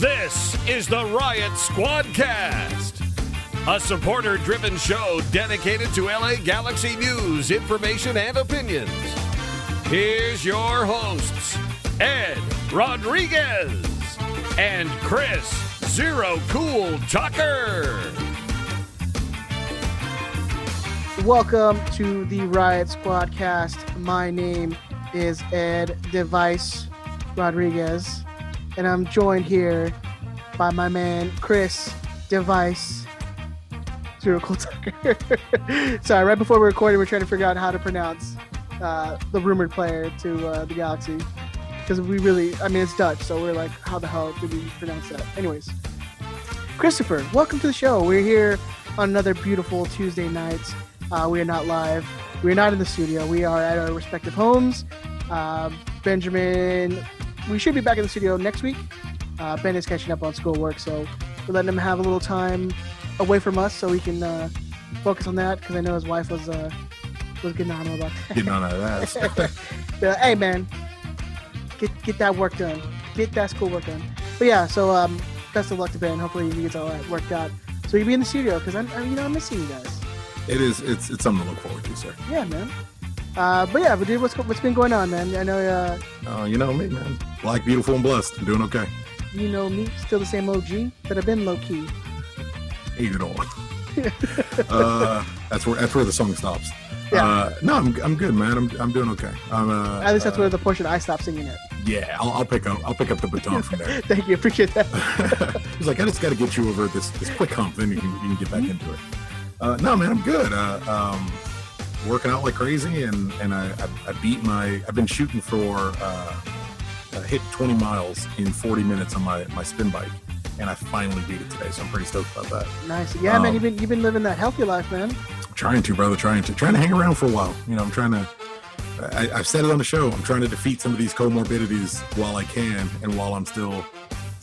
This is the Riot Squadcast, a supporter driven show dedicated to LA Galaxy news, information, and opinions. Here's your hosts, Ed Rodriguez and Chris Zero Cool Tucker. Welcome to the Riot Squadcast. My name is Ed Device Rodriguez, and I'm joined here by my man Chris Device Zero Cool Tucker. Sorry, right before we recorded, we're trying to figure out how to pronounce uh, the rumored player to uh, the Galaxy because we really, I mean, it's Dutch, so we're like, how the hell do we pronounce that? Anyways, Christopher, welcome to the show. We're here on another beautiful Tuesday night. Uh, we are not live. We are not in the studio. We are at our respective homes. Uh, Benjamin, we should be back in the studio next week. Uh, ben is catching up on schoolwork, so we're letting him have a little time away from us so we can uh, focus on that because I know his wife was uh, was getting on about that. Getting on that like, hey man, get get that work done. Get that schoolwork done. But yeah, so um, best of luck to Ben. Hopefully he gets all that worked out. So you'll be in the studio because I'm, I'm, you know, I'm missing you guys. it is. It's it's something to look forward to, sir. Yeah, man. Uh, but yeah, but dude, what's what's been going on, man? I know uh, Oh, you know me, man. Black, beautiful, and blessed. I'm doing okay. you know me, still the same OG, but I've been low key. Hey, you know. uh, that's where that's where the song stops. Yeah. Uh, no, I'm, I'm good, man. I'm, I'm doing okay. I'm, uh, At least that's uh, where the portion I stopped singing it. Yeah, I'll, I'll pick up I'll pick up the baton from there. Thank you, appreciate that. He's like, I just got to get you over this this quick hump, then you can you can get back into it. Uh, no, man, I'm good. Uh, um, working out like crazy, and and I, I, I beat my. I've been shooting for uh, uh, hit 20 miles in 40 minutes on my my spin bike, and I finally beat it today. So I'm pretty stoked about that. Nice. Yeah, man, Um, you've been you've been living that healthy life, man. Trying to, brother, trying to, trying to hang around for a while. You know, I'm trying to. I, I've said it on the show. I'm trying to defeat some of these comorbidities while I can, and while I'm still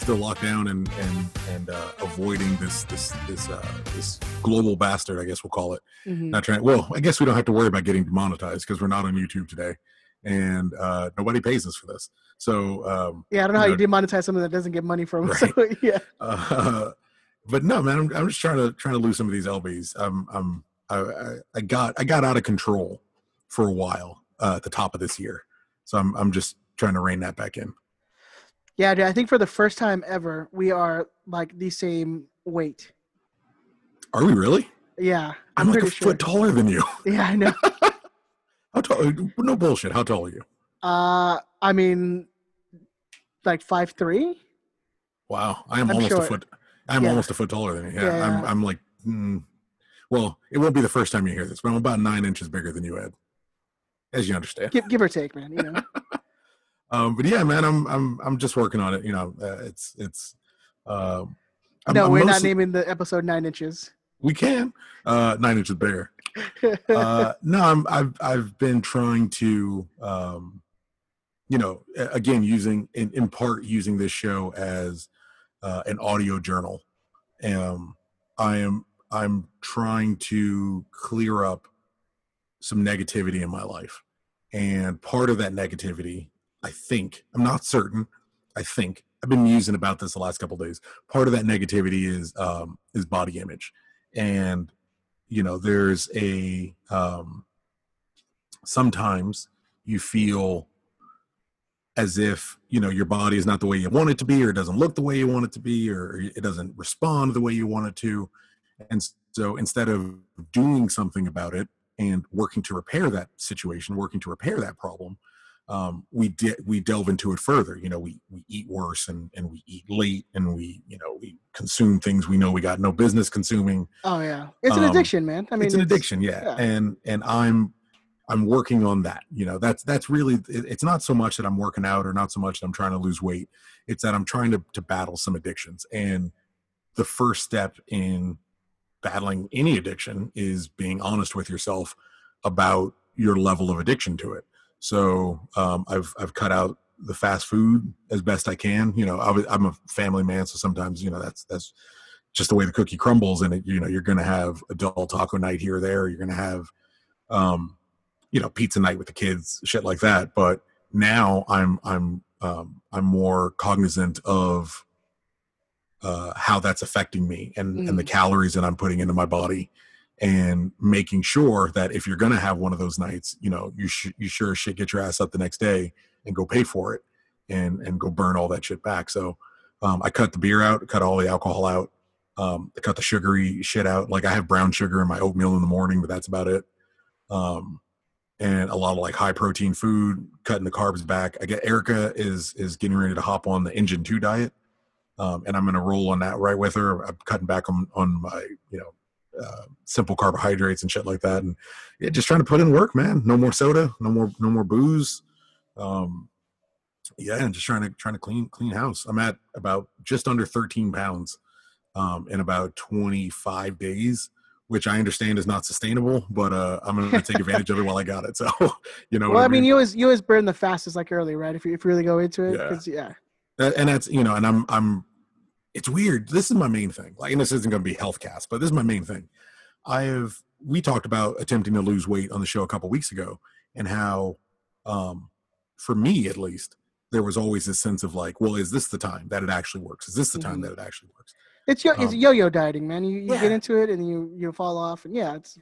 still locked down and and and uh, avoiding this this this uh, this global bastard. I guess we'll call it. Mhm. Not trying. Well, I guess we don't have to worry about getting demonetized because we're not on YouTube today, and uh, nobody pays us for this. So, um, Yeah, I don't know how you you demonetize something that doesn't get money from. Right. So yeah, uh, but no, man, I'm, I'm just trying to trying to lose some of these lbs. I'm I'm I, I, I got I got out of control for a while uh, at the top of this year, so I'm I'm just trying to rein that back in. Yeah, dude. I think for the first time ever, we are like the same weight. Are we really? Yeah, I'm, like a sure. foot taller than you. Yeah, I know. How tall? No bullshit. How tall are you? Uh, I mean, like five three. Wow, I am I'm almost sure. a foot. I'm Yeah. almost a foot taller than you. Yeah, Yeah, I'm. I'm like. Mm, well, it won't be the first time you hear this, but I'm about nine inches bigger than you, Ed. As you understand. Give give or take, man. You know. Um, but yeah, man, I'm I'm I'm just working on it. You know, uh, it's it's. Uh, I'm- no, I'm we're not naming the episode nine inches. We can. Uh, nine inches bear. Uh, no, I'm, I've I've been trying to, um, you know, again using in, in part using this show as uh, an audio journal. Um, I am I'm trying to clear up some negativity in my life, and part of that negativity, I think, I'm not certain. I think I've been musing about this the last couple days. Part of that negativity is um, is body image, and you know there's a um sometimes you feel as if you know your body is not the way you want it to be or it doesn't look the way you want it to be or it doesn't respond the way you want it to and so instead of doing something about it and working to repair that situation working to repair that problem um, we de- we delve into it further. You know we we eat worse and and we eat late and we you know we consume things we know we got no business consuming. Oh yeah, it's an Um, addiction, man. I mean, it's an addiction yeah. yeah. and and i'm i'm working on that. You know that's that's really it- it's not so much that i'm working out or not so much that i'm trying to lose weight. It's that i'm trying to to battle some addictions. And the first step in battling any addiction is being honest with yourself about your level of addiction to it so um, i've i've cut out the fast food as best i can you know I i'm a family man so sometimes you know that's that's just the way the cookie crumbles and it, you know you're going to have adult taco night here or there you're going to have um you know pizza night with the kids shit like that. But now i'm i'm um i'm more cognizant of uh, how that's affecting me and and the calories that I'm putting into my body, and making sure that if you're gonna have one of those nights, you know, you should you sure shit get your ass up the next day and go pay for it, and and go burn all that shit back. So um, I cut the beer out, cut all the alcohol out, um, I cut the sugary shit out. Like I have brown sugar in my oatmeal in the morning, but that's about it. Um, and a lot of like high protein food, cutting the carbs back. I get Erica is is getting ready to hop on the Engine Two diet, um, and I'm going to roll on that right with her. I'm cutting back on on my you know uh, simple carbohydrates and shit like that, and yeah, just trying to put in work, man. No more soda, no more no more booze. Um, yeah, and just trying to trying to clean clean house. I'm at about just under 13 pounds um, in about 25 days which I understand is not sustainable, but uh, I'm going to take advantage of it while I got it. So, you know. Well, I mean, mean, you always you always burn the fastest like early, right? If you if you really go into it, yeah. yeah. And that's you know, and I'm I'm. It's weird. This is my main thing. Like, and this isn't going to be health cast, but this is my main thing. I have we talked about attempting to lose weight on the show a couple weeks ago, and how, um, for me at least, there was always this sense of like, well, is this the time that it actually works? Is this the time mm-hmm. that it actually works? It's yo, um, it's yo-yo dieting, man. You, you yeah. get into it and you you fall off, and yeah, it's.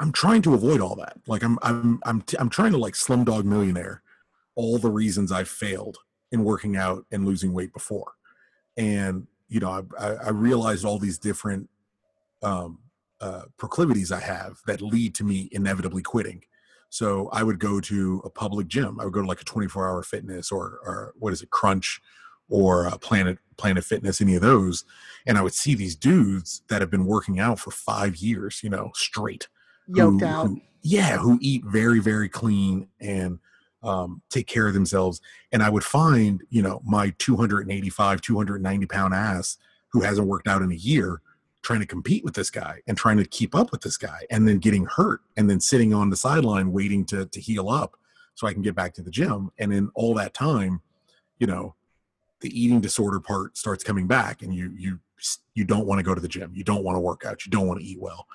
I'm trying to avoid all that. Like I'm I'm I'm t- I'm trying to like Slumdog Millionaire, all the reasons I failed in working out and losing weight before, and you know I I, realized all these different um, uh, proclivities I have that lead to me inevitably quitting. So I would go to a public gym. I would go to like a 24 hour fitness or or what is it, Crunch, or uh, Planet Planet Fitness, any of those, and I would see these dudes that have been working out for five years, you know, straight, yoked who, out, who, yeah, who eat very very clean and um, take care of themselves. And I would find, you know, my 285, 290 pound ass who hasn't worked out in a year trying to compete with this guy and trying to keep up with this guy and then getting hurt and then sitting on the sideline waiting to to heal up so I can get back to the gym. And in all that time, you know, the eating disorder part starts coming back and you you you don't want to go to the gym you don't want to work out you don't want to eat well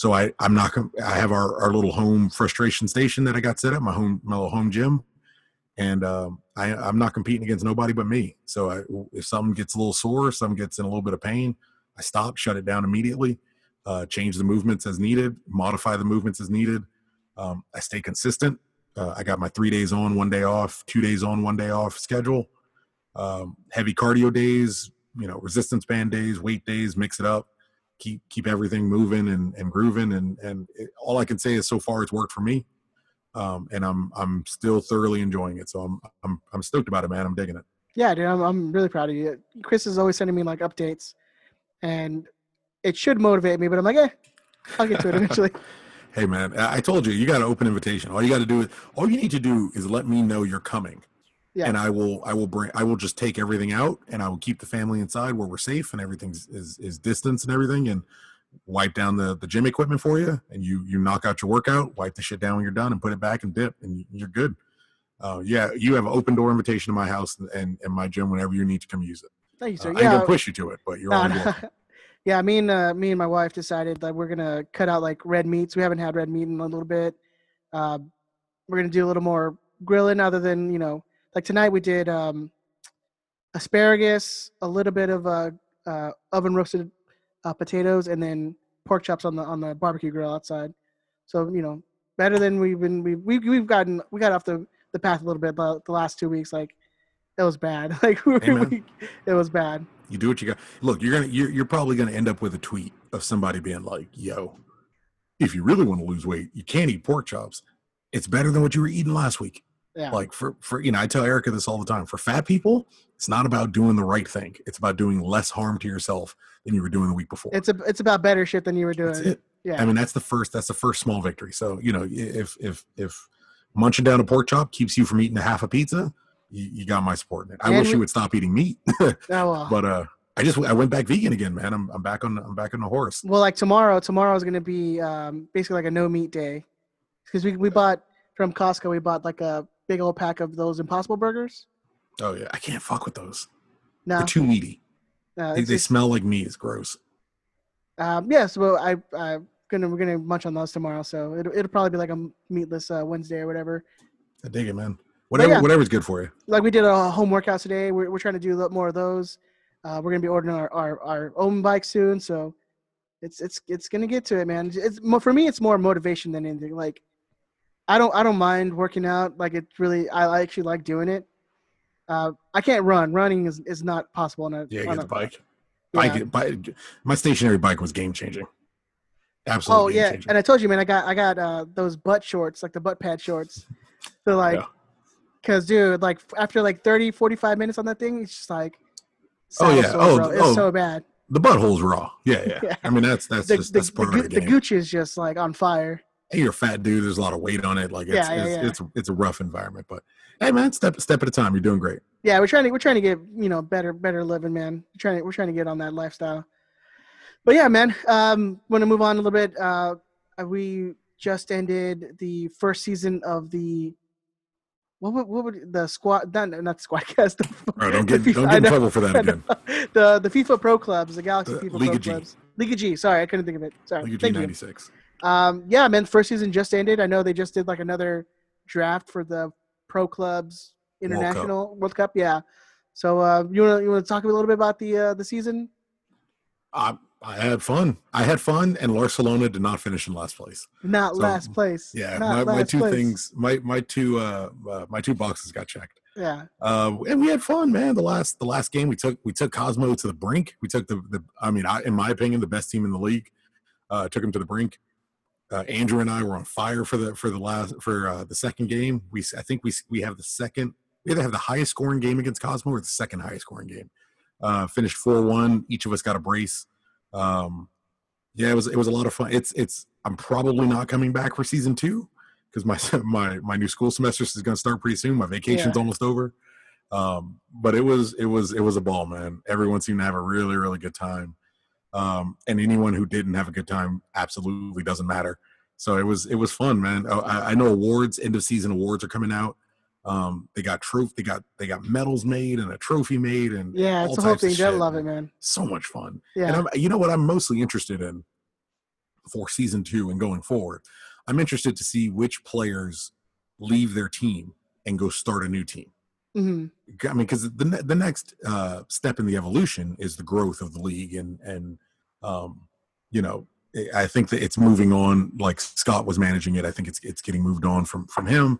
so i i'm not i have our, our little home frustration station that i got set up my home my little home gym. And um, I, i'm not competing against nobody but me. So I, if something gets a little sore something gets in a little bit of pain i stop shut it down immediately uh, change the movements as needed modify the movements as needed. Um, i stay consistent. Uh, i got my three days on one day off two days on one day off schedule. Um, heavy cardio days, you know, resistance band days, weight days, mix it up, keep keep everything moving and, and grooving. And and it, all I can say is so far it's worked for me, um, and I'm I'm still thoroughly enjoying it. So I'm I'm I'm stoked about it, man. I'm digging it. Yeah, dude, I'm I'm really proud of you. Chris is always sending me like updates, and it should motivate me. But I'm like, eh, I'll get to it eventually. hey man, I told you, you got an open invitation. All you got to do is, all you need to do is let me know you're coming yeah. and I will I will bring I will just take everything out and I will keep the family inside where we're safe and everything's is is distance and everything and wipe down the the gym equipment for you and you you knock out your workout wipe the shit down when you're done and put it back and dip and you're good uh, yeah you have an open door invitation to my house and and my gym whenever you need to come use it thank you sir uh, yeah. i gonna push you to it but you're on no. yeah me and uh, me and my wife decided that we're gonna cut out like red meats we haven't had red meat in a little bit uh, we're gonna do a little more grilling other than you know like tonight we did um, asparagus, a little bit of uh, uh, oven roasted uh, potatoes, and then pork chops on the on the barbecue grill outside. So you know, better than we've been. We've we've, we've gotten we got off the the path a little bit, but the last two weeks, like it was bad. Like we, it was bad. You do what you got. Look, you're gonna you're, you're probably gonna end up with a tweet of somebody being like, "Yo, if you really want to lose weight, you can't eat pork chops. It's better than what you were eating last week." Yeah. Like for for you know, I tell Erica this all the time. For fat people, it's not about doing the right thing. It's about doing less harm to yourself than you were doing the week before. It's a it's about better shit than you were doing. Yeah. I mean, that's the first that's the first small victory. So, you know, if if if munching down a pork chop keeps you from eating a half a pizza, you, you got my support in it. I and wish we, you would stop eating meat. oh, well. But uh I just I went back vegan again, man. I'm I'm back on I'm back on the horse. Well, like tomorrow, tomorrow is going to be um, basically like a no meat day because we we bought from Costco. We bought like a big old pack of those Impossible Burgers. Oh yeah, I can't fuck with those. No, they're too meaty. No, they, they smell like meat. It's gross. Um, yeah, so I I'm gonna we're gonna munch on those tomorrow. So it, it'll probably be like a meatless uh, Wednesday or whatever. I dig it, man. Whatever, yeah, whatever's good for you. Like we did a home workout today. We're we're trying to do a lot more of those. Uh, we're gonna be ordering our, our, our own bike soon, so it's it's it's gonna get to it, man. It's for me, it's more motivation than anything. Like, I don't I don't mind working out. Like, it's really I actually like doing it. Uh, I can't run. Running is, is not possible on a Yeah, on get a the bike. Yeah. Bike, bike. My stationary bike was game changing. Absolutely. Oh yeah, changing. and I told you, man, I got I got uh, those butt shorts, like the butt pad shorts. So like, Yeah. cause dude, like after like 30, 45 minutes on that thing, it's just like, Oh, yeah. sore, Oh, bro. it's oh. so bad. the butthole's raw. Yeah, yeah, Yeah. I mean, that's that's The just the, that's the, part Gu- of the the. Gucci is just like on fire. Hey, you're a fat dude. There's a lot of weight on it. Like it's Yeah, yeah, it's, yeah. it's it's a rough environment, but hey, man, step step at a time. You're doing great. Yeah, we're trying to we're trying to get you know better better living, man. We're trying to we're trying to get on that lifestyle. But yeah, man. Um, want to move on a little bit. Uh, we just ended the first season of the. What would, what would the squad not not the squad cast don't get FIFA don't get in know, trouble for that again. the the FIFA Pro clubs, the Galaxy The FIFA Liga Pro G. clubs, Liga G. Sorry, I couldn't think of it. Sorry, League of. G96. Um, yeah, man. First season just ended. I know they just did like another draft for the pro clubs World Cup. international World Cup. Yeah. So uh, you want to you want to talk a little bit about the uh, the season? I I had fun. I had fun, and Barcelona did not finish in last place. Not So, last place. Yeah, Not my, my two place. things, my my two uh, uh my two boxes got checked. Yeah. Uh, and we had fun, man. The last the last game we took we took Cosmo to the brink. We took the the I mean, I, in my opinion, the best team in the league. Uh, took him to the brink. Uh, Andrew and I were on fire for the for the last for uh, the second game. We I think we we have the second we either have the highest scoring game against Cosmo or the second highest scoring game. Uh, finished four one. Each of us got a brace. Um, yeah, it was it was a lot of fun. It's it's I'm probably not coming back for season two because my my my new school semester is going to start pretty soon. My vacation's Yeah. almost over. Um, but it was it was it was a ball, man. Everyone seemed to have a really really good time. Um, and anyone who didn't have a good time absolutely doesn't matter. So it was it was fun, man. Oh, I, I know awards, end of season awards are coming out. Um, they got trophy, they got they got medals made and a trophy made, and Yeah, it's a whole thing. They'll love it, man. man. So much fun. Yeah. And I'm, you know what I'm mostly interested in for season two and going forward. I'm interested to see which players leave their team and go start a new team. Hmm I mean, because the the next uh, step in the evolution is the growth of the league, and and um, you know, I- think that it's moving on. Like Scott was managing it, I think it's it's getting moved on from from him,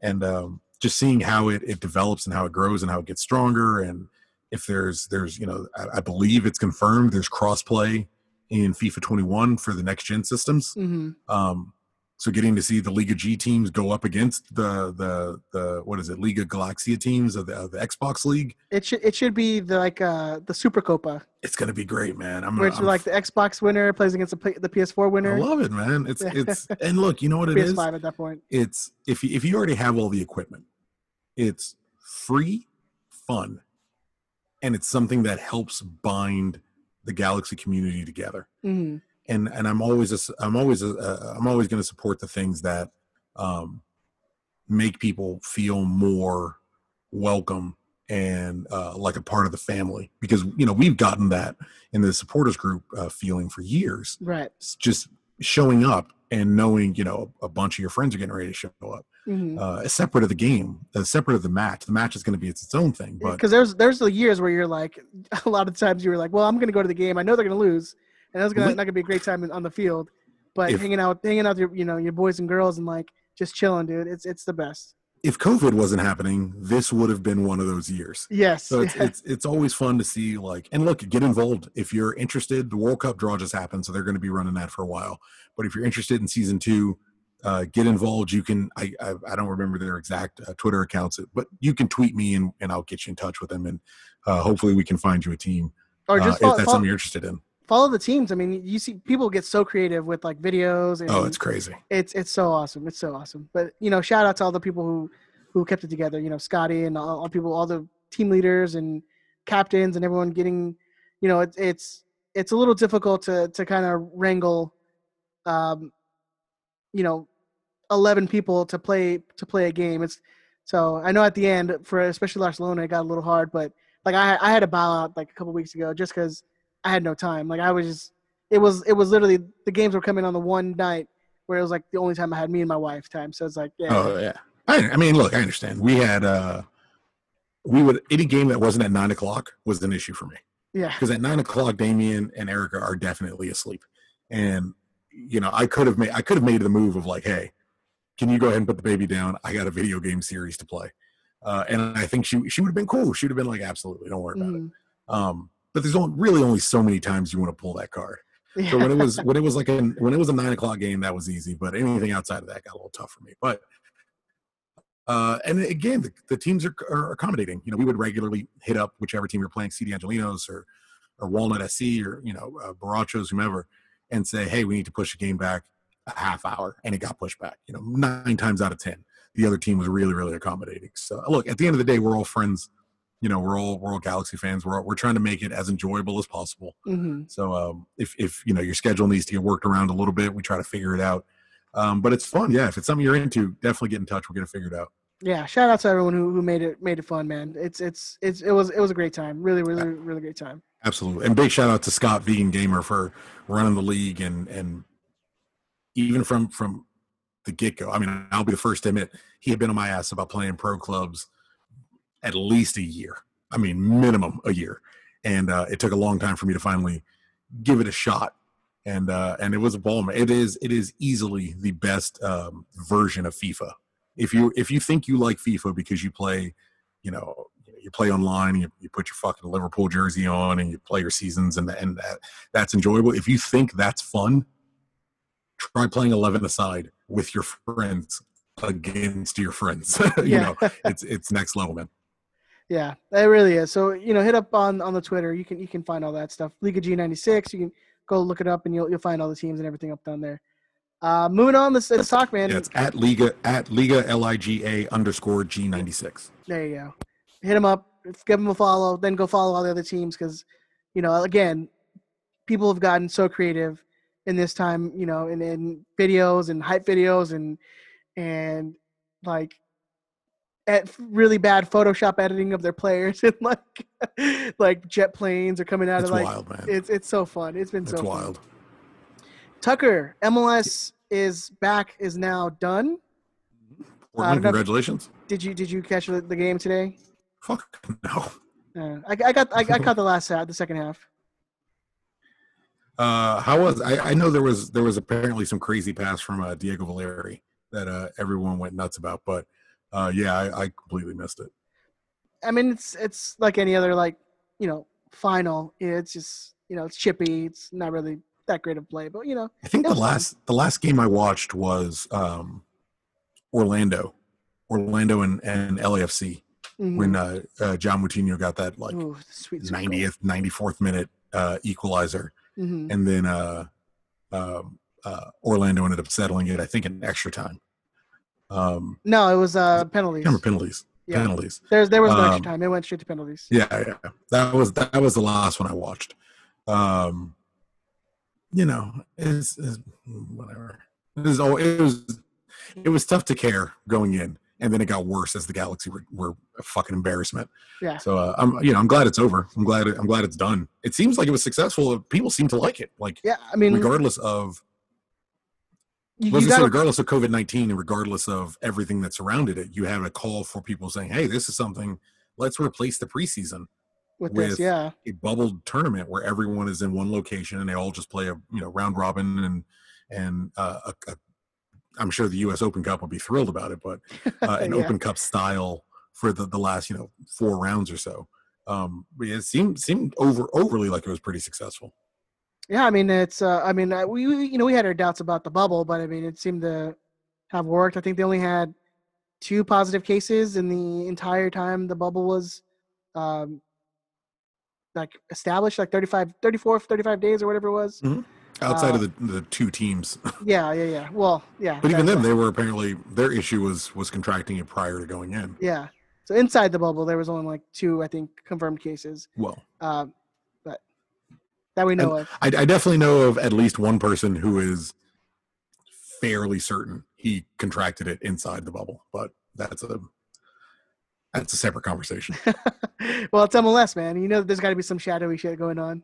and um, just seeing how it it develops and how it grows and how it gets stronger, and if there's there's you know, I, I believe it's confirmed there's crossplay in FIFA 21 for the next gen systems. hmm Um, so getting to see the Liga G teams go up against the the the what is it Liga Galaxia teams of the, of the Xbox League, It should it should be the, like uh the Super Copa, it's gonna be great, man. I'm, I'm like the Xbox winner plays against the, the PS4 winner. I love it, man. It's it's and look, you know what it is. PS5 at that point. It's if you, if you already have all the equipment, it's free, fun, and it's something that helps bind the Galaxy community together. hmm and and I'm always a, I'm always a, I'm always going to support the things that um, make people feel more welcome and uh, like a part of the family. Because you know we've gotten that in the supporters group uh, feeling for years. Right. It's just showing up and knowing you know a bunch of your friends are getting ready to show up. Hmm uh, separate of the game uh, separate of the match. The match is going to be its, its own thing but because there's there's the years where you're like a lot of times you were like well i'm gonna go to the game. I know they're gonna lose and it's gonna We- not gonna be a great time on the field but If- hanging out hanging out with your you know your boys and girls and like just chilling dude it's it's the best if covid wasn't happening this would have been one of those years yes So it's, it's it's always fun to see like and look get involved if you're interested. The World Cup draw just happened, so they're going to be running that for a while. But if you're interested in season two, uh, get involved. You can I I, I don't remember their exact uh, Twitter accounts, but you can tweet me and and I'll get you in touch with them and uh, hopefully we can find you a team or uh, just if that's follow, something you're interested in. Follow the teams. I mean you see people get so creative with like videos and Oh, it's crazy. it's it's so awesome. It's so awesome. But you know shout out to all the people who who kept it together you know scotty and all, all people all the team leaders and captains and everyone getting you know it's it's it's a little difficult to to kind of wrangle um you know 11 people to play to play a game. It's so i know at the end for especially barcelona it got a little hard but like i i had to bow out like a couple weeks ago just because i had no time like i was just it was it was literally the games were coming on the one night where it was like the only time I had me and my wife time. So it's like, yeah, Oh yeah. I, I mean, look, I understand. We had uh, we would any game that wasn't at nine o'clock was an issue for me. Yeah. because at nine o'clock, Damien and Erica are definitely asleep, and you know I could have made I could have made the move of like, hey, can you go ahead and put the baby down? I got a video game series to play, uh, and I think she she would have been cool. She would have been like, absolutely, don't worry about Mhm. it. Um, but there's only, really only so many times you want to pull that card. Yeah. So when it was when it was like a when it was a nine o'clock game, that was easy. But anything outside of that got a little tough for me. But uh, and again, the, the teams are, are accommodating. You know, we would regularly hit up whichever team you're playing, CD Angelinos or or Walnut SC or you know uh, Barachos, whomever, and say, hey, we need to push the game back a half hour, and it got pushed back. You know, nine times out of ten, the other team was really really accommodating. So look, at the end of the day, we're all friends. You know, we're all we're all Galaxy fans. We're we're trying to make it as enjoyable as possible. Mhm. So um, if if you know your schedule needs to get worked around a little bit, we try to figure it out. Um, but it's fun, yeah. If it's something you're into, definitely get in touch. We'll get it figured out. Yeah. Shout out to everyone who, who made it made it fun, man. It's it's it's it was it was a great time. Really, really, really great time. Absolutely, and big shout out to Scott Vegan Gamer for running the league and and even from from the get go. I mean, I'll be the first to admit he had been on my ass about playing pro clubs at least a year. I mean, minimum a year, and uh, it took a long time for me to finally give it a shot. And uh, and it was a ball. It is it is easily the best um, version of FIFA. If you if you think you like FIFA because you play, you know, you play online, you, you put your fucking Liverpool jersey on, and you play your seasons, and and that that's enjoyable. If you think that's fun, try playing eleven aside with your friends against your friends. you Yeah. know, it's it's next level, man. Yeah, it really is. So you know, hit up on on the Twitter. You can you can find all that stuff. Liga G ninety six. You can go look it up, and you'll you'll find all the teams and everything up down there. Uh, moving on, let's, let's talk, man. Yeah, it's at Liga at Liga L I G A underscore G ninety six. There you go. Hit them up. Give them a follow. Then go follow all the other teams because, you know, again, people have gotten so creative in this time. You know, in, in videos and hype videos and and like at really bad Photoshop editing of their players and like like jet planes are coming out It's of like wild, man. it's it's so fun. It's been It's so fun. wild. Tucker, MLS is back. Is now done. Portland, enough- congratulations. Did you did you catch the, the game today? Fuck no. Uh, I, I got I, I caught the last half, the second half. Uh, how was I, I know there was there was apparently some crazy pass from uh, Diego Valeri that uh, everyone went nuts about, but uh, yeah, I, I completely missed it. I mean, it's it's like any other like you know final. It's just you know it's chippy. It's not really that great of play, but you know I think the was fun. last the last game I watched was um, Orlando, Orlando and, and LAFC mhm. when uh, uh, John Moutinho got that like Ooh, sweet, sweet ninetieth, ninety fourth minute uh, equalizer. Mhm. and then uh, um, uh, Orlando ended up settling it. I think in extra time. Um, No, it was uh penalties. remember penalties, Yeah. penalties. There's there was no extra Um, time. It went straight to penalties. Yeah, yeah, that was that was the last one I watched. Um, you know, it's, it's whatever. It was it was it was tough to care going in, and then it got worse as the Galaxy were, were a fucking embarrassment. Yeah. So uh, I'm you know I'm glad it's over. I'm glad I'm glad it's done. It seems like it was successful. People seem to like it. Like Yeah, I mean, regardless of you, let's you just say got regardless of COVID nineteen and regardless of everything that surrounded it, you had a call for people saying, "Hey, this is something. Let's replace the preseason." with this. Yeah, a bubbled tournament where everyone is in one location and they all just play a you know round robin and and uh, a, a, I'm sure the U.S. Open Cup will be thrilled about it, but uh, an Yeah. Open Cup style for the, the last you know four rounds or so. Um, it seemed seemed over overly like it was pretty successful. Yeah. I mean, it's. Uh, I mean, uh, we we- you know we had our doubts about the bubble, but I mean, it seemed to have worked. I think they only had two positive cases in the entire time the bubble was um, like established, like 35, 34, 35 days or whatever it was. Outside Uh, of the, the two teams, Yeah, yeah, yeah. Well, yeah. but even then, they were apparently their issue was was contracting it prior to going in. Yeah. So inside the bubble, there was only like two, I think, confirmed cases. Well, Um, that we know of. I, I definitely know of at least one person who is fairly certain he contracted it inside the bubble, but that's a that's a separate conversation. well, it's MLS, man. You know, there's got to be some shadowy shit going on.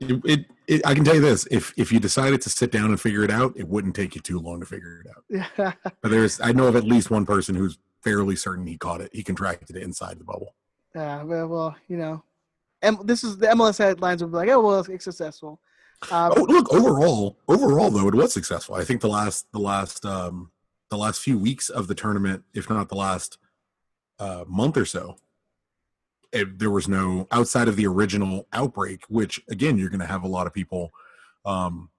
it, it, it, I can tell you this: if if you decided to sit down and figure it out, it wouldn't take you too long to figure it out. Yeah. But there's, I know of at least one person who's fairly certain he caught it. He contracted it inside the bubble. Yeah. Well, well, you know, M- this is the MLS headlines will be like, oh well, it's successful. Um, Oh, look overall, overall though it was successful. I think the last the last um the last few weeks of the tournament, if not the last uh, month or so, it, there was no outside of the original outbreak. Which again, you're going to have a lot of people, um,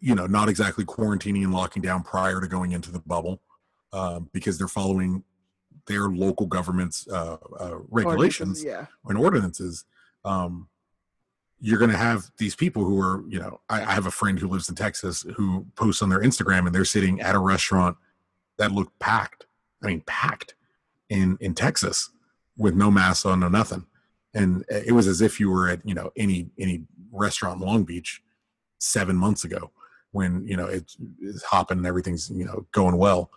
you know, not exactly quarantining and locking down prior to going into the bubble um, because they're following their local government's uh, uh, regulations Yeah. and ordinances, um, you're going to have these people who are, you know, I, I have a friend who lives in Texas who posts on their Instagram and they're sitting at a restaurant that looked packed. I mean, packed in in Texas with no masks on, no nothing, and it was as if you were at you know any any restaurant in Long Beach seven months ago when you know it's, it's hopping and everything's you know going well.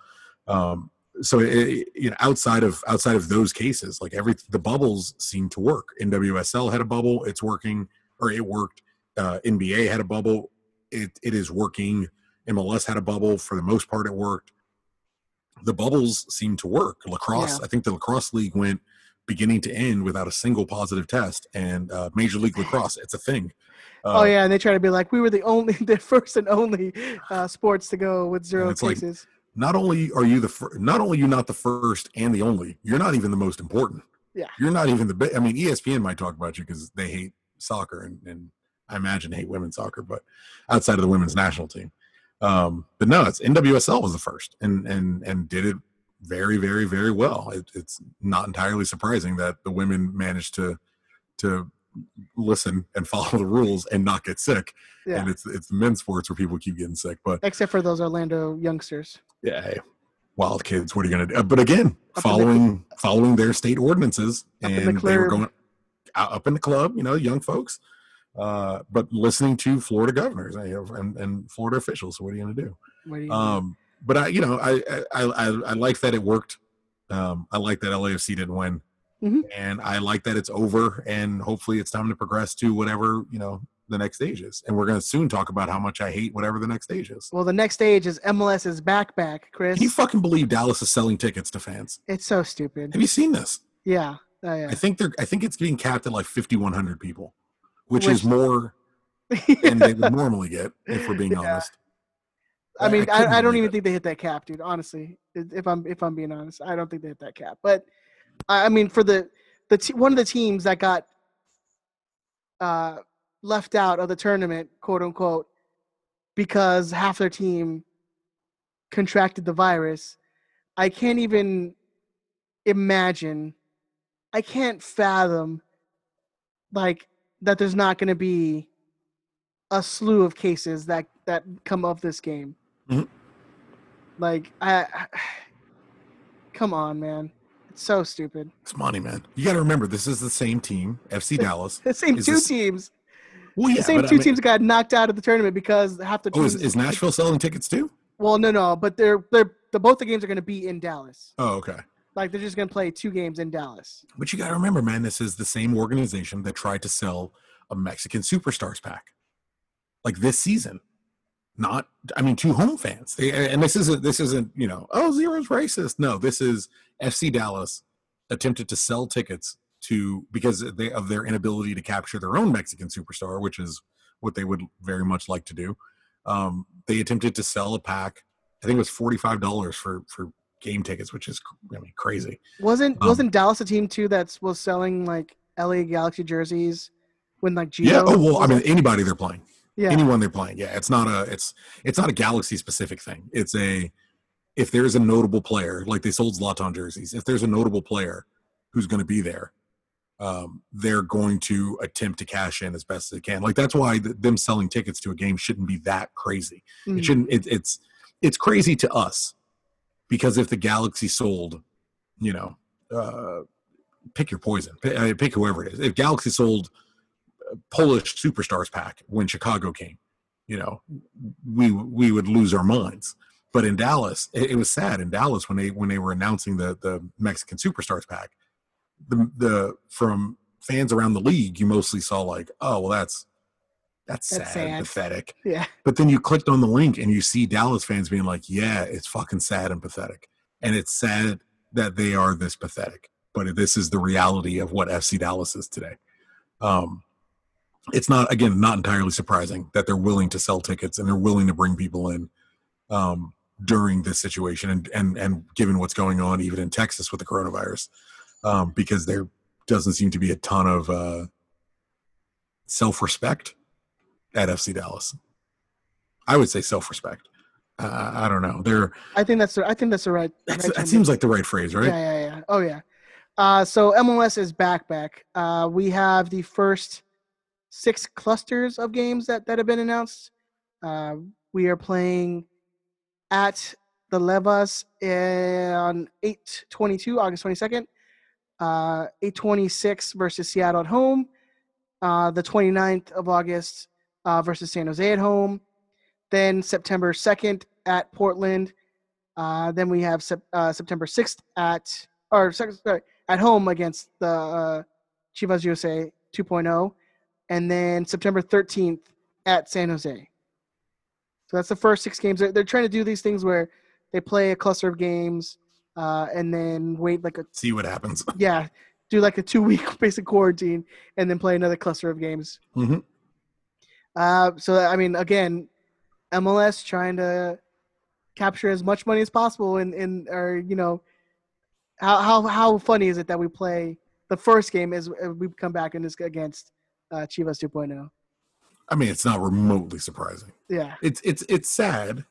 Um, so it, you know outside of outside of those cases like every the bubbles seem to work. Nwsl had a bubble it's working or it worked. Uh, nba had a bubble it, it is working. Mls had a bubble for the most part it worked. The bubbles seem to work. Lacrosse Yeah. i think the lacrosse league went beginning to end without a single positive test and uh, major league lacrosse it's a thing. Oh Uh, yeah, and they try to be like, we were the only, the first and only uh, sports to go with zero it's like- cases. Not only are you the fir- not only you not the first and the only you're not even the most important. Yeah. you're not even the best i mean espn might talk about you because they hate soccer and, and i imagine hate women's soccer but outside of the women's national team. Um but no it's nwsl was the first and and and did it very very very well. It, it's not entirely surprising that the women managed to to listen and follow the rules and not get sick Yeah. and it's it's the men's sports where people keep getting sick but Except for those Orlando youngsters. yeah, hey, wild kids. What are you going to do? Uh, But again, in the- following following their state ordinances, Up in the and they were going out, up in the club. You know, young folks. Uh, but listening to Florida governors and, and Florida officials. So what are you going to do? What do you Um, but I, you know, I I, I I like that it worked. Um, I like that LAFC didn't win, Mhm. and I like that it's over. And hopefully, it's time to progress to whatever you know the next stage is. And we're going to soon talk about how much I hate whatever the next stage is. well, the next stage is MLS's back back, Chris. Can you fucking believe Dallas is selling tickets to fans? it's so stupid. Have you seen this? Yeah. Oh, yeah. I think they're. I think it's being capped at like 5,100 people, which, Which- is more than they would normally get if we're being Yeah. honest. I mean, couldn't I, I, don't even it. think they hit that cap, dude. Honestly, if I'm if I'm being honest, I don't think they hit that cap. But I, mean, for the the te- one of the teams that got uh, left out of the tournament, quote unquote, because half their team contracted the virus, I can't even imagine. I can't fathom like that. There's not going to be a slew of cases that that come of this game. Mhm. Like I, come on, man, so stupid. It's money, man. You got to remember, this is the same team, FC Dallas. The same Is two this- teams, Well, yeah, the same but I two mean- teams got knocked out of the tournament because half the Oh, is, is Nashville selling tickets too? Well, no, no, but they're they're the both the games are going to be in Dallas. Oh, okay. Like they're just going to play two games in Dallas. But you got to remember, man, this is the same organization that tried to sell a Mexican Superstars pack, like this season. Not, I mean, to home fans. They, and this isn't, this isn't, you know, oh, zero's racist. No, this is FC Dallas attempted to sell tickets to because they of their inability to capture their own Mexican superstar, which is what they would very much like to do. Um, they attempted to sell a pack. I think it was forty five dollars for for game tickets, which is I mean crazy. Wasn't Um, wasn't Dallas a team too that was selling like LA Galaxy jerseys when like Gio? Yeah. Oh well, I mean anybody they're playing. Yeah, anyone they're playing. Yeah, it's not a it's it's not a Galaxy specific thing. It's a if there's a notable player like they sold Zlatan jerseys, if there's a notable player who's going to be there, um, they're going to attempt to cash in as best as they can. Like that's why th- them selling tickets to a game shouldn't be that crazy. Mhm. It shouldn't. It, it's it's crazy to us because if the Galaxy sold, you know, uh, pick your poison, pick, I mean, pick whoever it is. If Galaxy sold Polish superstars pack when Chicago came, you know, we we would lose our minds. But in Dallas, it, it was sad in Dallas when they when they were announcing the the Mexican superstars pack. The the from fans around the league, you mostly saw like, oh well, that's that's, That's sad, sad. pathetic. yeah. But then you clicked on the link and you see Dallas fans being like, yeah, it's fucking sad and pathetic. And it's sad that they are this pathetic. But this is the reality of what FC Dallas is today. Um, it's not again not entirely surprising that they're willing to sell tickets and they're willing to bring people in um, during this situation and and and given what's going on even in Texas with the coronavirus, um, because there doesn't seem to be a ton of uh, self respect at FC Dallas. I would say self respect. Uh, I don't know. They're. I think that's the, I think that's the right. That's, right that seems like the right phrase, right? Yeah, yeah, yeah. Oh yeah. Uh, so MLS is back, back. Uh, we have the first six clusters of games that that have been announced. Uh, we are playing at the Levas on eight twenty two, August twenty second. Uh, eight twenty six versus Seattle at home. Uh, the 29th of August uh, versus San Jose at home. Then September 2nd at Portland. Uh, then we have sep- uh, September 6th at or sorry, at home against the uh, Chivas USA 2.0, and then September 13th at San Jose. So that's the first six games. They're, they're trying to do these things where they play a cluster of games uh, and then wait like a See what happens. yeah, do like a two week basic quarantine and then play another cluster of games. Mhm. Uh, so I mean, again, MLS trying to capture as much money as possible, in in or you know, how how how funny is it that we play the first game is we come back and it's against uh, Chivas 2.0. I mean, it's not remotely surprising. Yeah, It's it's it's sad,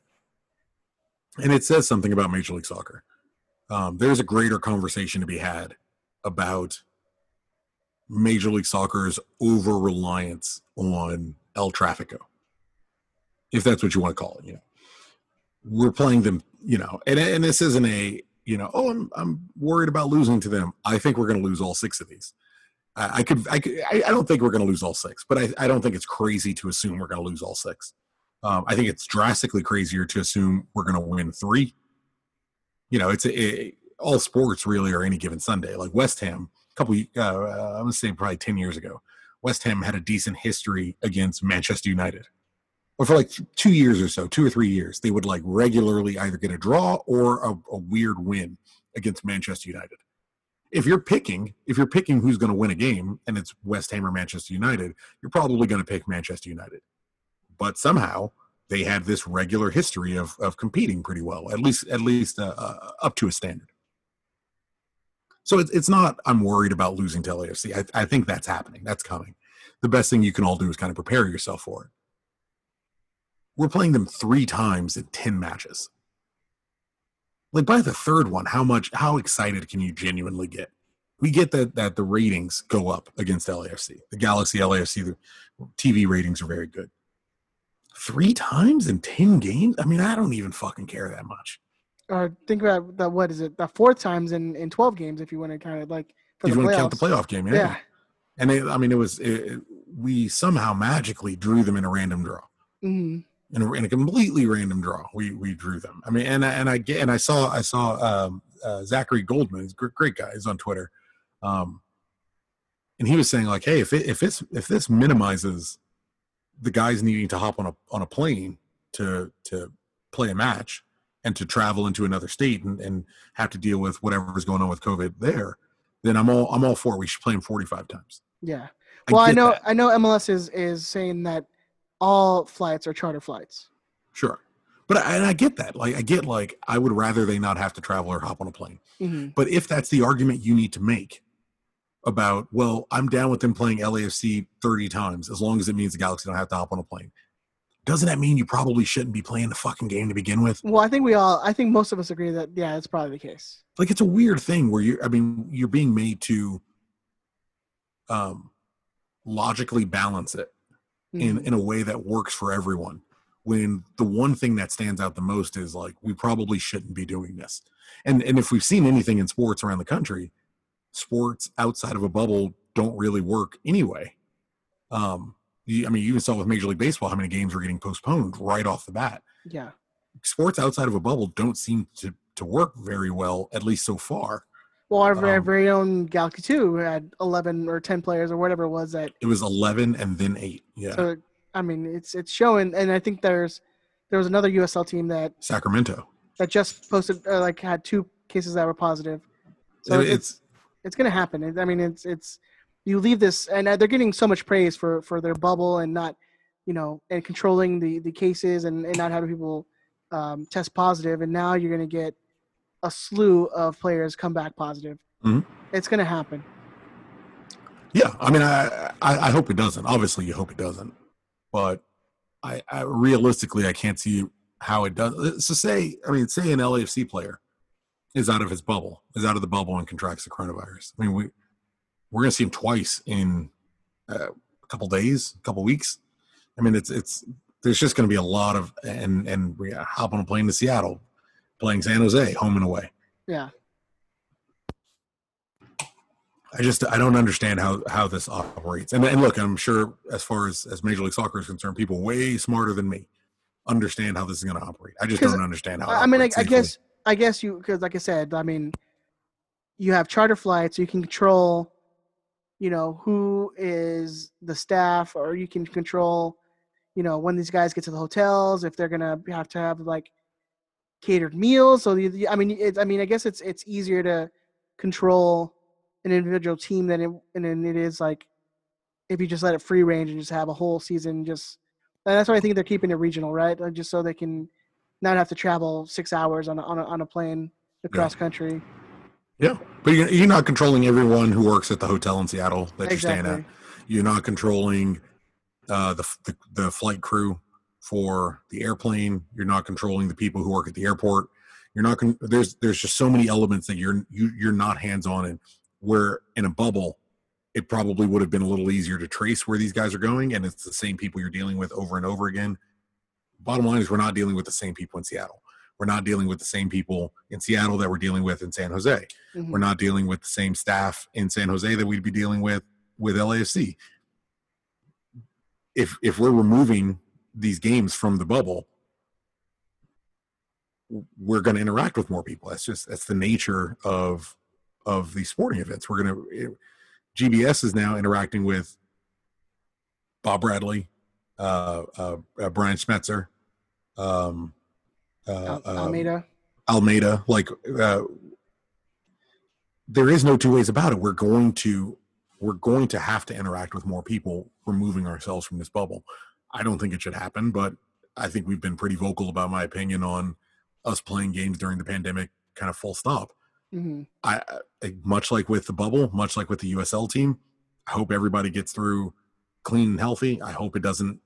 and it says something about Major League Soccer. Um, there's a greater conversation to be had about Major League Soccer's over reliance on El Trafico, if that's what you want to call it. You know, we're playing them. You know, and and this isn't a you know, oh, I'm I'm worried about losing to them. I think we're going to lose all six of these. I, could I could I, don't think we're going to lose all six, but I, I don't think it's crazy to assume we're going to lose all six. Um, I think it's drastically crazier to assume we're going to win three. You know, it's a, all sports really are any given Sunday. Like West Ham, a couple, uh, I'm going to say probably 10 years ago, West Ham had a decent history against Manchester United. Or for like two years or so, two or three years, they would like regularly either get a draw or a, a weird win against Manchester United. If you're picking, if you're picking who's going to win a game and it's West Ham or Manchester United, you're probably going to pick Manchester United but somehow they had this regular history of of competing pretty well, at least at least uh, uh, up to a standard. So it's it's not I'm worried about losing to LAFC. I, I think that's happening. That's coming. The best thing you can all do is kind of prepare yourself for it. We're playing them three times in ten matches. Like by the third one, how much how excited can you genuinely get? We get that that the ratings go up against LAFC. The Galaxy LAFC the TV ratings are very good three times in 10 games i mean i don't even fucking care that much or think about that. What is it? The four times in in 12 games, if you want to kind of like if the you want to count the playoff game yeah, Yeah. and it, i mean it was it, we somehow magically drew them in a random draw Mhm. In a, in a completely random draw we we drew them i mean and I- and i get and i saw i saw um uh, zachary goldman he's a gr- great guy he's on twitter um and he was saying like hey if it, if it's if this minimizes the guys needing to hop on a on a plane to to play a match and to travel into another state and, and have to deal with whatever's going on with covid there then i'm all i'm all for it. we should play them 45 times Yeah. Well, I get know that. I know MLS is is saying that all flights are charter flights. Sure. But I, and I get that. Like, I get like I would rather they not have to travel or hop on a plane. Mhm. But if that's the argument you need to make about, well, I'm down with them playing LAFC 30 times as long as it means the Galaxy don't have to hop on a plane. Doesn't that mean you probably shouldn't be playing the fucking game to begin with? Well, I think we all I think most of us agree that yeah, that's probably the case. Like, it's a weird thing where you're, I mean, you're being made to um, logically balance it in Mhm. in a way that works for everyone when the one thing that stands out the most is like we probably shouldn't be doing this and and if we've seen anything in sports around the country sports outside of a bubble don't really work anyway um you, i mean you even saw with major league baseball how many games were getting postponed right off the bat yeah. sports outside of a bubble don't seem to to work very well at least so far Well, our very, Um, very own Galaxy 2 had 11 or 10 players or whatever it was that it was 11 and then 8 yeah so I mean, it's it's showing and I think there's there was another USL team that sacramento that just posted uh, like had two cases that were positive. So It- it's it's going to happen. I mean, it's it's you leave this, and uh, they're getting so much praise for for their bubble and not, you know, and controlling the the cases and, and not having people um, test positive, and now you're going to get a slew of players come back positive. Mhm. It's going to happen. Yeah, I mean, I, I I hope it doesn't. Obviously, you hope it doesn't, but I, I realistically I can't see how it does. So say, I mean, say an LAFC player is out of his bubble, is out of the bubble and contracts the coronavirus. I mean, we we're gonna see him twice in uh, a couple days, a couple weeks. I mean, it's it's there's just gonna be a lot of and and we hop on a plane to Seattle, playing San Jose, home and away. Yeah. I just I don't understand how how this operates. And and look, I'm sure as far as as Major League Soccer is concerned, people way smarter than me understand how this is going to operate. I just don't understand how. I I mean, I, I guess, I guess you, because like I said, I mean, you have charter flights, you can control, you know, who is the staff, or you can control, you know, when these guys get to the hotels, if they're gonna have to have like catered meals. So, the, the- I mean, it's, I mean, I guess it's it's easier to control an individual team than it, and then it is like if you just let it free range and just have a whole season just. And that's why I think they're keeping it regional, right? Just so they can not have to travel six hours on a, on a, on a plane across country. Yeah, but you're, you're not controlling everyone who works at the hotel in Seattle that you're staying at. You're not controlling uh, the, the the flight crew for the airplane. You're not controlling the people who work at the airport. You're not. Con- there's there's just so many elements that you're you, you're not hands on in. Where in a bubble, it probably would have been a little easier to trace where these guys are going, and it's the same people you're dealing with over and over again. Bottom line is, we're not dealing with the same people in Seattle. We're not dealing with the same people in Seattle that we're dealing with in San Jose Mhm. we're not dealing with the same staff in San Jose that we'd be dealing with with LAFC. If if we're removing these games from the bubble, we're going to interact with more people. That's just that's the nature of of these sporting events. We're going to GBS is now interacting with Bob Bradley, uh, uh, uh, Brian Schmetzer, um, uh, Al- um, Almeyda. Almeyda. Like uh, there is no two ways about it. We're going to we're going to have to interact with more people, removing ourselves from this bubble. I don't think it should happen, but I think we've been pretty vocal about my opinion on us playing games during the pandemic. Kind of full stop. hmm I, I much like with the bubble, much like with the USL team. I hope everybody gets through clean and healthy. I hope it doesn't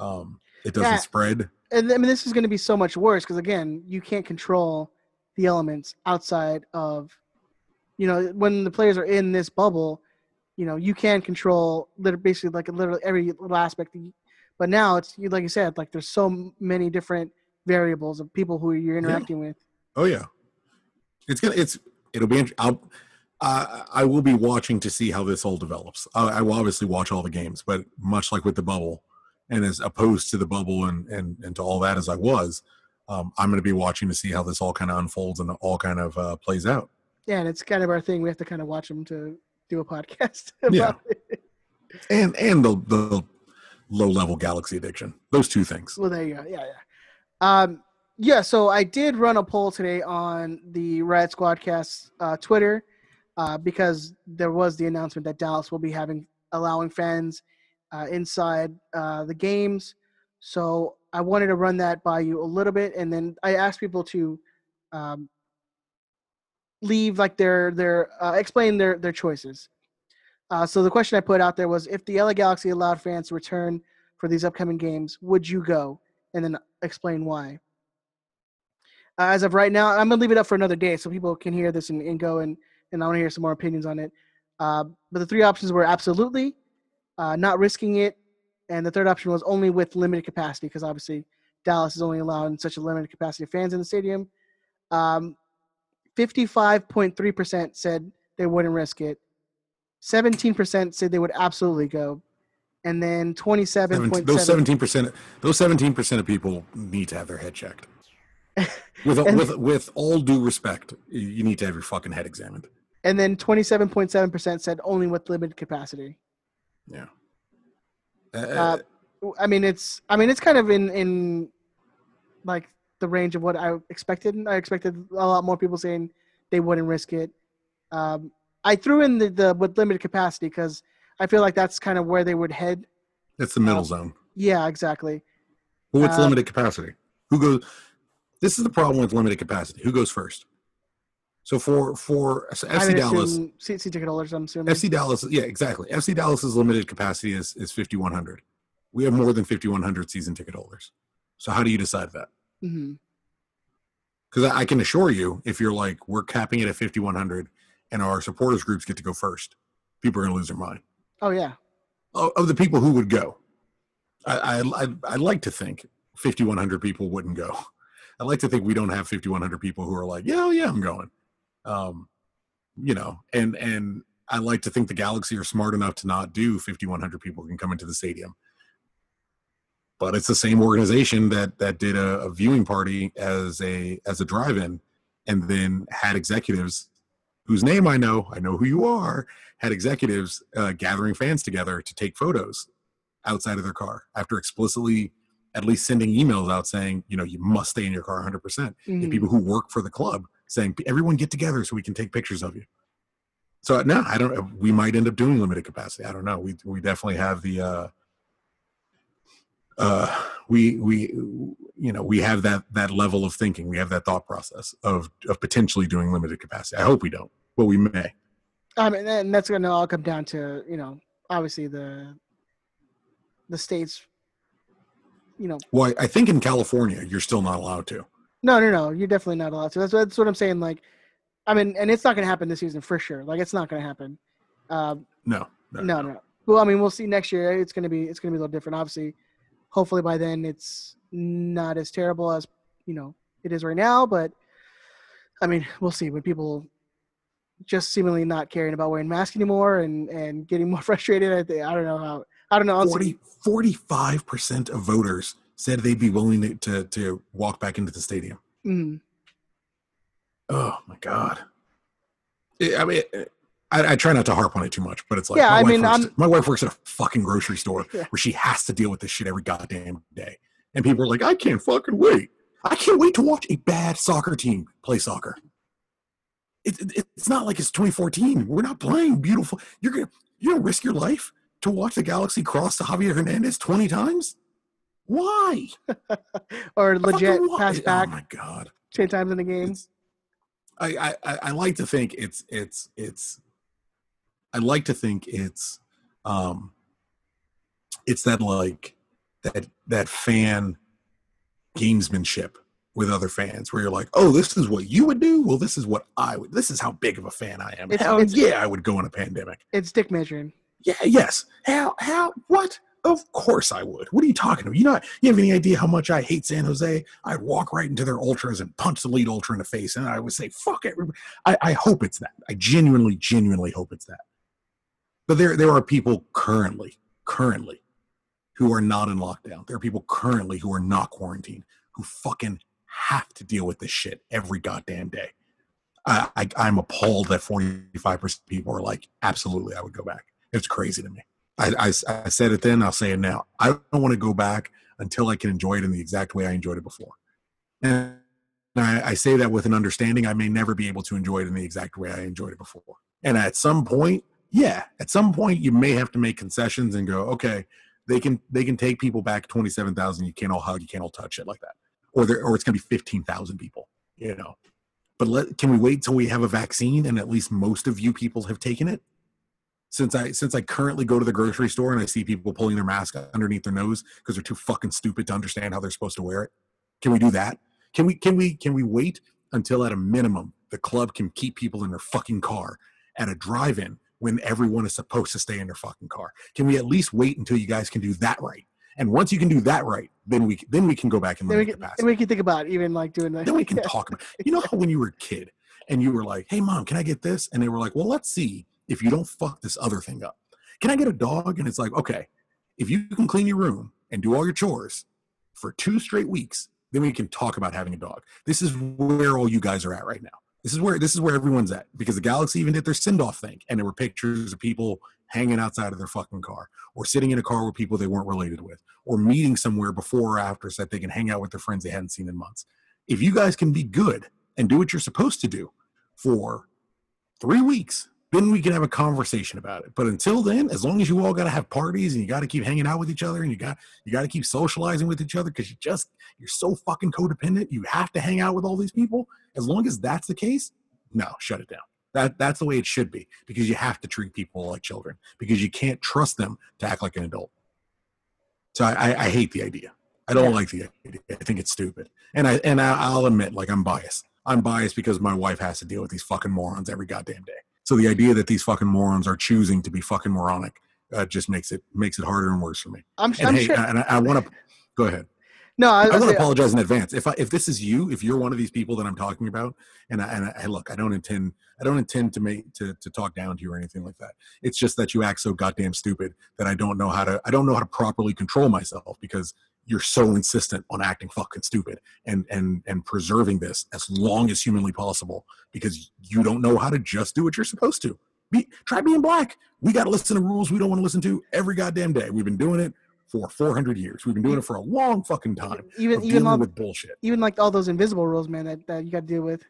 um, it doesn't Yeah. spread. And I mean, this is going to be so much worse because again, you can't control the elements outside of, you know, when the players are in this bubble, you know, you can control literally basically like literally every little aspect. But now it's you- like you said, like there's so many different variables of people who you're interacting with. Oh yeah, it's gonna it's it'll be. I'll I I will be watching to see how this all develops. I, I will obviously watch all the games, but much like with the bubble, and as opposed to the bubble and and and to all that as I was, um, I'm going to be watching to see how this all kind of unfolds and all kind of uh, plays out. Yeah, and it's kind of our thing. We have to kind of watch them to do a podcast about Yeah. it. And and the the low level galaxy addiction. Those two things. Well, there you go. Yeah, yeah. Um, yeah, so I did run a poll today on the Riot Squadcast uh, Twitter uh, because there was the announcement that Dallas will be having allowing fans uh, inside uh, the games. So I wanted to run that by you a little bit, and then I asked people to um, leave like their their uh, explain their their choices. Uh, so the question I put out there was, if the LA Galaxy allowed fans to return for these upcoming games, would you go? And then explain why. Uh, as of right now, I'm gonna leave it up for another day so people can hear this and, and go and and I want to hear some more opinions on it. Uh, but the three options were absolutely, uh, not risking it, and the third option was only with limited capacity because obviously Dallas is only allowing such a limited capacity of fans in the stadium. Um, 55.3% said they wouldn't risk it. 17% said they would absolutely go. And then 27.7 Seventeen- those seventeen percent, those seventeen percent of people need to have their head checked. With with with all due respect, you- need to have your fucking head examined. and then 27.7% said only with limited capacity. Yeah. Uh, I mean, it's I mean it's kind of in in like the range of what I expected. I expected a lot more people saying they wouldn't risk it. Um, I threw in the, the with limited capacity because I feel like that's kind of where they would head. That's the middle Uh, zone. Yeah, exactly. Well, what's uh, limited capacity? Who goes? This is the problem with limited capacity. Who goes first? So for for so FC Dallas, seat ticket holders. I'm assuming. FC Dallas, yeah, exactly. FC Dallas's limited capacity is is 5100. We have more than 5100 season ticket holders. So how do you decide that? Hmm Because I, I can assure you, if you're like we're capping it at 5100, and our supporters groups get to go first, people are going to lose their mind. Oh yeah. Of of the people who would go, I I I I'd like to think 5100 people wouldn't go. I'd like to think we don't have 5100 people who are like, yeah, oh, yeah, I'm going. Um, you know, and and I like to think the Galaxy are smart enough to not do 5100 people can come into the stadium. But it's the same organization that that did a, a viewing party as a as a drive-in, and then had executives whose name I know, I know who you are, had executives uh, gathering fans together to take photos outside of their car after explicitly at least sending emails out saying, you know, you must stay in your car 100%. Mhm. And people who work for the club saying, everyone get together so we can take pictures of you. So no, I don't. We might end up doing limited capacity. I don't know. We we definitely have the. uh uh we we you know we have that that level of thinking we have that thought process of of potentially doing limited capacity i hope we don't but we may I mean, and that's gonna all come down to you know, obviously the the states. You know, well I, think in california you're still not allowed to no, no, no. You're definitely not allowed to. That's, that's what I'm saying. Like, I mean, and it's not gonna happen this season for sure. Like, it's not gonna happen. Um, no no, no. Well, I mean, we'll see next year. It's gonna be it's gonna be a little different. Obviously, hopefully by then it's not as terrible as you know it is right now. But I mean, we'll see when people just seemingly not caring about wearing masks anymore and and getting more frustrated. I think I don't know how I don't know. honestly. 40 45% of voters said they'd be willing to, to to walk back into the stadium Mhm. oh my god I i mean I, I try not to harp on it too much, but it's like Yeah, my, I wife mean, works, I'm- my wife works at a fucking grocery store Yeah. where she has to deal with this shit every goddamn day, and people are like, "I can't fucking wait! I can't wait to watch a bad soccer team play soccer." It, it, it's not like it's 2014. We're not playing beautiful. You're gonna you're gonna risk your life to watch the Galaxy cross to Javier Hernandez 20 times? Why? or legit why? pass oh back Oh my god! ten times in the game. It's- I, I I- I like to think it's it's it's I like to think it's um it's that like that that fan gamesmanship with other fans where you're like, oh, this is what you would do. Well, this is what I would. This is how big of a fan I am. It's- Hell it's- yeah, I would go in a pandemic. It's dick measuring. Yeah, yes. How how what? Of course I would. What are you talking about? You know, you have any idea how much I hate San Jose? I'd walk right into their ultras and punch the lead ultra in the face, and I would say, "Fuck it." I, I hope it's that. I genuinely, genuinely hope it's that. But there, there are people currently, currently, who are not in lockdown. There are people currently who are not quarantined who fucking have to deal with this shit every goddamn day. I, I I'm appalled that 45 percent of people are like, "Absolutely, I would go back." It's crazy to me. I, I, I said it then, I'll say it now. I don't want to go back until I can enjoy it in the exact way I enjoyed it before. And I, I say that with an understanding I may never be able to enjoy it in the exact way I enjoyed it before. And at some point, yeah, at some point you may have to make concessions and go, okay, they can they can take people back twenty seven thousand. You can't all hug, you can't all touch it like that, or there, or it's gonna be fifteen thousand people. You know, but let, can we wait till we have a vaccine and at least most of you people have taken it? since I since I currently go to the grocery store and I see people pulling their mask underneath their nose because they're too fucking stupid to understand how they're supposed to wear it. Can we do that? Can we can we can we wait until at a minimum the club can keep people in their fucking car at a drive-in when everyone is supposed to stay in their fucking car? Can we at least wait until you guys can do that right? And once you can do that right, then we then we can go back and Then we can capacity then we can think about even like doing that. then we can talk about you know how when you were a kid and you were like hey mom can i get this and they were like well let's see if you don't fuck this other thing up can i get a dog and it's like okay if you can clean your room and do all your chores for two straight weeks then we can talk about having a dog this is where all you guys are at right now this is where this is where everyone's at because the galaxy even did their send off thing and there were pictures of people hanging outside of their fucking car or sitting in a car with people they weren't related with or meeting somewhere before or after so that they can hang out with their friends they hadn't seen in months. If you guys can be good and do what you're supposed to do for three weeks then we can have a conversation about it. But until then, as long as you all got to have parties and you got to keep hanging out with each other and you got you got to keep socializing with each other because you just you're so fucking codependent. You have to hang out with all these people. As long as that's the case, no, shut it down. That that's the way it should be because you have to treat people like children because you can't trust them to act like an adult. So I, I, I hate the idea. I don't like the idea. I think it's stupid. And I and I, I'll admit, like I'm biased. I'm biased because my wife has to deal with these fucking morons every goddamn day. So the idea that these fucking morons are choosing to be fucking moronic uh, just makes it makes it harder and worse for me. I'm, And I'm hey, sure. and I, I want to go ahead. no, I, I want to apologize in advance. If I, if this is you, if you're one of these people that I'm talking about, and I, and I, look, I don't intend I don't intend to make to to talk down to you or anything like that. It's just that you act so goddamn stupid that I don't know how to I don't know how to properly control myself because you're so insistent on acting fucking stupid and and and preserving this as long as humanly possible because you don't know how to just do what you're supposed to. Be, try being black. We got to listen to rules we don't want to listen to every goddamn day. We've been doing it for 400 years. We've been doing it for a long fucking time even even all, with bullshit. even like all those invisible rules, man, that, that you got to deal with.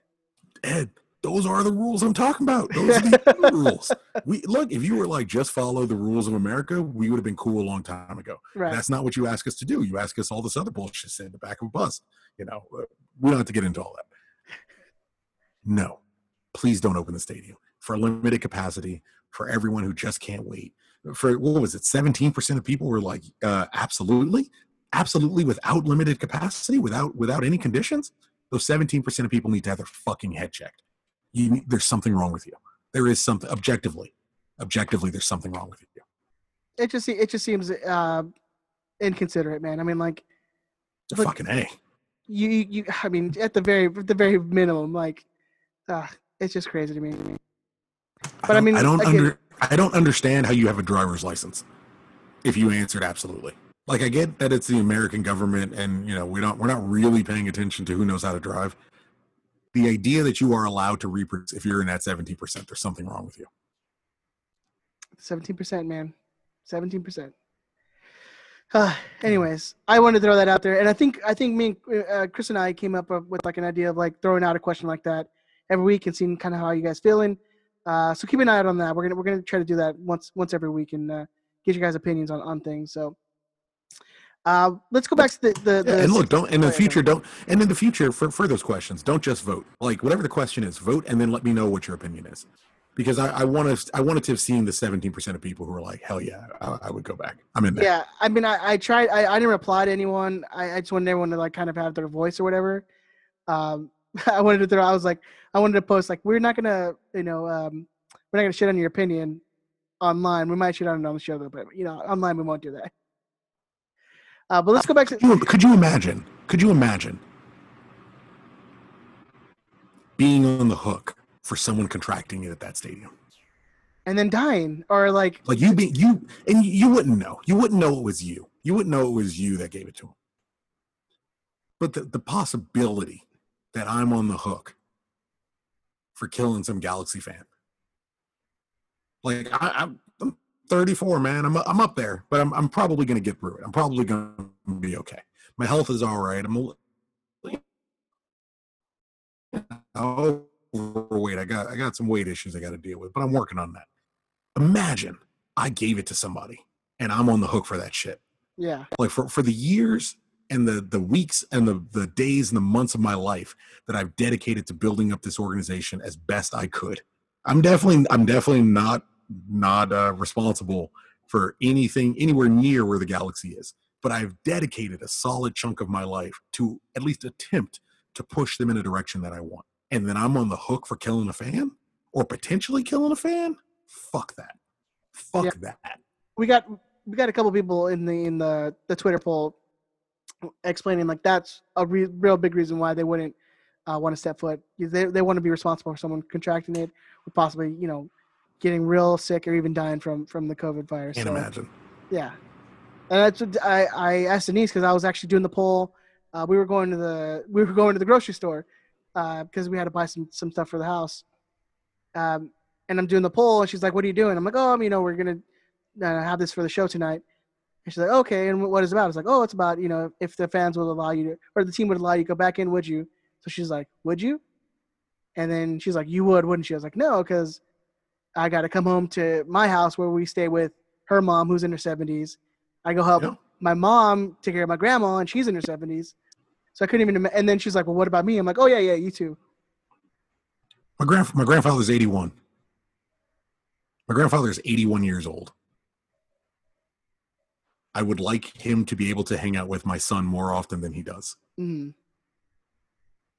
Ed, those are the rules I'm talking about. Those are the rules. We look. If you were like just follow the rules of America, we would have been cool a long time ago. Right. That's not what you ask us to do. You ask us all this other bullshit in the back of a bus. You know, uh, we don't have to get into all that. No, please don't open the stadium for a limited capacity for everyone who just can't wait. For what was it? 17% of people were like, uh, absolutely, absolutely without limited capacity, without without any conditions. Those 17% of people need to have their fucking head checked. You there's something wrong with you. There is something objectively. Objectively, there's something wrong with you. it just it just seems uh, inconsiderate, man. I mean, like It's a Look- fucking A. you you I mean, at the very at the very minimum, like, uh, it's just crazy to me. But I don't- mean, I don't again- under I don't understand how you have a driver's license. If you answered absolutely, like I get that it's the American government, and you know we don't we're not really paying attention to who knows how to drive. The idea that you are allowed to reproduce if you're in that seventeen percent, there's something wrong with you. Seventeen percent, man. Seventeen percent. Uh, anyways, I wanted to throw that out there, and I think I think me, and uh, Chris, and I came up with like an idea of like throwing out a question like that every week and seeing kind of how you guys feeling. Uh, so keep an eye out on that. We're gonna we're gonna try to do that once once every week and uh, get you guys opinions on on things. So uh, let's go back to the the, Yeah, the and look, don't in the future, don't and in the future for for those questions, don't just vote. Like whatever the question is, vote and then let me know what your opinion is, because I, I want to I wanted to have seen the seventeen percent of people who are like, hell yeah, I, I would go back. I'm in there. Yeah, I mean, I, I tried. I, I didn't reply to anyone. I, I just wanted everyone to like kind of have their voice or whatever. Um, I wanted to throw. I was like, I wanted to post like, we're not gonna, you know, um, we're not gonna shit on your opinion online. We might shit on it on the show though, but you know, online we won't do that. Uh, but let's go back to Could you, could you imagine? Could you imagine being on the hook for someone contracting it at that stadium? and then dying or like Like you be you and you wouldn't know. You wouldn't know it was you. You wouldn't know it was you that gave it to him. But the, the possibility that I'm on the hook for killing some Galaxy fan. Like I, I'm, I'm 34, man. I'm I'm up there, but I'm I'm probably gonna get through it. I'm probably gonna be okay. My health is all right. I'm overweight. I got I got some weight issues I got to deal with, but I'm working on that. Imagine I gave it to somebody and I'm on the hook for that shit. yeah, Like for for the years and the the weeks and the the days and the months of my life that I've dedicated to building up this organization as best I could. I'm definitely I'm definitely not not uh, responsible for anything anywhere near where the galaxy is, but I've dedicated a solid chunk of my life to at least attempt to push them in a direction that I want. And then I'm on the hook for killing a fan or potentially killing a fan? Fuck that. Fuck Yeah. that. we got we got a couple people in the in the the Twitter poll explaining like that's a re- real big reason why they wouldn't uh, want to step foot. They they want to be responsible for someone contracting it or possibly you know getting real sick or even dying from from the COVID virus. Can't So, imagine. Yeah, and that's what I I asked Denise because I was actually doing the poll. Uh, we were going to the we were going to the grocery store because we had to buy some some stuff for the house. Um, and I'm doing the poll, and she's like, "What are you doing?" I'm like, "Oh, I'm, you know, we're gonna uh, have this for the show tonight." And she's like, "Okay, and what is it about?" It's like, "Oh, it's about you know if the fans would allow you to, or the team would allow you to go back in, would you?" So she's like, "Would you?" And then she's like, "You would, wouldn't you?" I was like, "No, because I got to come home to my house where we stay with her mom, who's in her 70s. I go help Yeah. my mom take care of my grandma, and she's in her 70s. So I couldn't even. And then she's like, "Well, what about me?" I'm like, "Oh yeah, yeah, you too." My grand my grandfather's 81. My grandfather is 81 years old. I would like him to be able to hang out with my son more often than he does. Mm.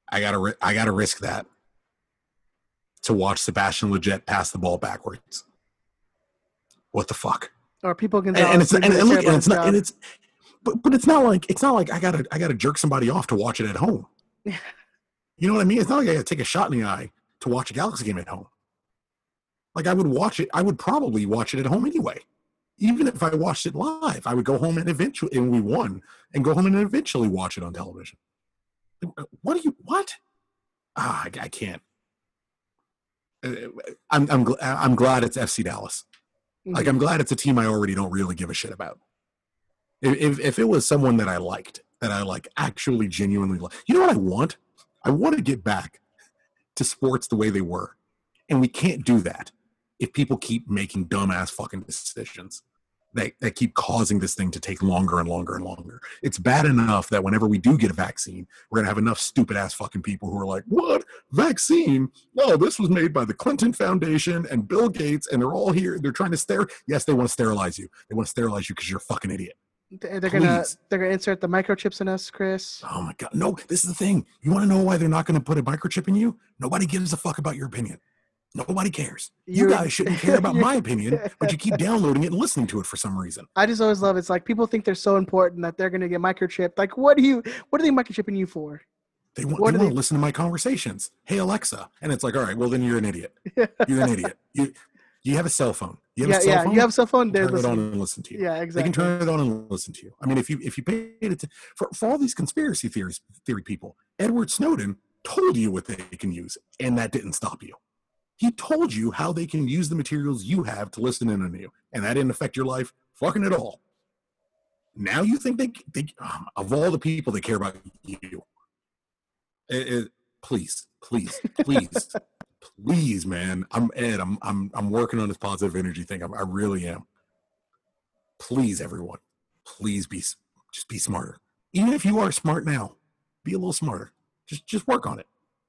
I gotta I gotta risk that to watch Sebastian Lletget pass the ball backwards. What the fuck? Or people can. And, and it's and, and look, and it's not and it's but but it's not like it's not like I gotta I gotta jerk somebody off to watch it at home. You know what I mean? It's not like I gotta take a shot in the eye to watch a Galaxy game at home. Like I would watch it, I would probably watch it at home anyway. Even if I watched it live, I would go home and eventually and we won and go home and eventually watch it on television. What do you what? Ah, I, I can't. I'm I'm gl- I'm glad it's FC Dallas. Mm-hmm. Like I'm glad it's a team I already don't really give a shit about. If if, if it was someone that I liked, that I like actually genuinely like, you know what I want? I want to get back to sports the way they were, and we can't do that if people keep making dumbass fucking decisions that that keep causing this thing to take longer and longer and longer. It's bad enough that whenever we do get a vaccine, we're gonna have enough stupid ass fucking people who are like, "What vaccine? No, this was made by the Clinton Foundation and Bill Gates, and they're all here. They're trying to stare. Yes, they want to sterilize you. They want to sterilize you because you're a fucking idiot. They- They're gonna they're gonna insert the microchips in us, Chris. Oh my god, no! This is the thing. You want to know why they're not going to put a microchip in you? Nobody gives a fuck about your opinion. Nobody cares. You guys shouldn't care about my opinion, but you keep downloading it and listening to it for some reason. I just always love it's like people think they're so important that they're gonna get microchipped. Like, what do you what are they microchipping you for? They want, What they want they- to listen to my conversations. Hey Alexa, and it's like, all right, well then you're an idiot. You're an idiot. You you have a cell phone. You have yeah, a cell yeah. phone. You have a cell phone. They're turn it on and listen to you. Yeah, exactly. They can turn it on and listen to you. I mean, if you if you paid it to, for for all these conspiracy theories theory people, Edward Snowden told you what they can use, and that didn't stop you. He told you how they can use the materials you have to listen in on you, and that didn't affect your life fucking at all. Now you think they they um, of all the people that care about you, it, it- please, please, please, please, man. I'm Ed. I'm I'm I'm working on this positive energy thing. I'm, I really am please everyone please be just be smarter even if you are smart now be a little smarter just just work on it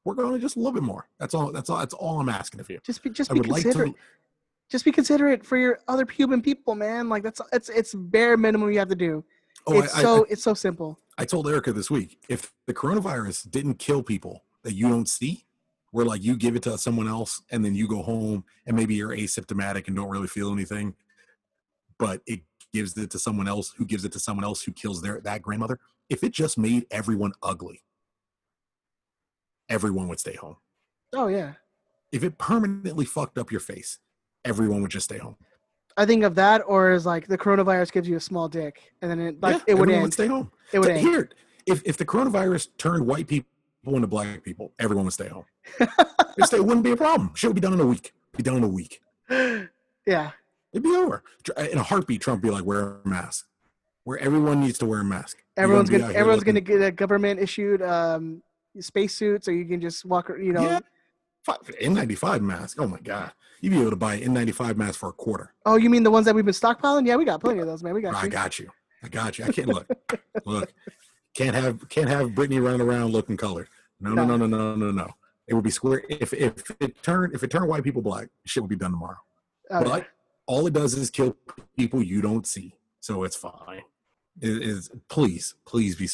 work on it just a little bit more that's all that's all that's all i'm asking of you Just be just be would like considerate. to Just be considerate for your other human people, man. Like that's it's it's bare minimum you have to do. oh it's I, so I, it's so simple. I told erica this week if the coronavirus didn't kill people that you don't see where like you give it to someone else and then you go home and maybe you're asymptomatic and don't really feel anything but it gives it to someone else who gives it to someone else who kills their that grandmother if it just made everyone ugly everyone would stay home Oh yeah. if it permanently fucked up your face everyone would just stay home I think of that, or as like the coronavirus gives you a small dick, and then it like Yeah, it would everyone end. stay home it would Th- end. here if, if the coronavirus turned white people into black people everyone would stay home it wouldn't be a problem shit would be done in a week be done in a week yeah. It'd be over in a heartbeat. Trump be like, wear a mask. Where everyone needs to wear a mask. Everyone's gonna here everyone's gonna get a government issued um spacesuit, so you can just walk. You know. Yeah. N95 mask. Oh my god, you'd be able to buy an N95 mask for a quarter. Oh, you mean the ones that we've been stockpiling? Yeah, we got plenty of those, man. We got I you. got you. I got you. I can't look. look, can't have can't have Brittany running around looking colored. No, no, no, no, no, no, no. It would be square. If if it turned if it turned white people black, shit would be done tomorrow. Oh, yeah. but all it does is kill people you don't see, so it's fine. It is please, please be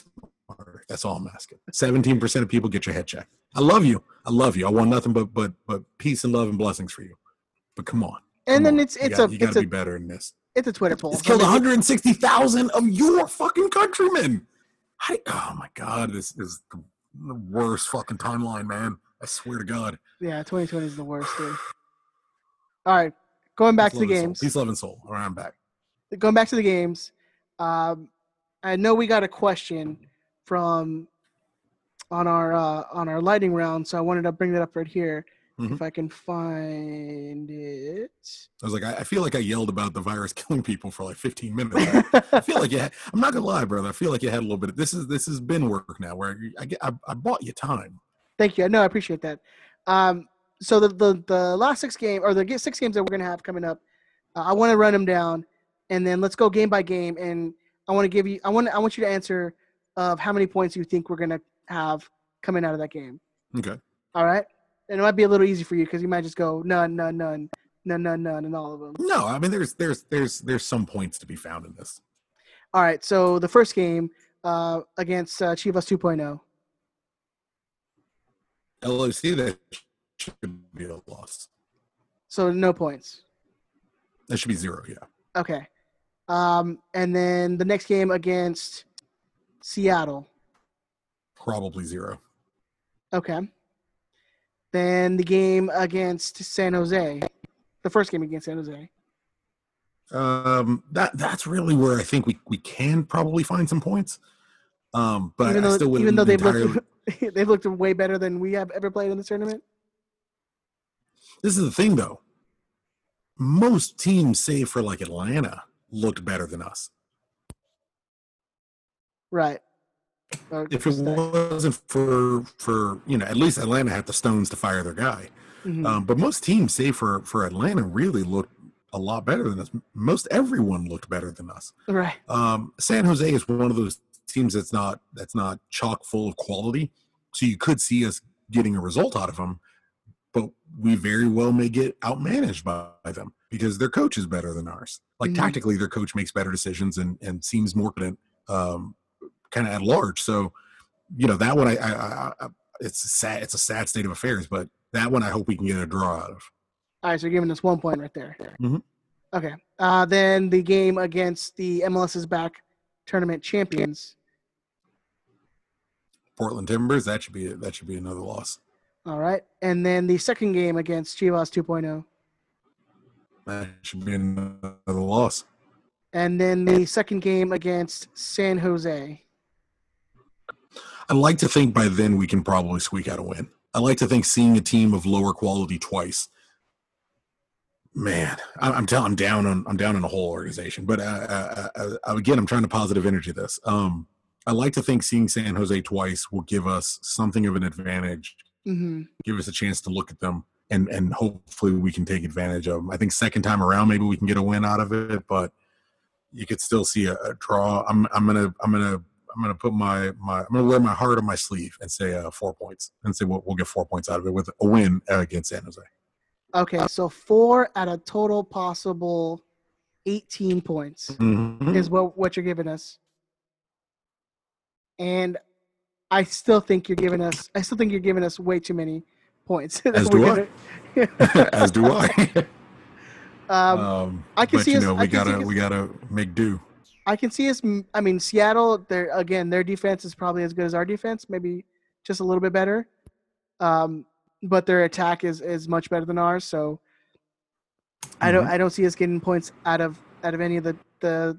smarter. That's all I'm asking. Seventeen percent of people get your head checked. I love you. I love you. I want nothing but but but peace and love and blessings for you. But come on. and come then on. it's You it's got- a you got it's to a be better than this. it's a Twitter poll. It's killed 160,000 of your fucking countrymen. I, oh my god, this is the the worst fucking timeline, man. I swear to God. Yeah, 2020 is the worst, dude. All right, going back Peace, to the and soul. games. Peace, love, and soul. All right, I'm back. Going back to the games. Um, I know we got a question from on our uh, on our lightning round, so I wanted to bring that up right here. Mhm. If I can find it. I was like, I, I feel like I yelled about the virus killing people for like 15 minutes. I, I feel like you. I'm not gonna lie, brother. I feel like you had a little bit. Of, this is this has been work now, where I get I, I bought you time. Thank you. No, I appreciate that. Um, so the, the the last six game or the six games that we're gonna have coming up, uh, I want to run them down, and then let's go game by game. And I want to give you, I want I want you to answer of how many points you think we're gonna have coming out of that game. Okay. All right, and it might be a little easy for you because you might just go none, none, none, none, none, none, and all of them. No, I mean there's there's there's there's some points to be found in this. All right, so the first game uh, against uh, Chivas 2.0. LOC that should be a loss. So no points. That should be zero. Yeah. Okay. Um, and then the next game against Seattle. Probably zero. Okay. Then the game against San Jose. The first game against San Jose. Um, that that's really where I think we, we can probably find some points. Um, but even I though, still even though they've entirely, looked they've looked way better than we have ever played in this tournament. This is the thing, though. Most teams, save for like Atlanta, looked better than us. Right. Or If it wasn't for for you know, at least Atlanta had the stones to fire their guy. Mhm. Um, but most teams, save for for Atlanta, really looked a lot better than us. Most everyone looked better than us. right. Um, San Jose is one of those teams that's not that's not chock full of quality. So you could see us getting a result out of them, but we very well may get outmanaged by, by them because their coach is better than ours. Like Mhm. tactically, their coach makes better decisions and and seems more confident, um, kind of at large. So you know that one, I, I, I, it's a sad it's a sad state of affairs, but that one I hope we can get a draw out of. All right, so you're giving us one point right there. Mhm. Okay. Uh, then the game against the MLS's back tournament champions. Portland Timbers, that should be that should be another loss. All right. And then the second game against Chivas oh. 2.0. That should be another loss. And then the second game against San Jose. I like to think by then we can probably squeak out a win. I like to think seeing a team of lower quality twice. Man, I- I'm telling, I'm down on, I'm down on the whole organization. But uh, uh, uh, again, I'm trying to positive energy this. Um, I like to think seeing San Jose twice will give us something of an advantage, hmm give us a chance to look at them, and and hopefully we can take advantage of them. I think second time around, maybe we can get a win out of it, but you could still see a, a draw. I'm I'm gonna I'm gonna I'm gonna put my my I'm gonna wear my heart on my sleeve and say uh, four points and say we'll, we'll get four points out of it with a win against San Jose. Okay, so four at a total possible 18 points Mhm. is what, what you're giving us. And I still think you're giving us I still think you're giving us way too many points. As do gonna- As do I. um, um, I can see you us- know I we gotta us- we gotta make do. I can see us. I mean, Seattle. Their again, their defense is probably as good as our defense, maybe just a little bit better. Um, but their attack is is much better than ours. So I don't I don't see us getting points out of out of any of the the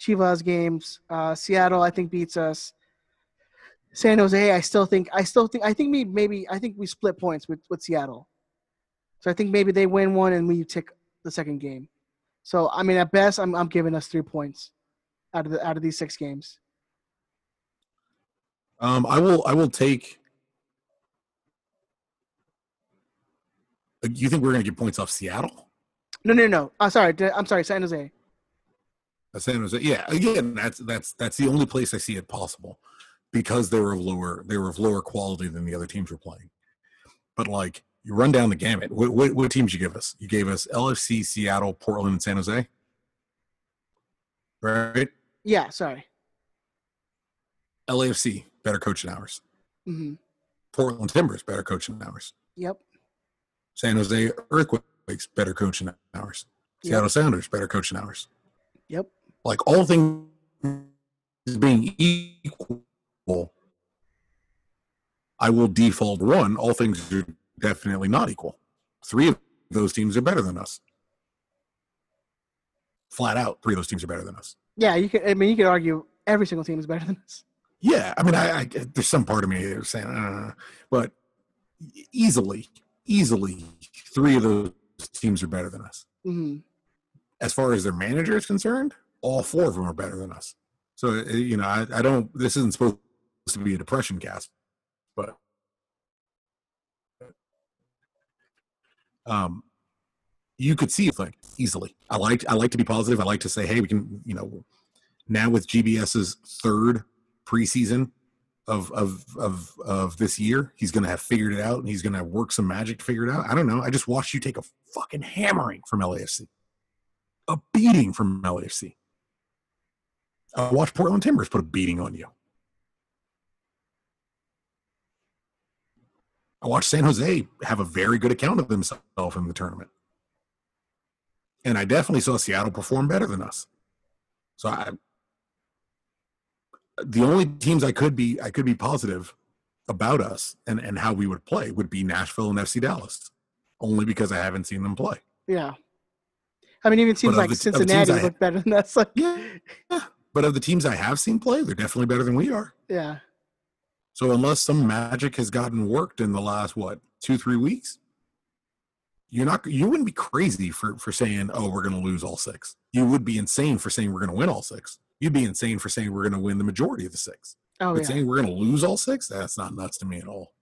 Chivas games. Uh, Seattle, I think beats us. San Jose, I still think I still think I think maybe maybe I think we split points with with Seattle. So I think maybe they win one and we take the second game. So I mean, at best, I'm I'm giving us three points out of the out of these six games. Um, I will. I will take. Uh, You think we're going to get points off Seattle? No, no, no. I'm sorry. I'm sorry. San Jose. Uh, San Jose. Yeah. Again, that's that's that's the only place I see it possible, because they were of lower they were of lower quality than the other teams were playing. But like you run down the gamut. What what, what teams you give us? You gave us LFC, Seattle, Portland, and San Jose. Right. Yeah. Sorry. LAFC better coaching hours. ours. hmm Portland Timbers better coaching hours. Yep. San Jose Earthquakes better coaching hours. ours. Yep. Seattle Sounders better coaching hours. Yep. Like all things being equal, I will default one. All things are definitely not equal. Three of those teams are better than us. Flat out, three of those teams are better than us. Yeah. You could. I mean, you could argue every single team is better than us. Yeah, I mean, I, I there's some part of me that's saying, uh, but easily, easily, three of those teams are better than us. hmm as far as their manager is concerned, all four of them are better than us. So uh, you know, I, I don't. This isn't supposed to be a depression cast, but Um, you could see it like easily. I like I like to be positive. I like to say, hey, we can, you know, now with GBS's third preseason of of of of this year, he's going to have figured it out, and he's going to work some magic to figure it out. I don't know. I just watched you take a fucking hammering from LAFC, a beating from LAFC. I watched Portland Timbers put a beating on you. I watched San Jose have a very good account of themselves in the tournament. And I definitely saw Seattle perform better than us. So I the only teams I could be I could be positive about us and, and how we would play would be Nashville and FC Dallas. Only because I haven't seen them play. Yeah. I mean, even teams like the, Cincinnati look better than us. Like, yeah, yeah. But of the teams I have seen play, they're definitely better than we are. Yeah. So unless some magic has gotten worked in the last what two three weeks, you're not you wouldn't be crazy for for saying oh we're going to lose all six. You would be insane for saying we're going to win all six. You'd be insane for saying we're going to win the majority of the six. Oh, but yeah. saying we're going to lose all six, that's not nuts to me at all.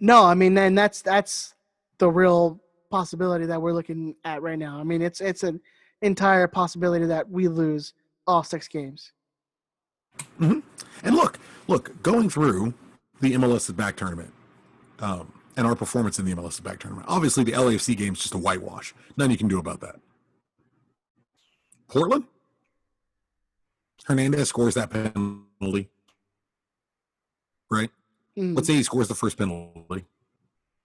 No, I mean, and that's that's the real possibility that we're looking at right now. I mean, it's it's an entire possibility that we lose all six games. Mm-hmm. And look, look, going through the MLS back tournament um, and our performance in the MLS back tournament. Obviously, the LAFC game is just a whitewash. Nothing you can do about that. Portland, Hernandez scores that penalty, right? Mm. Let's say he scores the first penalty,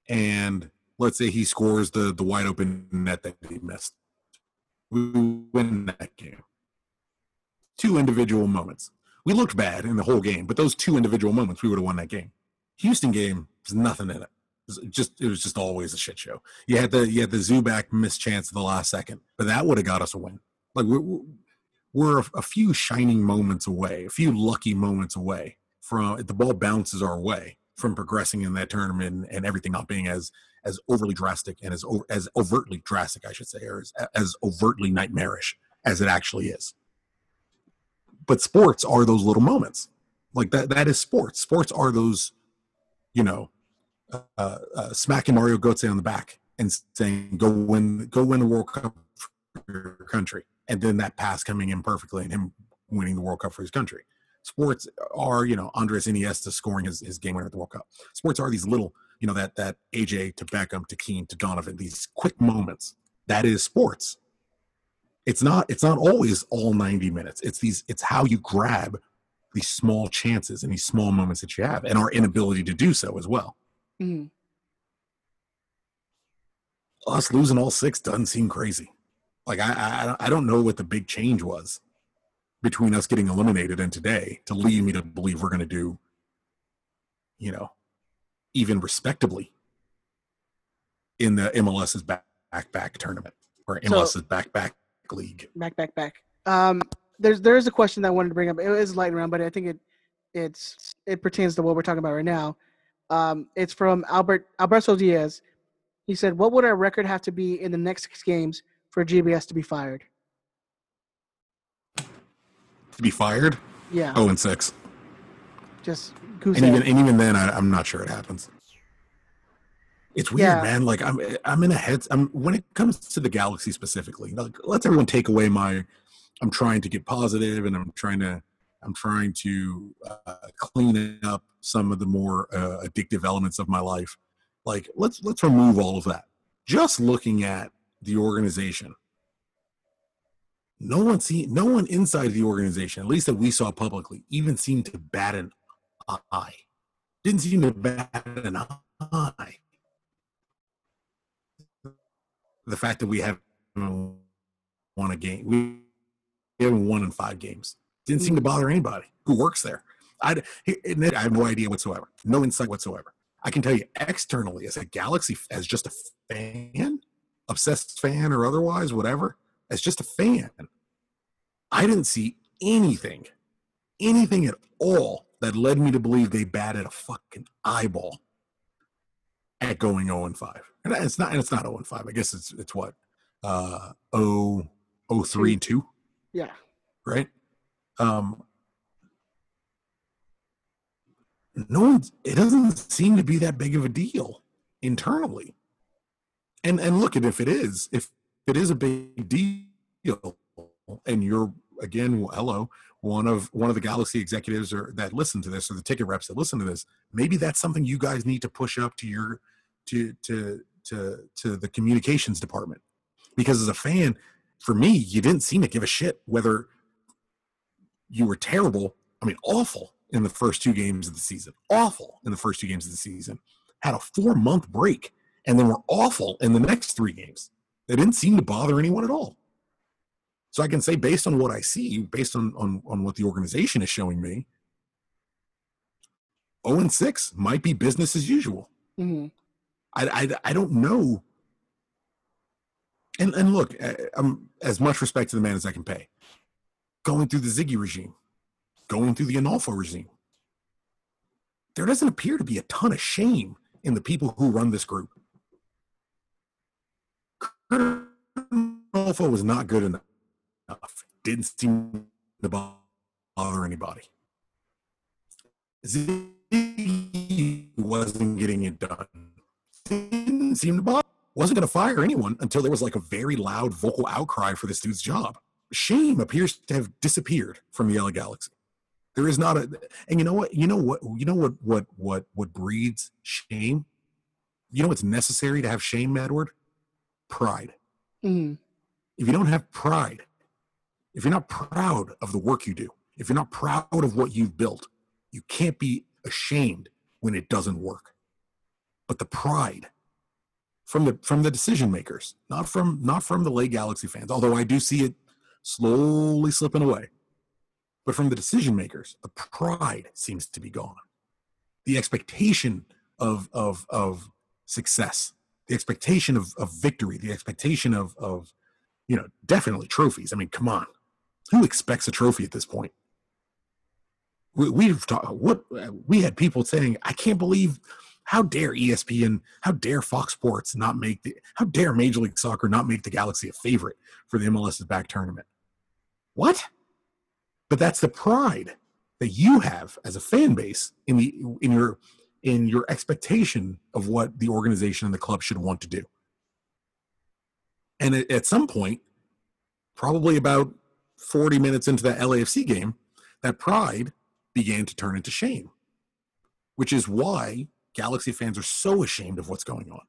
and let's say he scores the the wide open net that he missed. We win that game. Two individual moments we looked bad in the whole game, but those two individual moments, we would have won that game. Houston game, there's nothing in it. Just it was just always a shit show. You had the you had the Zubak mischance chance at the last second, but that would have got us a win. Like we're we're a, a few shining moments away, a few lucky moments away from the ball bounces our way from progressing in that tournament and everything not being as as overly drastic and as as overtly drastic, I should say, or as, as overtly nightmarish as it actually is but sports are those little moments like that that is sports sports are those you know uh, uh, smacking mario Götze on the back and saying go win go win the world cup for your country. And then that pass coming in perfectly and him winning the world cup for his country. Sports are you know andres iniesta scoring his, his game winner at the world cup. Sports are these little you know that that aj to beckham to keane to donovan these quick moments. That is sports. It's not it's not always all 90 minutes. It's these it's how you grab these small chances and these small moments that you have and our inability to do so as well mm-hmm. us losing all six doesn't seem crazy like I, I i don't know what the big change was between us getting eliminated and today to lead me to believe we're going to do you know even respectably in the mls's back back, back tournament or mls's so, back back league. Back, back, back. Um, there's there is a question that I wanted to bring up. It is light round, but I think it it's it pertains to what we're talking about right now. Um, it's from Albert Alberto Diaz. He said, "What would our record have to be in the next six games for GBS to be fired?" To be fired? Yeah. Oh, and six. Just and even and even then, I, I'm not sure it happens. It's weird, yeah. man. Like I'm, I'm in a head. I'm when it comes to the galaxy specifically. Like, let's everyone take away my. I'm trying to get positive, and I'm trying to, I'm trying to uh, clean up some of the more uh, addictive elements of my life. Like let's let's remove all of that. Just looking at the organization, no one see, no one inside the organization, at least that we saw publicly, even seemed to bat an eye. Didn't seem to bat an eye the fact that we haven't won a game. We haven't won in five games. Didn't seem to mm. bother anybody who works there. I, I have no idea whatsoever, no insight whatsoever. I can tell you externally, as a Galaxy, as just a fan, obsessed fan or otherwise, whatever, as just a fan, I didn't see anything, anything at all that led me to believe they batted a fucking eyeball at going 0 and 5 and it's not and it's not 0 and 5 i guess it's it's what uh 0 3 and 2 yeah right um no one it doesn't seem to be that big of a deal internally And and look, and if it is, if it is a big deal, and you're again, hello, one of one of the Galaxy executives or that listen to this, or the ticket reps that listen to this, maybe that's something you guys need to push up to your to to to to the communications department. Because as a fan, for me, you didn't seem to give a shit whether you were terrible. I mean, awful in the first two games of the season. Awful in the first two games of the season. Had a four month break and then were awful in the next three games. They didn't seem to bother anyone at all. So I can say, based on what I see, based on, on, on what the organization is showing me, 0 and 6 might be business as usual. Mm-hmm. I, I, I don't know. And, and look, I'm as much respect to the man as I can pay. Going through the Sigi regime, going through the Onalfo regime, there doesn't appear to be a ton of shame in the people who run this group. Onalfo was not good enough. Didn't seem to bother anybody. Sigi wasn't getting it done. Didn't seem to bother. Wasn't going to fire anyone until there was like a very loud vocal outcry for this dude's job. Shame appears to have disappeared from the LA Galaxy. There is not a, and you know what? You know what? You know what? What? What? What breeds shame? You know what's necessary to have shame, Edward? Pride. Mm-hmm. If you don't have pride, if you're not proud of the work you do, if you're not proud of what you've built, you can't be ashamed when it doesn't work. But the pride from the from the decision makers, not from not from the LA Galaxy fans, although I do see it slowly slipping away. But from the decision makers, the pride seems to be gone. The expectation of of of success, the expectation of, of victory, the expectation of of you know, definitely trophies. I mean, come on who expects a trophy at this point? We, we've talked. What we had people saying, I can't believe. How dare ESPN? How dare Fox Sports not make the? How dare Major League Soccer not make the Galaxy a favorite for the MLS is Back tournament? What? But that's the pride that you have as a fan base in the in your in your expectation of what the organization and the club should want to do. And at, some point, probably about 40 minutes into that LAFC game, that pride began to turn into shame, which is why Galaxy fans are so ashamed of what's going on.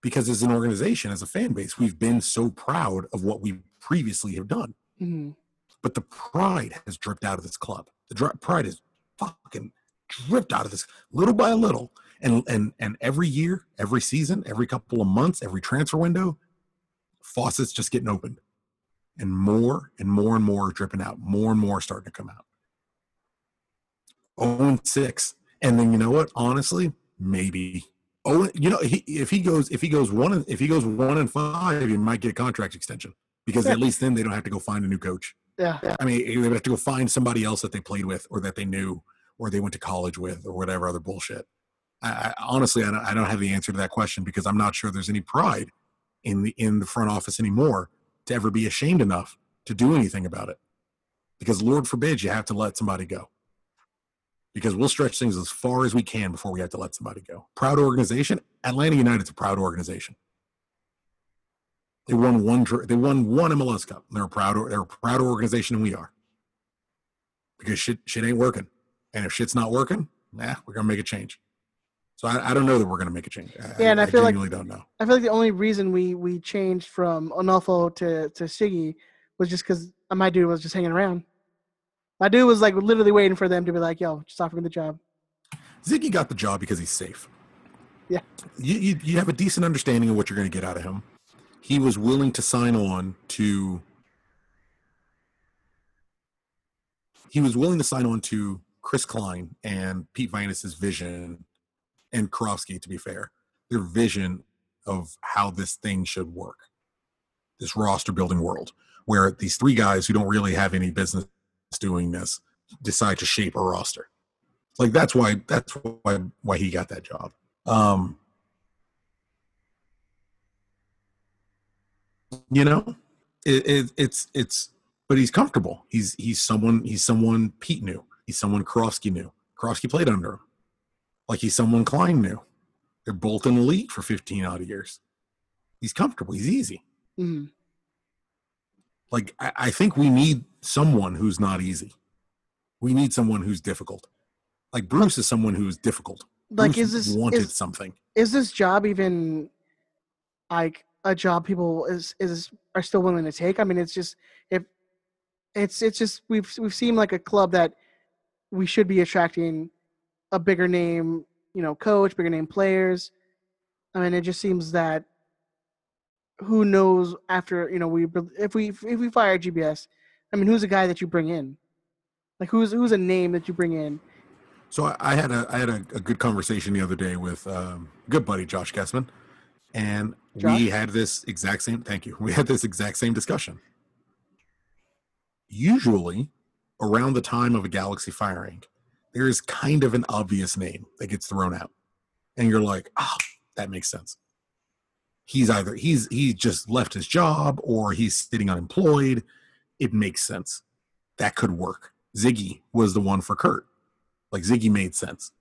Because as an organization, as a fan base, we've been so proud of what we previously have done. Mm-hmm. But the pride has dripped out of this club. The pride is fucking dripped out of this little by little. And, and, and every year, every season, every couple of months, every transfer window, faucets just getting opened and more and more and more are dripping out, more and more starting to come out. Oh and 6. And then you know what? Honestly, maybe. Oh, you know, he, if he goes, if he goes one, if he goes one and five, he might get a contract extension because at least then they don't have to go find a new coach. Yeah. I mean, they would have to go find somebody else that they played with or that they knew or they went to college with or whatever other bullshit. I, I honestly, I don't, I don't have the answer to that question because I'm not sure there's any pride in the in the front office anymore to ever be ashamed enough to do anything about it. Because Lord forbid you have to let somebody go. Because we'll stretch things as far as we can before we have to let somebody go. Proud organization. Atlanta United's a proud organization. They won one. They won one MLS Cup. They're a proud. They're a proud organization, and we are. Because shit, shit ain't working, and if shit's not working, nah, we're gonna make a change. So I, I don't know that we're going to make a change. I, yeah, and I, I feel like don't know. I feel like the only reason we we changed from Onalfo to to Sigi was just because my dude was just hanging around. My dude was like literally waiting for them to be like, "Yo, just offer me the job." Sigi got the job because he's safe. Yeah, you you, you have a decent understanding of what you're going to get out of him. He was willing to sign on to. He was willing to sign on to Chris Klein and Pete Vagenas's vision and Kirovski, to be fair, their vision of how this thing should work, this roster building world, where these three guys who don't really have any business doing this decide to shape a roster. Like that's why that's why why he got that job. Um, you know, it, it, it's it's but he's comfortable. He's he's someone he's someone Pete knew. He's someone Kirovski knew. Kirovski played under him like he's someone Klein knew. They're both in the league for 15 odd years. He's comfortable. He's easy. Mhm. Like I, I think we need someone who's not easy. We need someone who's difficult. Like Bruce is someone who's difficult. Like, Bruce is this wanted is, something? is this job even like a job people is is are still willing to take? I mean, it's just if it's it's just we've we've seen like a club that we should be attracting a bigger name, you know, coach, bigger name players. I mean, it just seems that who knows after you know we if we if we fire GBS, I mean, who's a guy that you bring in? Like who's who's a name that you bring in? So I, had a I had a, a good conversation the other day with um, good buddy Josh Kessman, and Josh? we had this exact same. Thank you. We had this exact same discussion. Usually, around the time of a Galaxy firing, there is kind of an obvious name that gets thrown out, and you're like, oh, that makes sense. He's either he's he just left his job or he's sitting unemployed. It makes sense. That could work. Sigi was the one for Curt. Like Sigi made sense.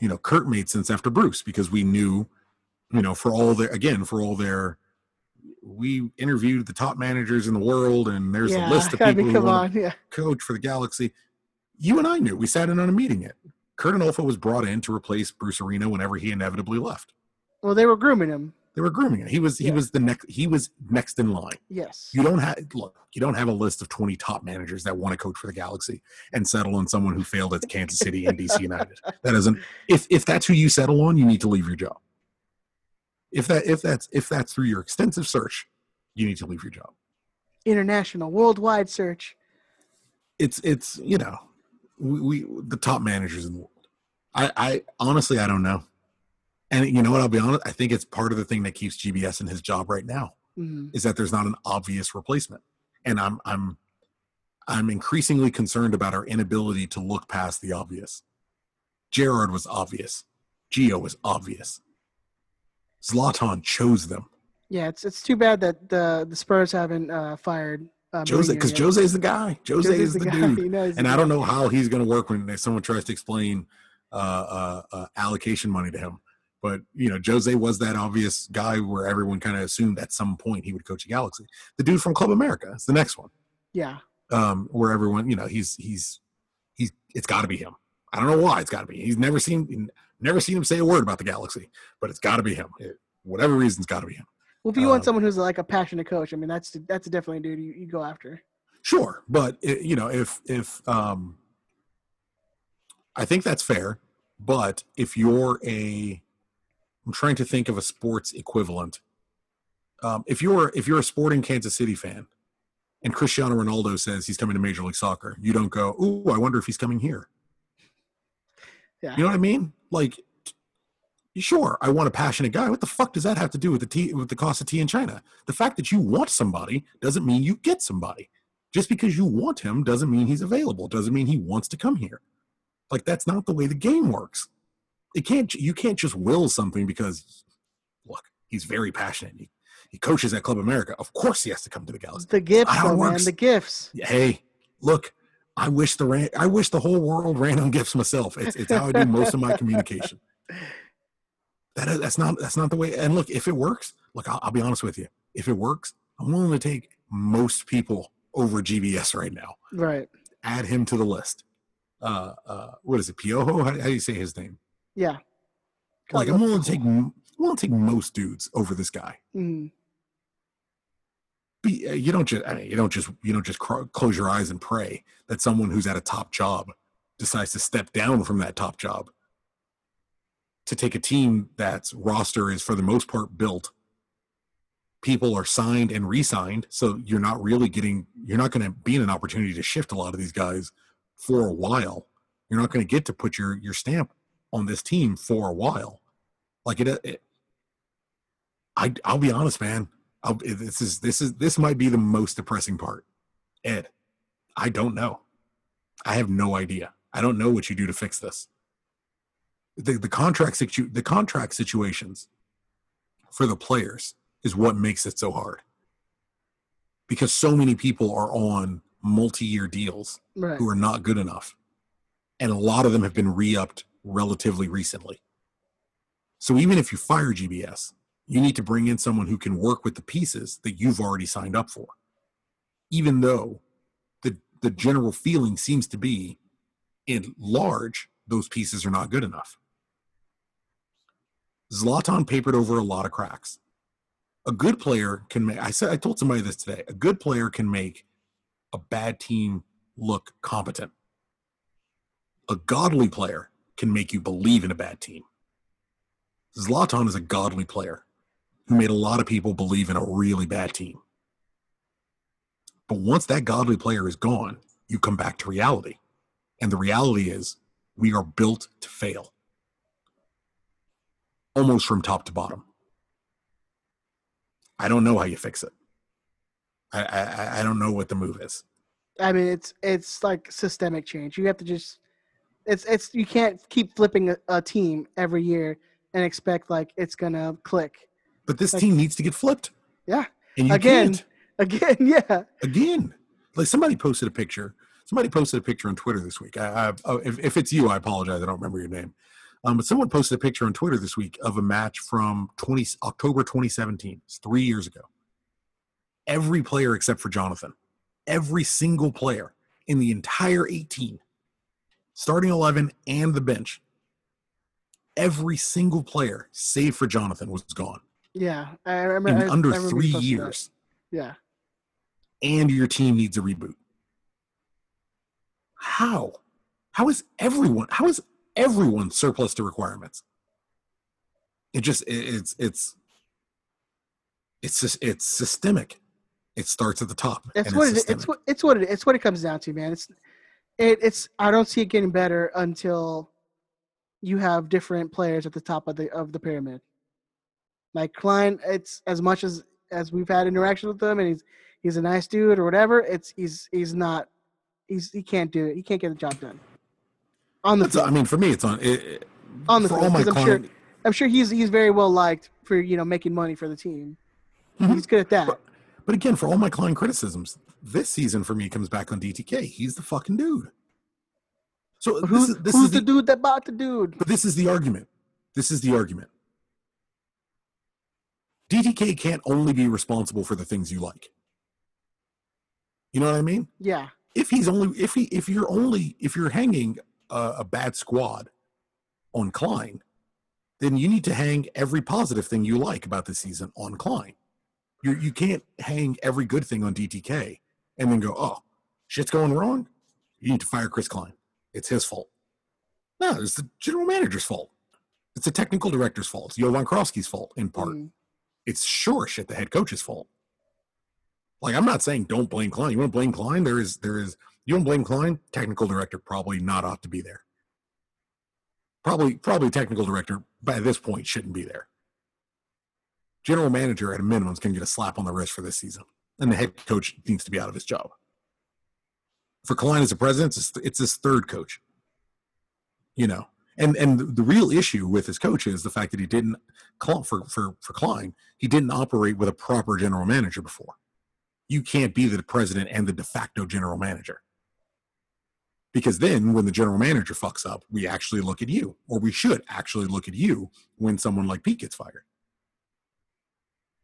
You know, Curt made sense after Bruce because we knew, you know, for all their again for all their, we interviewed the top managers in the world, and there's yeah, a list of I people mean, who come want on, yeah. coach for the Galaxy. You and I knew. We sat in on a meeting. It. Curt Onalfo was brought in to replace Bruce Arena whenever he inevitably left. Well, they were grooming him. They were grooming it. He was he was the next he was next in line. Yes. You don't have look. You don't have a list of twenty top managers that want to coach for the Galaxy and settle on someone who failed at Kansas City and DC United. That isn't. If if that's who you settle on, you need to leave your job. If that if that's if that's through your extensive search, you need to leave your job. International, worldwide search. It's it's you know we, we the top managers in the world. I I honestly I don't know. And you know what? I'll be honest. I think it's part of the thing that keeps GBS in his job right now. Mhm. is that there's not an obvious replacement and i'm i'm i'm increasingly concerned about our inability to look past the obvious gerrard was obvious gio was obvious zlatan chose them. Yeah, it's it's too bad that the the Spurs haven't uh, fired uh, jose because yet. jose's the guy. Jose Jose's is the, guy, dude. And the i don't know how he's going to work when someone tries to explain uh, uh, uh, allocation money to him. But you know jose was that obvious guy where everyone kind of assumed at some point he would coach a galaxy. The dude from club america is the next one. Yeah, um, where everyone, you know, he's he's he's it's got to be him. I don't know why it's got to be. He's never seen never seen him say a word about the galaxy, but it's got to be him. It, whatever reason, it's got to be him. well, if you want Um, someone who's like a passionate coach, I mean, that's that's definitely a dude you, you go after. Sure, but it, you know, if if um, I think that's fair. But if you're a, I'm trying to think of a sports equivalent. Um, if you're if you're a sporting Kansas City fan, and Cristiano Ronaldo says he's coming to Major League Soccer, you don't go, "Ooh, I wonder if he's coming here." Yeah, You know what I mean? Like, sure, I want a passionate guy. What the fuck does that have to do with the tea, with the cost of tea in China? The fact that you want somebody doesn't mean you get somebody. Just because you want him doesn't mean he's available. Doesn't mean he wants to come here. Like that's not the way the game works. It can't. You can't just will something because, look, he's very passionate. He, he coaches at Club America. Of course, he has to come to the Galaxy. the gifts, though, man, the gifts. Hey, look, I wish the ran, I wish the whole world ran on gifts myself. It's, it's how I do most of my communication. That that's not that's not the way. And look, if it works, look, I'll, I'll be honest with you. If it works, I'm willing to take most people over GBS right now. Right. Add him to the list. Uh, uh, what is it, Piojo? How, how do you say his name? Yeah. Like I'm willing to take I'm willing to take most dudes over this guy. Mm, Uh, you don't just I mean, you don't just you don't just cro- close your eyes and pray that someone who's at a top job decides to step down from that top job to take a team that's roster is for the most part built people are signed and re-signed so you're not really getting you're not going to be in an opportunity to shift a lot of these guys for a while you're not going to get to put your your stamp on this team for a while like it, it I, I'll be honest, man. I'll, this is this is this might be the most depressing part. Ed, I don't know. I have no idea. I don't know what you do to fix this. The the contract situ the contract situations for the players is what makes it so hard. Because so many people are on multi-year deals right. who are not good enough. And a lot of them have been re-upped relatively recently. So even if you fire GBS, You need to bring in someone who can work with the pieces that you've already signed up for. Even though the the general feeling seems to be in large those pieces are not good enough. Zlatan papered over a lot of cracks. A good player can make I said I told somebody this today. A good player can make a bad team look competent. A godly player can make you believe in a bad team. Zlatan is a godly player made a lot of people believe in a really bad team. But once that godly player is gone, you come back to reality. And the reality is we are built to fail. Almost from top to bottom. I don't know how you fix it. I, I, I don't know what the move is. I mean, it's it's like systemic change. You have to just it's it's you can't keep flipping a, a team every year and expect like it's gonna click. But this Like- team needs to get flipped. Yeah, Again. can't. again, yeah, again. Like somebody posted a picture. Somebody posted a picture on twitter this week. I, I, oh, if, if it's you i apologize. I don't remember your name. Um, but someone posted a picture on twitter this week of a match from 20 october 2017 it's three years ago. Every player except for jonathan. Every single player in the entire 18 starting 11 and the bench. Every single player save for jonathan was gone yeah. I remember in I- under I remember three that. years Yeah, and your team needs a reboot. How? How is everyone? How is everyone surplus to requirements? It just it- it's it's it's just it's systemic. It starts at the top. it's what it, it's what it's what it, it's what it comes down to, man. It's it, it's I don't see it getting better until you have different players at the top of the of the pyramid. Like Klein it's as much as as we've had interaction with him, and he's he's a nice dude or whatever. It's he's he's not he's he can't do it. He can't get the job done on the That's- field. I mean, for me, it's on it, On the for field, all my I'm sure- I'm sure he's he's very well liked for you know making money for the team. Mhm. He's good at that. But, but again, for all my Klein criticisms, this season for me comes back on DTK. He's the fucking dude. So this who's is this who's is the, the, dude that bought the dude? But this is the argument. This is the argument. DTK can't only be responsible for the things you like. You know what I mean? Yeah, If he's only if he if you're only if you're hanging a, a bad squad on Klein, then you need to hang every positive thing you like about the season on Klein. You you can't hang every good thing on DTK and then go, oh, shit's going wrong. You need to fire Chris Klein. It's his fault. No, it's the general manager's fault. It's the technical director's fault. It's Jovan Kirovski's fault in part. Mm. It's sure shit the head coach's fault. Like I'm not saying don't blame Klein. You want to blame Klein? There is there is you don't blame Klein. Technical director probably not ought to be there. Probably probably technical director by this point shouldn't be there. General manager at a minimum is going to get a slap on the wrist for this season, and the head coach needs to be out of his job. For Klein as a president, it's, it's his third coach. You know, and and the- real issue with his coach is the fact that he didn't for for for Klein he didn't operate with a proper general manager before. You can't be the president and the de facto general manager. Because then when the general manager fucks up, we actually look at you, or we should actually look at you when someone like Pete gets fired.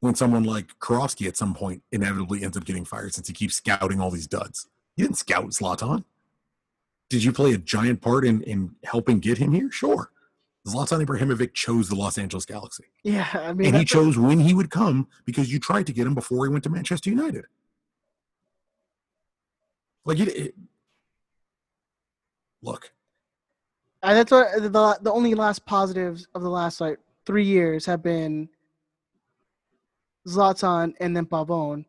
When someone like Kirovski at some point inevitably ends up getting fired since he keeps scouting all these duds. You didn't scout Zlatan. Did you play a giant part in, in helping get him here? Sure. Zlatan Ibrahimovic chose the Los Angeles Galaxy Yeah, I mean, and he chose when he would come because you tried to get him before he went to Manchester United. Like it, it look, Uh, that's what the the only last positives of the last like three years have been Zlatan and then Pavon,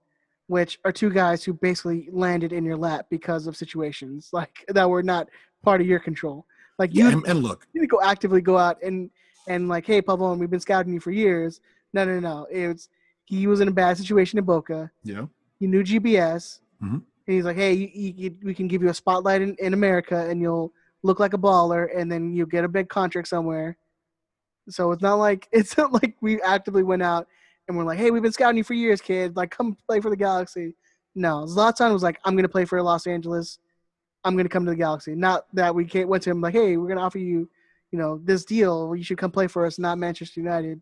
which are two guys who basically landed in your lap because of situations like that were not part of your control. Like you yeah, and, and look, didn't go actively go out and and like, hey Pavon, we've been scouting you for years. No, no, no. It was he was in a bad situation in Boca. Yeah, He knew GBS. Mhm. And he's like, hey, you, you, you- we can give you a spotlight in, in America and you'll look like a baller and then you get a big contract somewhere. So it's not like it's not like we actively went out and we're like, hey, we've been scouting you for years, kid. Like, come play for the Galaxy. No, Zlatan was like, I'm gonna play for Los Angeles. I'm gonna come to the Galaxy. Not that we can't went to him like, hey, we're gonna offer you, you know, this deal. You should come play for us, not Manchester United.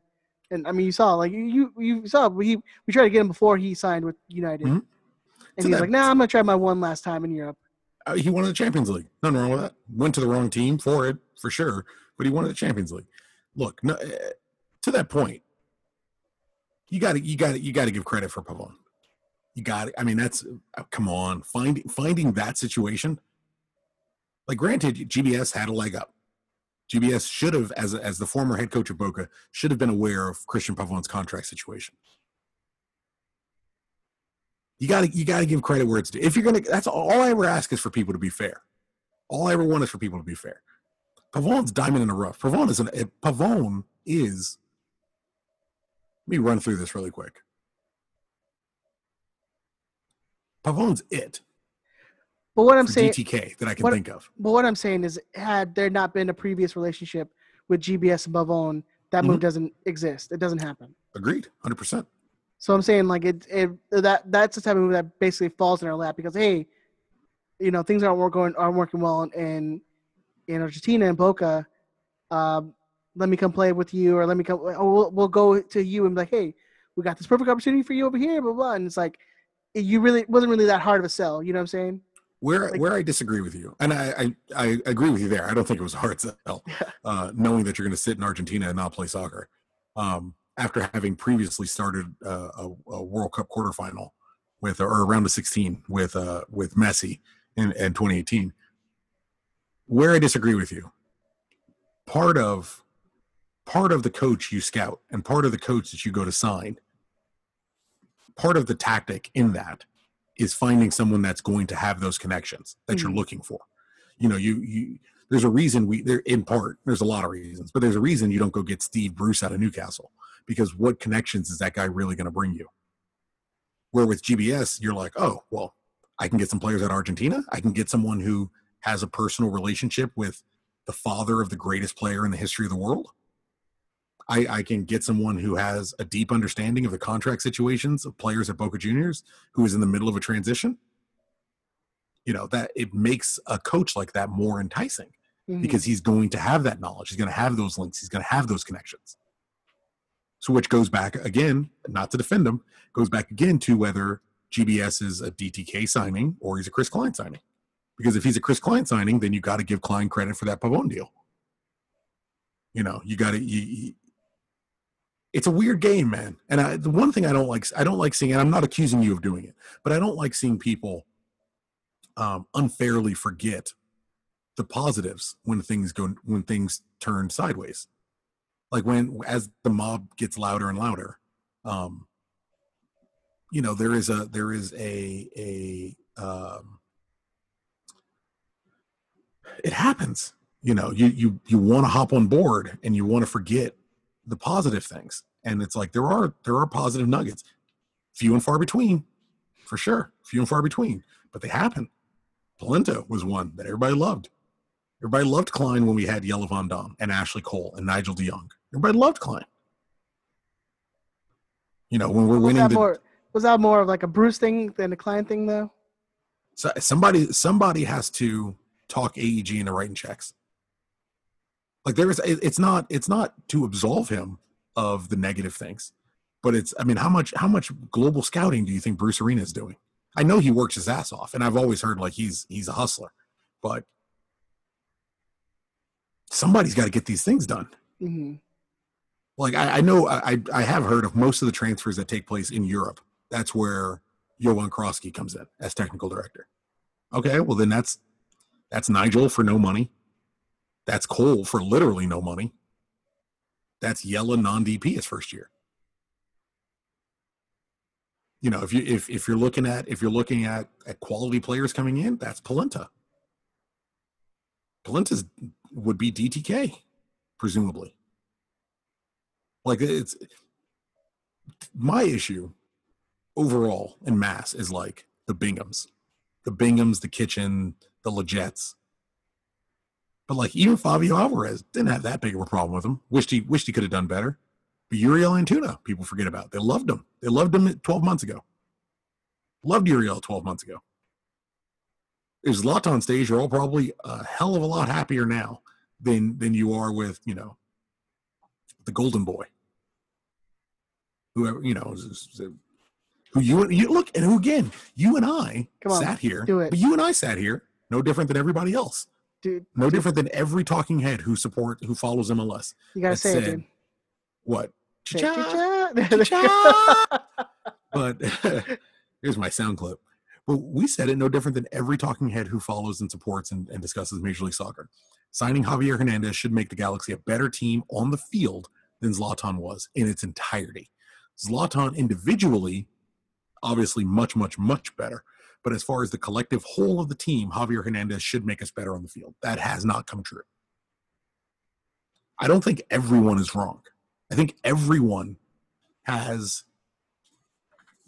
And I mean, you saw like you you saw we we tried to get him before he signed with United, Mhm. and So he's like, "Nah, I'm gonna try my one last time in Europe." Uh, he won the Champions League. Nothing wrong with that. Went to the wrong team for it, for sure. But he won the Champions League. Look, no, uh, to that point, you got to you got to you got to give credit for Pavon. You got to I mean, that's uh, come on. Finding finding that situation. Like, granted, GBS had a leg up. GBS should have, as as the former head coach of Boca, should have been aware of Cristian Pavon's contract situation. You got to you got to give credit where it's due. If you're gonna, that's all I ever ask is for people to be fair. All I ever want is for people to be fair. Pavon's diamond in the rough. Pavon is an eh, Pavon is. Let me run through this really quick. Pavon's it But what I'm saying, DTK that I can what- think of. but what I'm saying is, had there not been a previous relationship with GBS and Pavon, that move Mhm. doesn't exist. It doesn't happen. Agreed, hundred percent. So I'm saying like it, it that that's the type of move that basically falls in our lap because hey, you know things aren't work- going aren't working well in in Argentina and Boca. Um, let me come play with you, or let me come. Or we'll, we'll go to you and be like, hey, we got this perfect opportunity for you over here, blah blah. And it's like you really wasn't really that hard of a sell. You know what I'm saying? Where Like- where I disagree with you, and I, I I agree with you there. I don't think it was a hard sell, uh, knowing that you're going to sit in Argentina and not play soccer. Um, after having previously started uh, a, a World Cup quarterfinal with or around the 16 with uh, with Messi in, in 2018. Where I disagree with you, part of part of the coach you scout and part of the coach that you go to sign, part of the tactic in that is finding someone that's going to have those connections that you're Mhm. looking for. You know, you you there's a reason we there in part there's a lot of reasons, but there's a reason you don't go get Steve Bruce out of Newcastle because what connections is that guy really going to bring you? Where with GBS, you're like, oh well, I can get some players at Argentina. I can get someone who has a personal relationship with the father of the greatest player in the history of the world. I, I can get someone who has a deep understanding of the contract situations of players at Boca Juniors who is in the middle of a transition. You know, that it makes a coach like that more enticing Mhm. because he's going to have that knowledge. He's going to have those links. He's going to have those connections. So, which goes back again, not to defend him, goes back again to whether GBS is a DTK signing or he's a Chris Klein signing. Because if he's a Chris Klein signing, then you got to give Klein credit for that Pavon deal. You know, you got to. You, you- it's a weird game, man. And I, the one thing I don't like, I don't like seeing, and I'm not accusing you of doing it, but I don't like seeing people um, unfairly forget the positives when things go when things turn sideways like when as the mob gets louder and louder um you know there is a there is a a um it happens you know you you you want to hop on board and you want to forget the positive things and it's like there are there are positive nuggets few and far between for sure few and far between but they happen polenta was one that everybody loved Everybody loved Klein when we had Jelle Van Damme and Ashley Cole and Nigel de Jong. Everybody loved Klein. You know, when we're was winning that the more was that more of like a Bruce thing than a Klein thing though? so somebody somebody has to talk AEG into writing checks. Like there is it's not it's not to absolve him of the negative things. But it's I mean, how much how much global scouting do you think Bruce Arena is doing? I know he works his ass off, and I've always heard like he's he's a hustler, but somebody's got to get these things done. hmm like I, I know I, I have heard of most of the transfers that take place in Europe. That's where Jovan Kirovski comes in as technical director. Okay, well then that's that's Nigel for no money. That's Cole for literally no money. That's Jelle non DP his first year. You know, if you if if you're looking at if you're looking at at quality players coming in, that's Polenta. Polenta's would be DTK, presumably. Like it's my issue overall in mass is like the Binghams, the Binghams, the Kitchen, the Lletgets. But like even Fabio Alvarez didn't have that big of a problem with him. Wished he wished he could have done better. But Uriel Antuna, people forget about. They loved him. They loved him 12 months ago. Loved Uriel 12 months ago. Is on stage, you're all probably a hell of a lot happier now than than you are with, you know, the golden boy. whoever you know, who you you look and who again, you and I Come on, sat here, do it. but you and I sat here, no different than everybody else, dude. no dude, different than every talking head who support who follows MLS. You gotta say it, dude. What? Cha-cha. Cha-cha. but here's my sound clip. But we said it no different than every talking head who follows and supports and, and discusses Major League Soccer. Signing Javier Hernandez should make the Galaxy a better team on the field than Zlatan was in its entirety. Zlatan individually, obviously, much, much, much better. But as far as the collective whole of the team, Javier Hernandez should make us better on the field. That has not come true. I don't think everyone is wrong. I think everyone has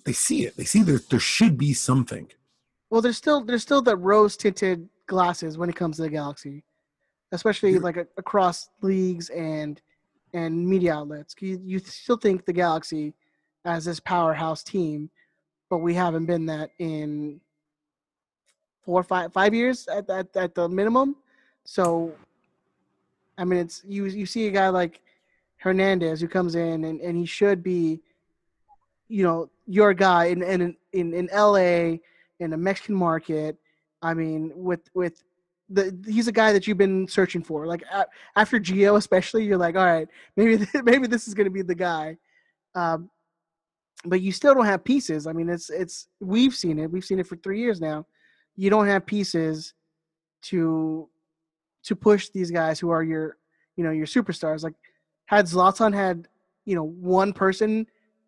they see it. They see there there should be something. Well, there's still there's still the rose tinted glasses when it comes to the Galaxy, especially like a, across leagues and and media outlets. You you still think the Galaxy as this powerhouse team, but we haven't been that in four five five years at at, at the minimum. So, I mean, it's you you see a guy like Hernandez who comes in and, and he should be, you know, your guy in in in, in LA in the Mexican market. I mean, with with the he's a guy that you've been searching for. Like after Gio, especially, you're like, all right, maybe maybe this is going to be the guy. Um, but you still don't have pieces. I mean, it's it's we've seen it. We've seen it for three years now. You don't have pieces to to push these guys who are your you know your superstars. Like had Zlatan had you know one person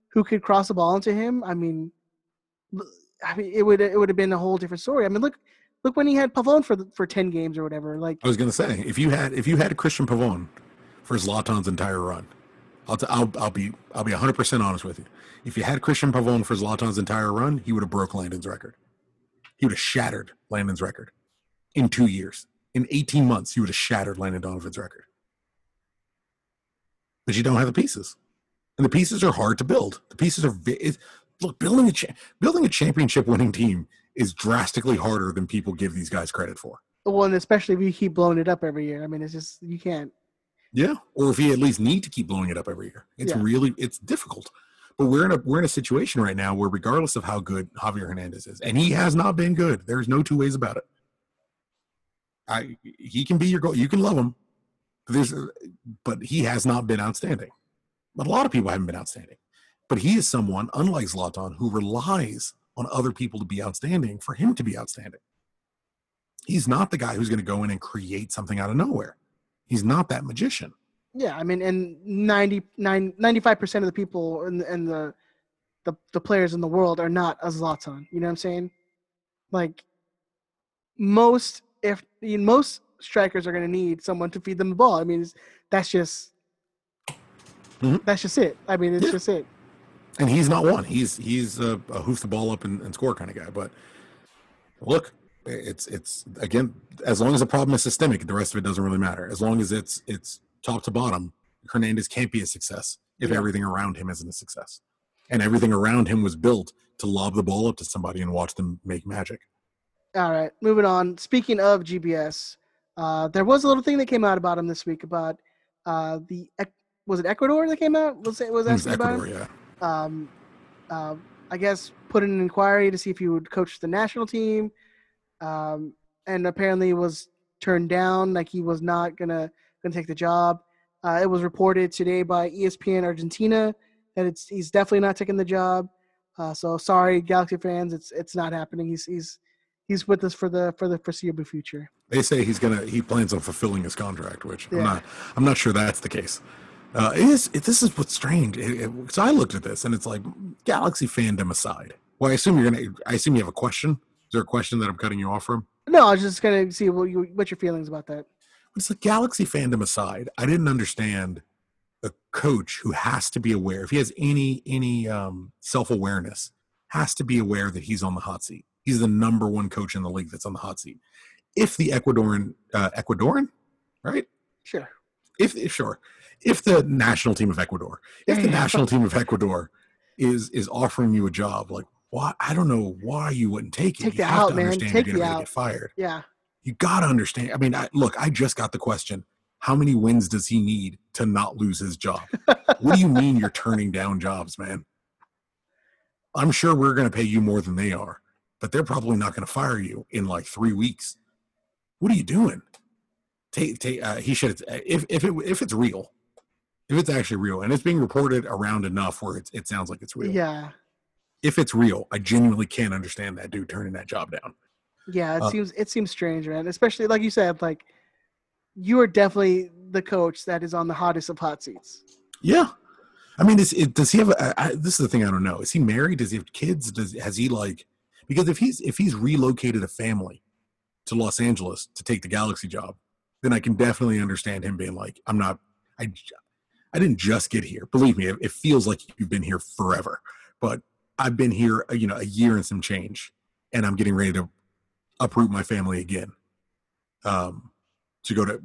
who could cross the ball into him, I mean, I mean it would it would have been a whole different story. I mean, look look when he had Pavon for the, for ten games or whatever. Like I was to say if you had if you had Cristian Pavon for Zlatan's entire run, I'll t- I'll I'll be I'll be 100 percent honest with you. If you had Cristian Pavon for Zlatan's entire run, he would have broke Landon's record. He would have shattered Landon's record in two years. In 18 months, he would have shattered Landon Donovan's record. But you don't have the pieces, and the pieces are hard to build. The pieces are look building a cha- building a championship winning team is drastically harder than people give these guys credit for. well, and especially if you keep blowing it up every year. I mean, it's just you can't. Yeah, or if you at least need to keep blowing it up every year, it's Yeah. really it's difficult. But we're in a we're in a situation right now where regardless of how good Javier Hernandez is, and he has not been good, there's no two ways about it. I he can be your goal. You can love him, but there's but he has not been outstanding. But a lot of people haven't been outstanding. But he is someone, unlike Zlatan, who relies on other people to be outstanding for him to be outstanding. He's not the guy who's going to go in and create something out of nowhere. He's not that magician. Yeah, I mean, and 95 percent of the people and and the, the the players in the world are not a Zlatan. You know what I'm saying? Like most, if you know, most strikers are going to need someone to feed them the ball. I mean, that's just Mhm. that's just it. I mean, it's Yeah. just it. and he's not one. He's he's a, a hoof the ball up and, and score kind of guy. But look, it's it's again as long as the problem is systemic, the rest of it doesn't really matter. As long as it's it's top to bottom, Hernandez can't be a success if Yeah. everything around him isn't a success, and everything around him was built to lob the ball up to somebody and watch them make magic. All right, moving on. Speaking of GBS, uh, there was a little thing that came out about him this week about uh, the was it Ecuador that came out? Was it was It was about him? Ecuador, yeah. um, uh, I guess put in an inquiry to see if he would coach the national team, um, and apparently was turned down. Like he was not gonna gonna take the job. Uh, it was reported today by ESPN Argentina that it's he's definitely not taking the job. Uh, so sorry, Galaxy fans, it's it's not happening. He's he's he's with us for the for the foreseeable future. They say he's gonna he plans on fulfilling his contract, which I'm not I'm not sure that's the case. Uh, it is it, this is what's strange. So I looked at this and it's like Galaxy fandom aside. Well, I assume you're gonna. I assume you have a question. Is there a question that I'm cutting you off from? No, I was just gonna see what you what your feelings about that. It's like Galaxy fandom aside. I didn't understand a coach who has to be aware if he has any any um, self awareness has to be aware that he's on the hot seat. He's the number one coach in the league that's on the hot seat. If the Ecuadorian uh, Ecuadorian, right? Sure. if, if sure if the national team of ecuador if the national team of ecuador is is offering you a job like why i don't know why you wouldn't take it Take you the have out, to man. Take the gonna out. get fired Yeah. You gotta understand i mean I, look i just got the question How many wins does he need to not lose his job? what do you mean you're turning down jobs, man? I'm sure we're going to pay you more than they are, but they're probably not going to fire you in like three weeks. What are you doing? Take, take, uh, he should, if, if, it, if it's real, if it's actually real and it's being reported around enough where it, it sounds like it's real. Yeah. If it's real, I genuinely can't understand that dude turning that job down. Yeah, it Uh, seems it seems strange, man. Especially like you said, like you are definitely the coach that is on the hottest of hot seats. Yeah. I mean, is it, does he have? A, I, this is the thing I don't know. Is he married? Does he have kids? Does has he like? Because if he's if he's relocated a family to Los Angeles to take the Galaxy job, then I can definitely understand him being like, I'm not. I I didn't just get here. Believe me, it, it feels like you've been here forever. But I've been here, you know, a year and some change, and I'm getting ready to uproot my family again. Um, to go to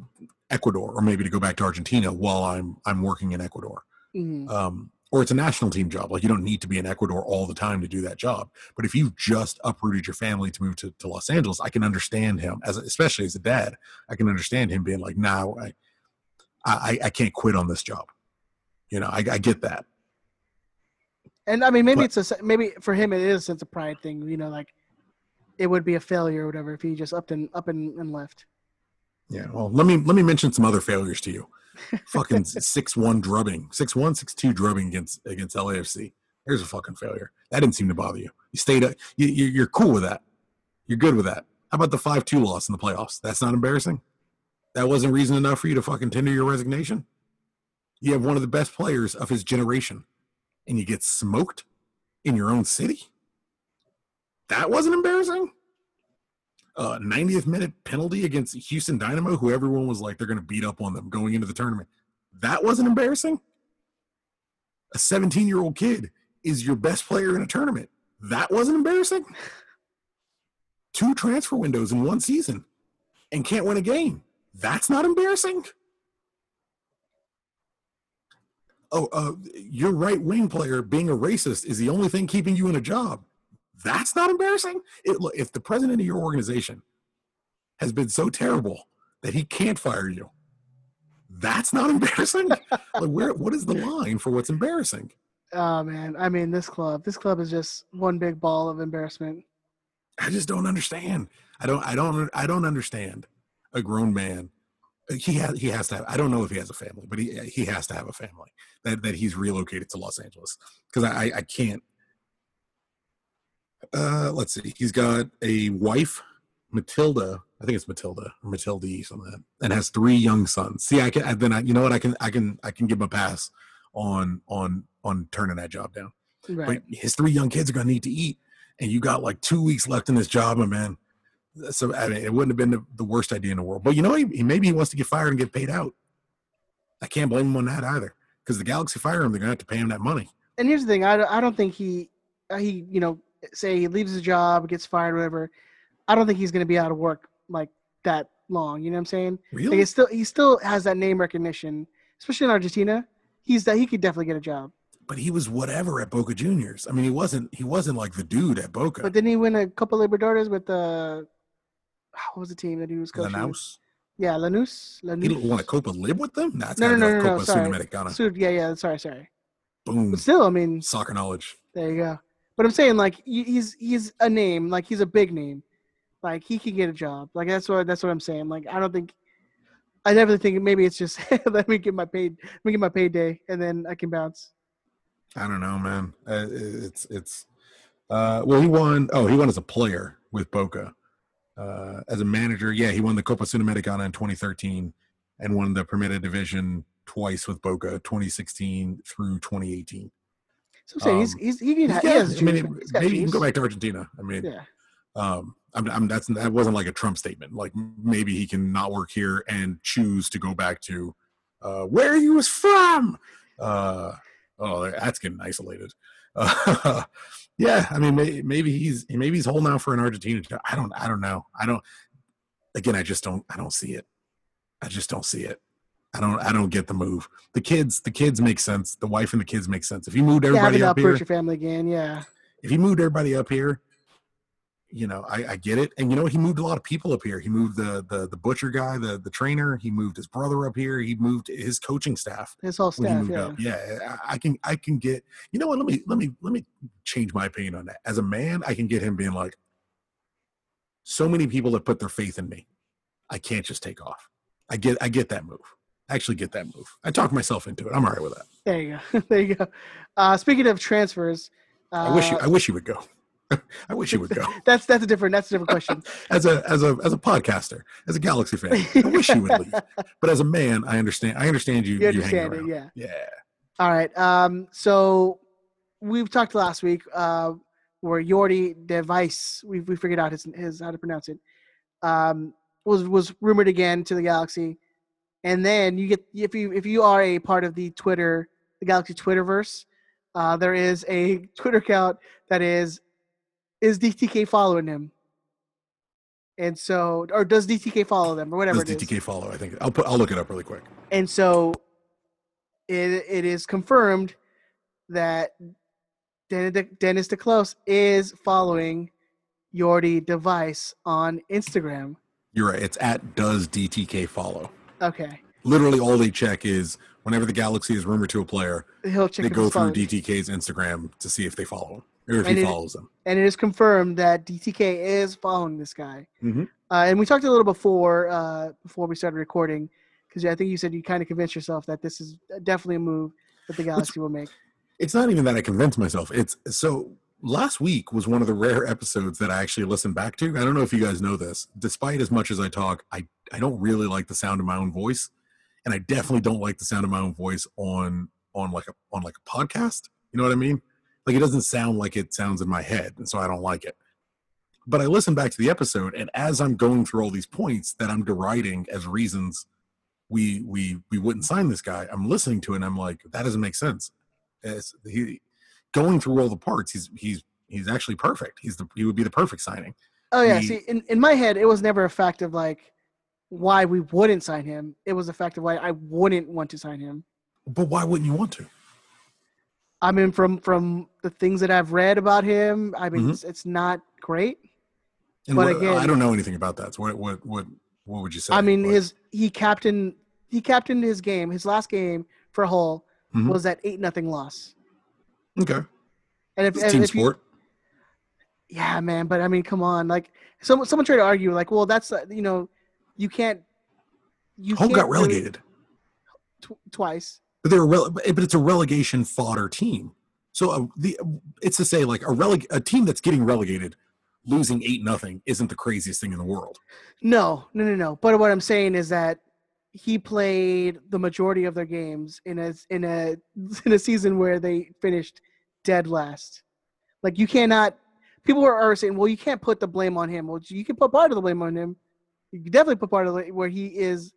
Ecuador or maybe to go back to Argentina while I'm I'm working in Ecuador Mhm. um, or it's a national team job. Like you don't need to be in Ecuador all the time to do that job. But if you've just uprooted your family to move to, to Los Angeles, I can understand him as especially as a dad. I can understand him being like, "No, I, I, I can't quit on this job." You know, I, I get that. And I mean, maybe But- it's a maybe for him it is a sense of pride thing. You know, like it would be a failure or whatever if he just up and up and, and left. Yeah. Well, let me let me mention some other failures to you. fucking six one drubbing, six one six two drubbing against against LAFC. There's a fucking failure. That didn't seem to bother you. You stayed up. You, you, you're cool with that. You're good with that. How about the five two loss in the playoffs? That's not embarrassing. That wasn't reason enough for you to fucking tender your resignation. You have one of the best players of his generation, and you get smoked in your own city. That wasn't embarrassing. Uh, 90th minute penalty against Houston Dynamo, who everyone was like they're going to beat up on them going into the tournament. That wasn't embarrassing. A 17 year old kid is your best player in a tournament. That wasn't embarrassing. Two transfer windows in one season and can't win a game. That's not embarrassing. Oh, uh, your right wing player being a racist is the only thing keeping you in a job. That's not embarrassing. It, look, if the president of your organization has been so terrible that he can't fire you, that's not embarrassing. like, where? What is the line for what's embarrassing? Oh man, I mean this club. This club is just one big ball of embarrassment. I just don't understand. I don't. I don't. I don't understand a grown man. He has. He has to have. I don't know if he has a family, but he he has to have a family that that he's relocated to Los Angeles because I I- I can't. Uh, let's see. He's got a wife, Matilda. I think it's Matilda or Matilde, something like that, and has three young sons. See, I can. I, then I, you know what? I can. I can. I can give him a pass on on on turning that job down. Right. But his three young kids are gonna need to eat, and you got like two weeks left in this job, my man. So I mean, it wouldn't have been the, the worst idea in the world. But you know, he, he maybe he wants to get fired and get paid out. I can't blame him on that either, because the Galaxy fire him, they're gonna have to pay him that money. and here's the thing I, don't- I don't think he uh, he you know say he leaves his job gets fired whatever i don't think he's going to be out of work like that long you know what i'm saying like Really? it's still he still has that name recognition especially in argentina he's that he could definitely get a job But he was whatever at Boca Juniors. I mean, he wasn't he wasn't like the dude at Boca. but didn't he win a couple libertadores with the what was the team that he was coaching Lanús. yeah lanús Lanús. He lanús won a Copa Lib with them. That's No, no, no, like no, no, Copa sorry. Sudamericana. Sud- yeah yeah sorry sorry Boom. but still i mean Soccer knowledge. There you go. But I'm saying like he's he's a name, like he's a big name, like he can get a job. Like that's what that's what I'm saying. Like I don't think I definitely think maybe it's just let me get my paid let me get my payday and then I can bounce. I don't know, man. Uh, it's it's. Uh, well, he won. Oh, he won as a player with Boca. Uh, as a manager, yeah, he won the Copa Sudamericana in 2013 and won the Primera Division twice with Boca, 2016 through 2018. So I'm saying he's Um, he's he can He's he has I mean, it-. He's maybe he can go back to Argentina. I mean, Yeah. um, I'm, I'm that's that wasn't like a Trump statement. Like maybe he can not work here and choose to go back to uh, where he was from. Uh, oh, that's getting isolated. Uh, yeah, I mean, may, maybe he's maybe he's holding out for an Argentina. I don't, I don't know. I don't. Again, I just don't. I don't see it. I just don't see it. I don't. I don't get the move. The kids, the kids make sense. The wife and the kids make sense. If you moved everybody to up here, your family again. Yeah. if he moved everybody up here, you know, I, I get it. And you know? He moved a lot of people up here. He moved the the the butcher guy, the the trainer. He moved his brother up here. He moved his coaching staff. His whole staff, yeah. up. Yeah, I, I can I can get. You know what? Let me let me let me change my opinion on that. As a man, I can get him being like, so many people that put their faith in me, I can't just take off. I get I get that move. Actually get that move. I talked myself into it. I'm all right with that. There you go. there you go. Uh, speaking of transfers, uh, I wish you I wish you would go. I wish you would go. that's that's a different that's a different question. As a as a as a podcaster, as a Galaxy fan, I wish you would leave. But as a man, I understand. I understand you. You you understand it, yeah. Yeah. All right. Um, so we've talked last week uh, where Jordy de Wijs, we we figured out his his how to pronounce it, um, was was rumored again to the Galaxy, and then you get if you if you are a part of the Twitter the Galaxy Twitterverse, uh, there is a Twitter account that is is DTK following him, and so or does DTK follow them or whatever Does it is. DTK follow? I think I'll put. I'll look it up really quick. And so it, it is confirmed that Den- De- Dennis te Kloese is following Jordy de Wijs on Instagram. You're right. It's at does DTK follow. Okay. Literally, all they check is whenever the Galaxy is rumored to a player, He'll check they go through. DTK's Instagram to see if they follow him or if And he it- follows them. And it is confirmed that DTK is following this guy. Mhm. Uh, and we talked a little before uh, before we started recording because I think you said you kind of convinced yourself that this is definitely a move that the Galaxy will make. It's not even that I convinced myself. It's so last week was one of the rare episodes that I actually listened back to. I don't know if you guys know this. Despite as much as I talk, I, I don't really like the sound of my own voice. And I definitely don't like the sound of my own voice on on like a on like a podcast. You know what I mean? Like it doesn't sound like it sounds in my head, and so I don't like it. But I listen back to the episode, and as I'm going through all these points that I'm deriding as reasons we we we wouldn't sign this guy, I'm listening to it and I'm like, that doesn't make sense. It's, he going through all the parts, he's he's he's actually perfect. He's the he would be the perfect signing. Oh yeah, we- see, in, in my head, it was never a fact of like why we wouldn't sign him. It was the fact of why I wouldn't want to sign him. But why wouldn't you want to? I mean, from from the things that I've read about him, I mean, Mhm. it's, it's not great. And But what, again- I don't know anything about that. So what what what what would you say? I mean, Like, his he captained he captained his game. His last game for Hull Mhm. was that eight nothing loss. okay, And if, it's and team if you- sport. yeah, man, but I mean, come on, like someone someone tried to argue, like, well, that's uh, you know, you can't. You Hull can't got really- relegated, tw- twice. but they're rele- but it's a relegation fodder team. So uh, the it's to say like a releg a team that's getting relegated, losing eight nothing isn't the craziest thing in the world. No, no, no, no. But what I'm saying is that he played the majority of their games in a in a in a season where they finished dead last. Like you cannot. People are, are saying, "Well, you can't put the blame on him." Well, you can put part of the blame on him. You can definitely put part of it where he is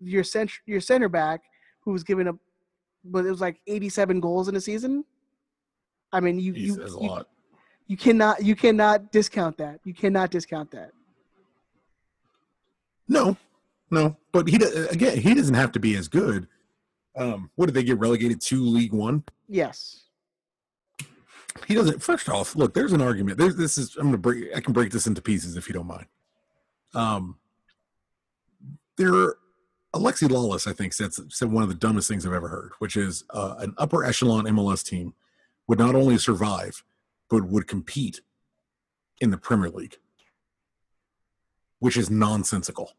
your center your center back who's given up, but it was like 87 goals in a season. I mean, you Jeez, you, you you cannot you cannot discount that. You cannot discount that. No, no, but he again he doesn't have to be as good. Um, what did they get relegated to League One? Yes. He doesn't. First off, look, there's an argument. There's this is I'm gonna break. I can break this into pieces if you don't mind. Um, there, Alexi Lalas, I think, said said one of the dumbest things I've ever heard, which is uh, an upper echelon MLS team would not only survive, but would compete in the Premier League, which is nonsensical.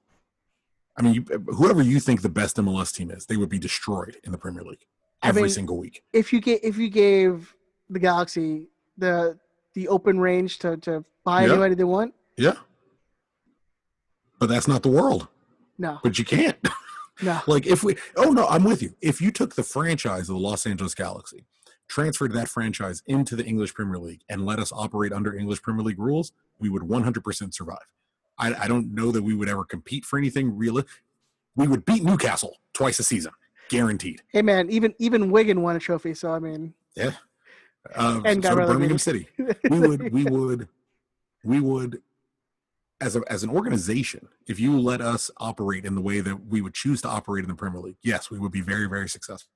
I mean, you, whoever you think the best MLS team is, they would be destroyed in the Premier League I every mean, single week. if you get if you gave the Galaxy the the open range to to buy Yeah. anybody they want, Yeah, but that's not the world. No, But you can't. no, like if we oh no i'm with you. If you took the franchise of the los angeles galaxy transferred that franchise into the english premier league and let us operate under english premier league rules we would 100% survive. I, I don't know that we would ever compete for anything real we would beat newcastle twice a season guaranteed. Hey man, even even Wigan won a trophy, so I mean, yeah. Uh, And got so birmingham city. We would we would we would as a as an organization if you let us operate in the way that we would choose to operate in the premier league yes we would be very very successful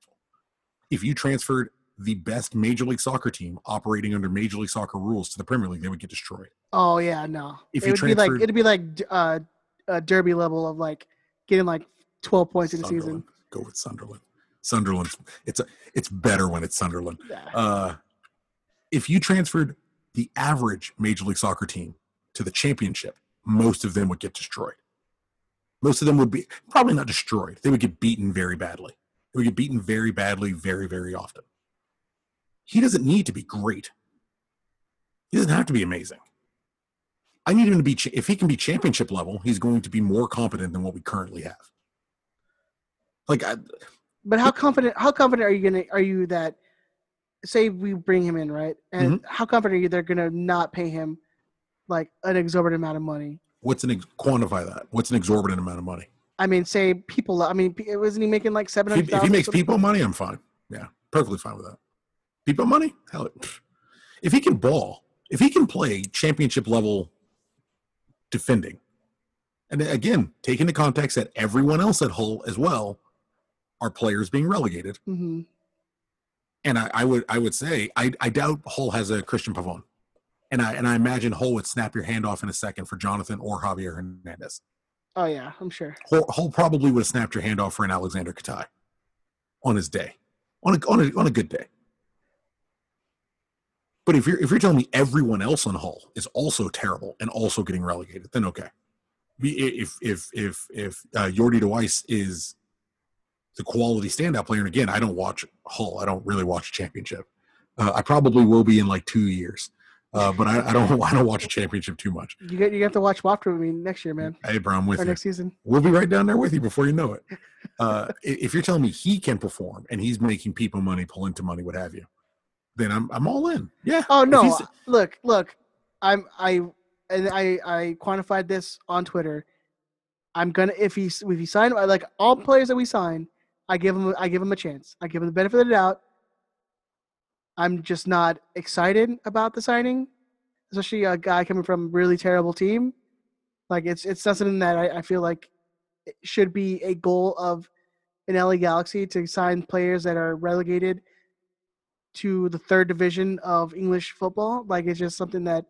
if you transferred the best Major League Soccer team operating under Major League Soccer rules to the Premier League, they would get destroyed. Oh yeah, no. If it you would be like transferred- it'd be like uh, a derby level of like getting like twelve points in the season. Go with Sunderland. Sunderland. It's a, it's better when it's Sunderland. Yeah. Uh, if you transferred the average Major League Soccer team to the championship, most of them would get destroyed. Most of them would be probably not destroyed. They would get beaten very badly. They would get beaten very badly, very, very often. He doesn't need to be great. He doesn't have to be amazing. I need him to be, if he can be championship level, he's going to be more competent than what we currently have. Like, I, But how confident? How confident are you gonna? Are you that? Say we bring him in, right? And Mm-hmm. how confident are you they're gonna not pay him like an exorbitant amount of money? what's an ex- quantify that? What's an exorbitant amount of money? I mean, say people. I mean, wasn't he making like seven hundred? If he, if he makes people money, I'm fine. Yeah, perfectly fine with that. People money? Hell, if he can ball, if he can play championship level defending, and again, take into context that everyone else at Hull as well are players being relegated. hmm And I, I would I would say I, I doubt Hull has a Cristian Pavone. And I and I imagine Hull would snap your hand off in a second for Jonathan or Javier Hernandez. Oh yeah, I'm sure. Hull, Hull probably would have snapped your hand off for an Aleksandar Katai on his day, on a, on a, on a good day. But if you're if you're telling me everyone else on Hull is also terrible and also getting relegated, then okay. If if if if uh, Jordy de Wijs is the quality standout player, and again, I don't watch Hull. I don't really watch Championship. Uh, I probably will be in like two years, uh, but I, I don't I don't watch a championship too much. You get you have to watch Watford with me next year, man, Hey, bro, I'm with or you. next season. We'll be right down there with you before you know it. Uh, if you're telling me he can perform and he's making people money, pull into money, what have you, then I'm I'm all in. Yeah. Oh no! Look, look. I'm I and I I quantified this on Twitter. I'm gonna if he if he signed like all players that we sign, I give him I give him a chance. I give him the benefit of the doubt. I'm just not excited about the signing, especially a guy coming from a really terrible team. Like it's it's something that I, I feel like it should be a goal of an LA Galaxy to sign players that are relegated to the third division of English football. Like it's just something that,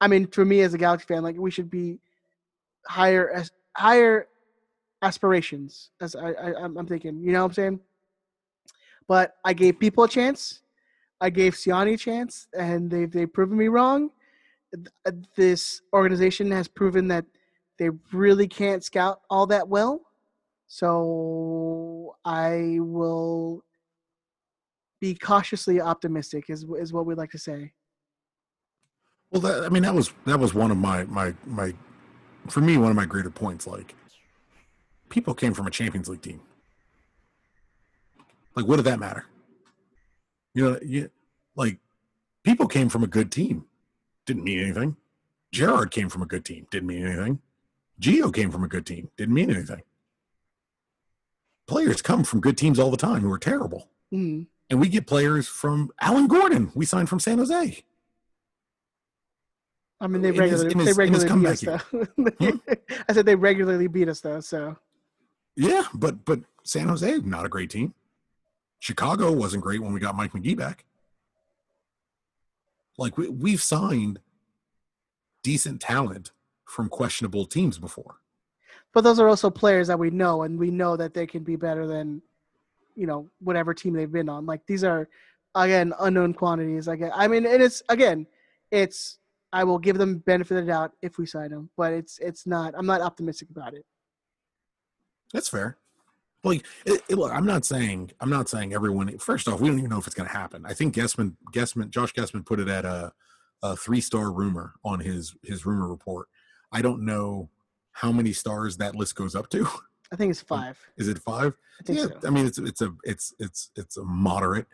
I mean, for me as a Galaxy fan, like we should be higher as higher aspirations. As I, I I'm thinking, you know what I'm saying? But I gave people a chance. I gave Siani a chance, and they've they've proven me wrong. Uh, this organization has proven that they really can't scout all that well. So I will be cautiously optimistic is is what we like to say. well, that, I mean, that was that was one of my my my for me one of my greater points. Like, people came from a Champions League team. Like, what did that matter? You know, you like people came from a good team, didn't mean anything. Gerrard came from a good team, didn't mean anything. Gio came from a good team, didn't mean anything. Players come from good teams all the time who are terrible. Mm. And we get players from Alan Gordon, we signed from San Jose. I mean, they his- regularly they his- his regularly beat us though. I said they regularly beat us though. So Yeah, but but San Jose, not a great team. Chicago wasn't great when we got Mike Magee back. Like we, we've signed decent talent from questionable teams before. but those are also players that we know, and we know that they can be better than, you know, whatever team they've been on. Like these are, again, unknown quantities. Like I mean, and it's again, it's I will give them benefit of the doubt if we sign them, but it's it's not. I'm not optimistic about it. That's fair. Like, it, it- look, I'm not saying I'm not saying everyone. First off, we don't even know if it's going to happen. I think Guesman, Guesman, Josh Guesman put it at a, a three star rumor on his his rumor report. I don't know how many stars that list goes up to. I think it's um, five. Is it five? I think yeah, so. I mean it's it's a it's it's it's a moderate.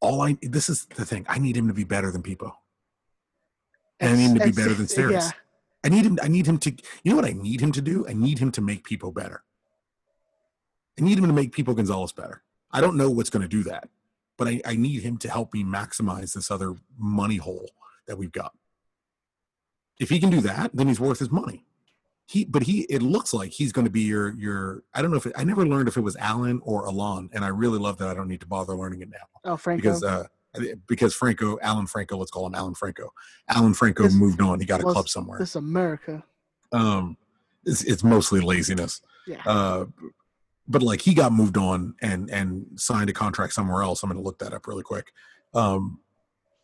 All I this is the thing. I need him to be better than People. And I need him to be better than Steres. Yeah, I need him. I need him to. You know what I need him to do? I need him to make people better. I need him to make people Gonzalez better. I don't know what's going to do that, but I, I need him to help me maximize this other money hole that we've got. If he can do that, then he's worth his money. he but he it looks like he's going to be your your i don't know if it, i never learned if it was alan or alon and i really love that i don't need to bother learning it now Oh, Franco. because uh because franco alan franco let's call him alan franco alan franco This- moved on he got a club somewhere this America. um it's, it's mostly laziness Yeah. uh but like he got moved on and and signed a contract somewhere else. I'm going to look that up really quick. Um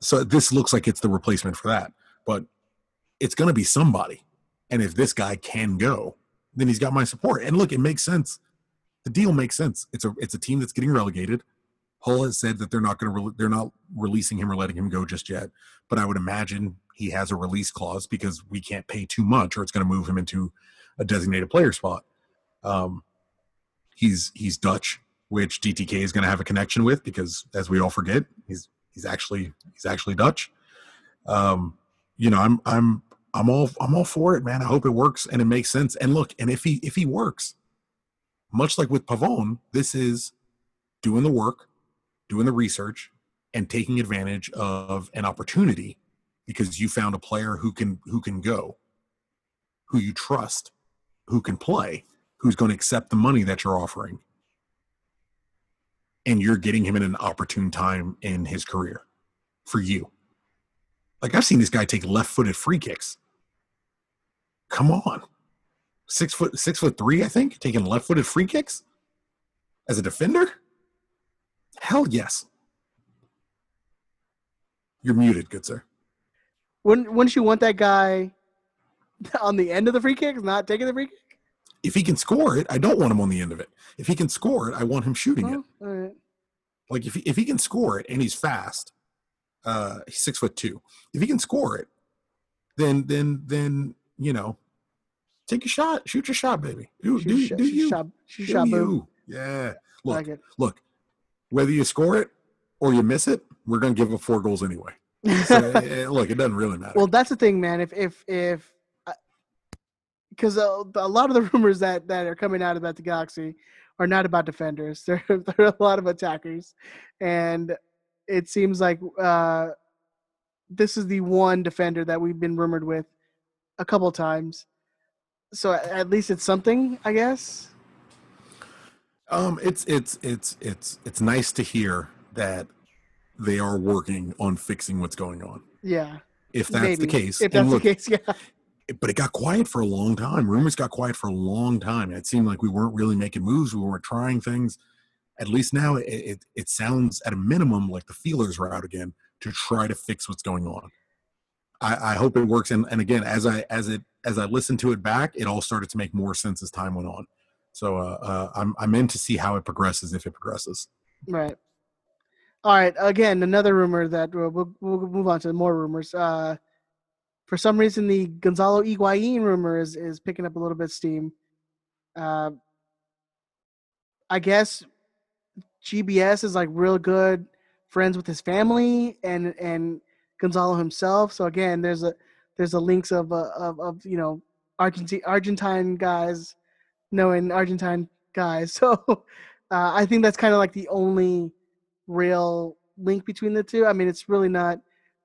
so this looks like it's the replacement for that but it's going to be somebody. And if this guy can go then he's got my support. And look it makes sense. The deal makes sense. It's a it's a team that's getting relegated. Hull has said that they're not going to re- they're not releasing him or letting him go just yet. But i would imagine he has a release clause because we can't pay too much or it's going to move him into a designated player spot. Um he's he's dutch which DTK is going to have a connection with because as we all forget he's he's actually he's actually dutch. Um you know i'm i'm i'm all i'm all for it man. I hope it works and it makes sense. And look and if he if he works much like with pavone this is doing the work doing the research and taking advantage of an opportunity because you found a player who can who can go who you trust who can play who's going to accept the money that you're offering. And you're getting him in an opportune time in his career for you. Like i've seen this guy take left-footed free kicks. Come on. Six foot six foot three i think taking left-footed free kicks? As a defender? Hell yes. You're muted good sir. Wouldn't wouldn't you want that guy on the end of the free kick, not taking the free kick? If he can score it, I don't want him on the end of it. If he can score it, I want him shooting it. Oh, all right. Like if he, if he can score it and he's fast, uh, he's six foot two. If he can score it, then then then you know, take a shot, shoot your shot, baby. Do, Shoot do, shot- do shoot you? shot- shoot Do shot, boo. you? Yeah. Look, Like look. Whether you score it or you miss it, we're gonna give up four goals anyway. So, eh, look, it doesn't really matter. well, that's the thing, man. If if if because a, a lot of the rumors that that are coming out about the Galaxy are not about defenders. They're they're a lot of attackers, and it seems like uh, this is the one defender that we've been rumored with a couple times. So at least it's something, I guess. Um, it's it's it's it's it's nice to hear that they are working on fixing what's going on. Yeah, If that's maybe. the case, If that's look, the case, yeah. But it got quiet for a long time. Rumors got quiet for a long time. It seemed like we weren't really making moves. We weren't trying things. At least now, it it, it sounds at a minimum like the feelers are out again to try to fix what's going on. I, I hope it works. And and again, as I as it as I listened to it back, it all started to make more sense as time went on. So uh, uh, I'm I'm in to see how it progresses if it progresses. Right. All right. Again, another rumor that we'll, we'll, we'll move on to more rumors. Uh, for some reason, the Gonzalo Higuain rumor is, is picking up a little bit of steam. Uh, I guess GBS is like real good friends with his family and and Gonzalo himself. So again, there's a there's a links of uh, of, of you know Argentine Argentine guys knowing Argentine guys. So uh, I think that's kind of like the only real link between the two. I mean, it's really not.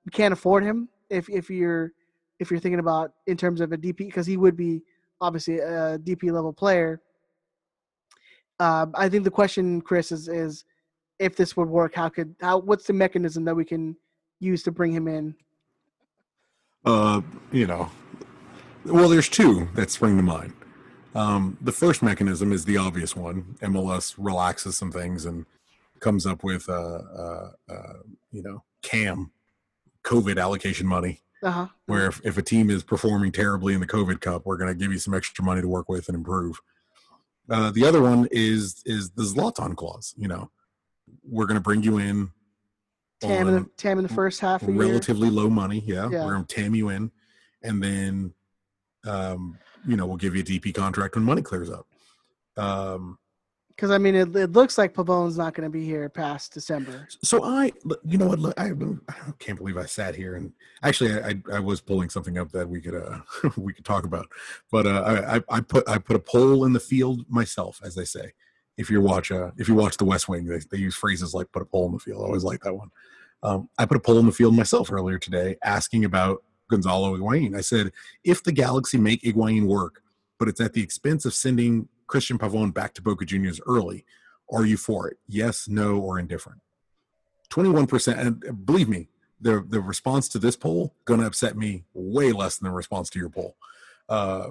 You can't afford him if if you're if you're thinking about in terms of a DP because he would be obviously a DP level player. Um, I think the question, Chris, is is if this would work. How could how what's the mechanism that we can use to bring him in? Uh, you know, well, there's two that spring to mind. Um, the first mechanism is the obvious one. MLS relaxes some things and comes up with, uh, uh, uh, you know, CAM, COVID allocation money, Uh huh. where if, if a team is performing terribly in the COVID Cup, we're going to give you some extra money to work with and improve. Uh, the other one is is the Zlatan clause. You know, we're going to bring you in Tam in the Tam in the first half of the year. relatively low money. Yeah, Yeah. we're gonna tam you in, and then, um, you know, we'll give you a DP contract when money clears up. Um, Because I mean, it, it looks like Pavone's not going to be here past December. so I, you know what, I, I can't believe I sat here and actually I, I was pulling something up that we could, uh, we could talk about, but uh, I, I, I put, I put a poll in the field myself, as they say. If you watch, uh, if you watch The West Wing, they, they use phrases like "put a poll in the field." I always like that one. Um, I put a poll in the field myself earlier today, asking about Gonzalo Higuain. I said, if the Galaxy make Higuain work, but it's at the expense of sending Cristian Pavon back to Boca Juniors early. Are you for it? Yes, no, or indifferent? 21%. And believe me, the, the response to this poll going to upset me way less than the response to your poll. Uh,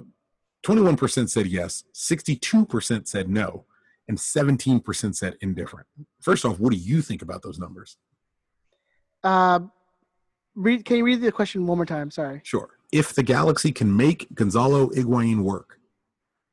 21% said yes, 62% said no, and 17% said indifferent. First off, what do you think about those numbers? Uh, read, can you read the question one more time? Sorry. Sure. If the Galaxy can make Gonzalo Higuain work,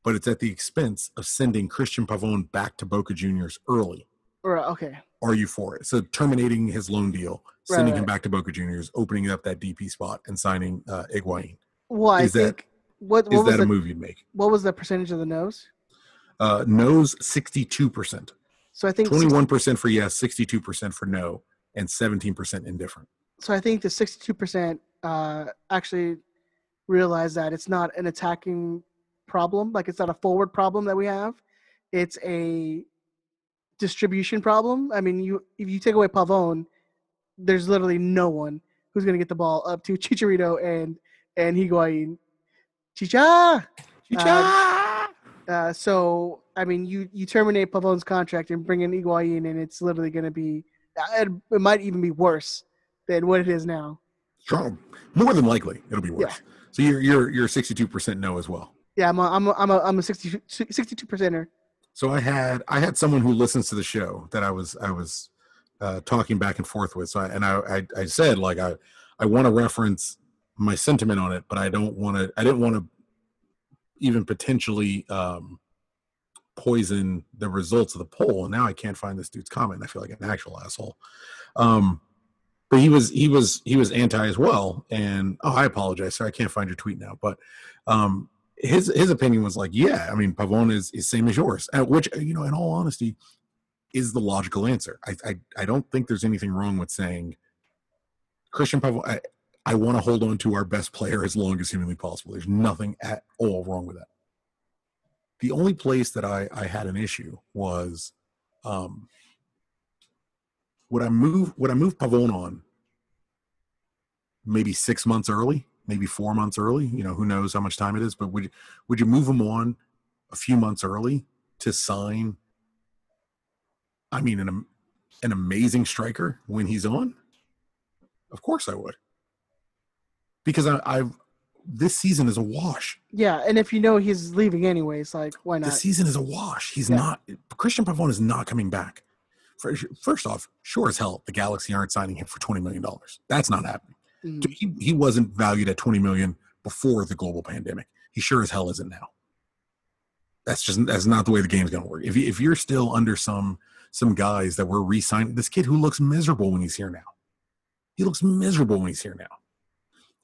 but it's at the expense of sending Cristian Pavon back to Boca Juniors early. Or, okay. Are you for it? So terminating his loan deal, sending right. him back to Boca Juniors, opening up that DP spot, and signing uh, Higuain. Well, I Is that- think what, what Is was that the, a move you'd make? what was the percentage of the no's? Uh, no's 62%. So I think 21% for yes, 62% for no, and 17% indifferent. so I think the 62% uh, actually realized that it's not an attacking problem, like it's not a forward problem that we have. It's a distribution problem. I mean, you if you take away Pavone, there's literally no one who's going to get the ball up to Chicharito and and Higuain. Chicha. Uh, so I mean, you you terminate Pavone's contract and bring in Higuain, and it's literally going to be it, it might even be worse than what it is now. Strong. More than likely, it'll be worse. Yeah. So you're you're you're 62% no as well. Yeah, I'm a, I'm a, I'm a, I'm a 62 percenter. So I had I had someone who listens to the show that I was I was uh, talking back and forth with. So I, and I, I I said like I I want to reference my sentiment on it, but I don't want to. I didn't want to even potentially um, poison the results of the poll. And now I can't find this dude's comment. I feel like an actual asshole. Um, but he was he was he was anti as well. And oh, I apologize, sir. I can't find your tweet now. But um, his his opinion was like, yeah, I mean, Pavone is is same as yours, which you know, in all honesty, is the logical answer. I I, I don't think there's anything wrong with saying Cristian Pavone. I, I want to hold on to our best player as long as humanly possible. There's nothing at all wrong with that. The only place that I, I had an issue was um, would I move would I move Pavone on maybe six months early, maybe four months early. You know, who knows how much time it is, but would would you move him on a few months early to sign? I mean, an an amazing striker when he's on. Of course, I would, because I, I've this season is a wash. Yeah, and if you know he's leaving anyways, like why not? The season is a wash. He's Yeah. not. Cristian Pavone is not coming back. First, first off, sure as hell, the Galaxy aren't signing him for twenty million dollars. That's not happening. Dude, he, he wasn't valued at 20 million before the global pandemic. He sure as hell isn't now. That's just that's not the way the game's to work. If you, if you're still under some some guys that were re-signing, this kid who looks miserable when he's here now, he looks miserable when he's here now.